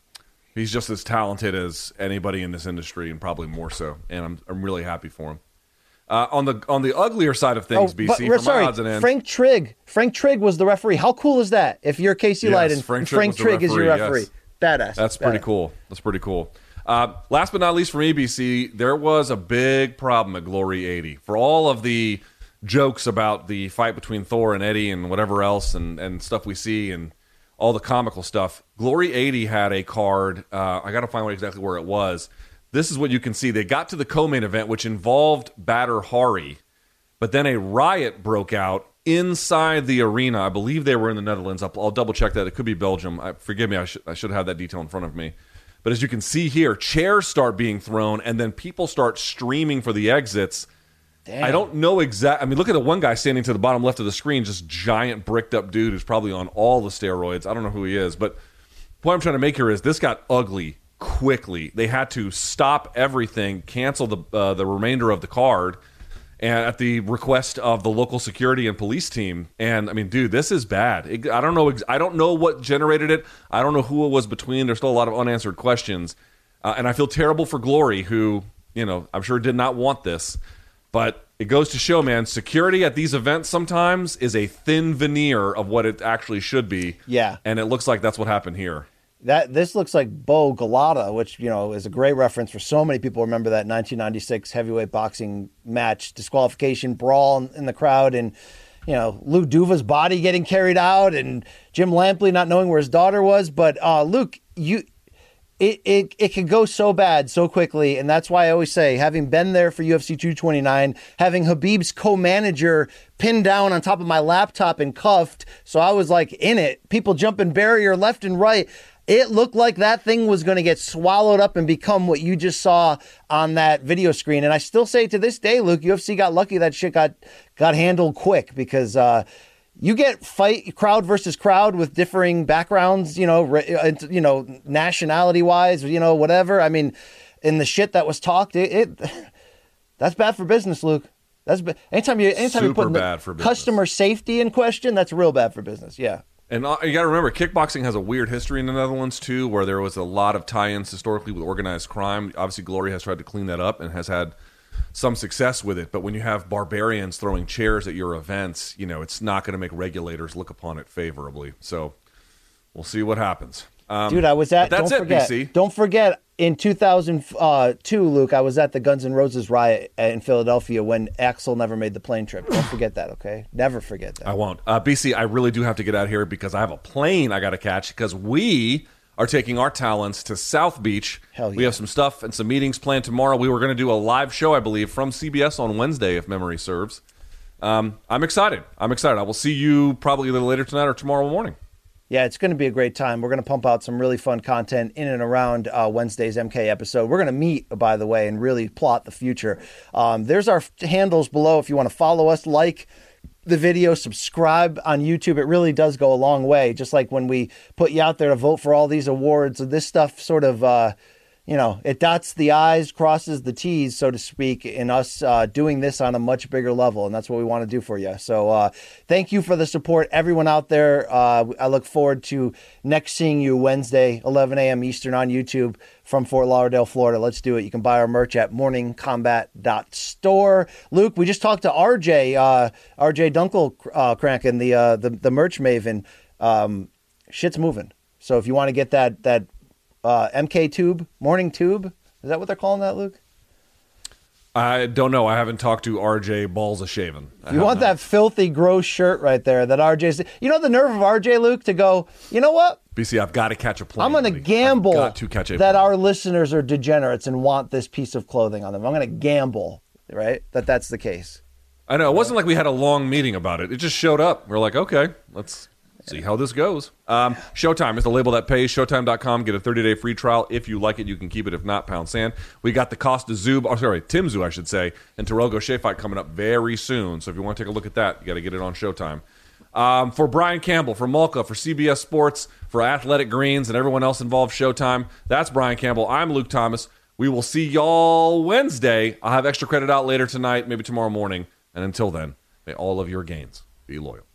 he's just as talented as anybody in this industry, and probably more so. And I'm I'm really happy for him. Uh, on the on the uglier side of things, oh, BC, but, for sorry, my odds and ends, Frank Trigg. Frank Trigg was the referee. How cool is that? If you're Casey Yes, Frank Frank, Trigg Trigg, was is your referee, referee. Badass. That's pretty cool. That's pretty cool. Uh, last but not least from ABC, there was a big problem at Glory 80. For all of the jokes about the fight between Thor and Eddie and whatever else and, and stuff we see and all the comical stuff, Glory 80 had a card. Uh, I got to find out exactly where it was. This is what you can see. They got to the co main event, which involved Badr Hari, but then a riot broke out inside the arena. I believe they were in the Netherlands. I'll, I'll double check that. It could be Belgium. I, forgive me. I should I should have that detail in front of me. But as you can see here, chairs start being thrown, and then people start streaming for the exits. I don't know exact. I mean, look at the one guy standing to the bottom left of the screen, just giant bricked up dude who's probably on all the steroids. I don't know who he is, but point I'm trying to make here is this got ugly quickly. They had to stop everything, cancel the uh, the remainder of the card, and at the request of the local security and police team. And I mean, dude, this is bad. It, I don't know. ex- I don't know what generated it. I don't know who it was between. There's still a lot of unanswered questions, uh, and I feel terrible for Glory, who you know I'm sure did not want this. But it goes to show, man, security at these events sometimes is a thin veneer of what it actually should be. Yeah. And it looks like that's what happened here. That this looks like Bowe Golota, which you know is a great reference for so many people. Remember that 1996 heavyweight boxing match, disqualification brawl in, in the crowd, and you know Lou Duva's body getting carried out, and Jim Lampley not knowing where his daughter was. But uh, Luke, you it, it it can go so bad so quickly, and that's why I always say, having been there for UFC 229, having Khabib's co-manager pinned down on top of my laptop and cuffed, so I was like in it. People jumping barrier left and right. It looked like that thing was going to get swallowed up and become what you just saw on that video screen. And I still say to this day, Luke, UFC got lucky that shit got got handled quick because. uh you get fight crowd versus crowd with differing backgrounds, you know, uh, you know, nationality wise, you know, whatever. I mean, in the shit that was talked, it, it that's bad for business, Luke. That's ba- anytime you anytime you put bad for business. customer safety in question, that's real bad for business. Yeah. And uh, you got to remember, kickboxing has a weird history in the Netherlands too, where there was a lot of tie-ins historically with organized crime. Obviously, Glory has tried to clean that up and has had some success with it. But when you have barbarians throwing chairs at your events, you know it's not going to make regulators look upon it favorably. So we'll see what happens. Um, Dude, I was at. that's don't it, forget, BC. Don't forget, in 2002, Luke, I was at the Guns N' Roses riot in Philadelphia when Axl never made the plane trip. Don't forget that, okay? Never forget that. I won't. Uh, BC, I really do have to get out of here because I have a plane I got to catch because we are taking our talents to South Beach. Hell We have some stuff and some meetings planned tomorrow. We were going to do a live show, I believe, from CBS on Wednesday, if memory serves. Um, I'm excited. I'm excited. I will see you probably a little later tonight or tomorrow morning. Yeah, it's going to be a great time. We're going to pump out some really fun content in and around uh, Wednesday's MK episode. We're going to meet, by the way, and really plot the future. Um, there's our handles below if you want to follow us, like the video, subscribe on YouTube. It really does go a long way. Just like when we put you out there to vote for all these awards, and this stuff sort of. Uh, you know, it dots the I's, crosses the T's, so to speak, in us uh, doing this on a much bigger level. And that's what we want to do for you. So uh, thank you for the support, everyone out there. Uh, I look forward to next seeing you Wednesday, 11 a.m. Eastern on YouTube from Fort Lauderdale, Florida. Let's do it. You can buy our merch at morningkombat.store. Luke, we just talked to RJ, uh, RJ Dunkel uh, Crankin, the, uh, the, the merch maven. Um, shit's moving. So if you want to get that, that, uh, MK Tube, Morning Tube. Is that what they're calling that, Luke? I don't know. I haven't talked to RJ Balls of Shaven. I You want not. that filthy, gross shirt right there that RJ's. You know the nerve of RJ, Luke, to go, you know what? BC, I've got to catch a plane. I'm going to gamble to catch a that plane. our listeners are degenerates and want this piece of clothing on them. I'm going to gamble, right? That that's the case. I know. It wasn't like we had a long meeting about it. It just showed up. We're like, okay, let's see how this goes. Um, Showtime is the label that pays. Showtime.com. Get a 30 day free trial. If you like it, you can keep it. If not, pound sand. We got the Costa Zub, oh, sorry, Tim Tszyu, I should say, and Terrell Gausha fight coming up very soon. So if you want to take a look at that, you got to get it on Showtime. Um, for Brian Campbell, for Malka, for CBS Sports, for Athletic Greens, and everyone else involved, Showtime. That's Brian Campbell. I'm Luke Thomas. We will see y'all Wednesday. I'll have extra credit out later tonight, maybe tomorrow morning. And until then, may all of your gains be loyal.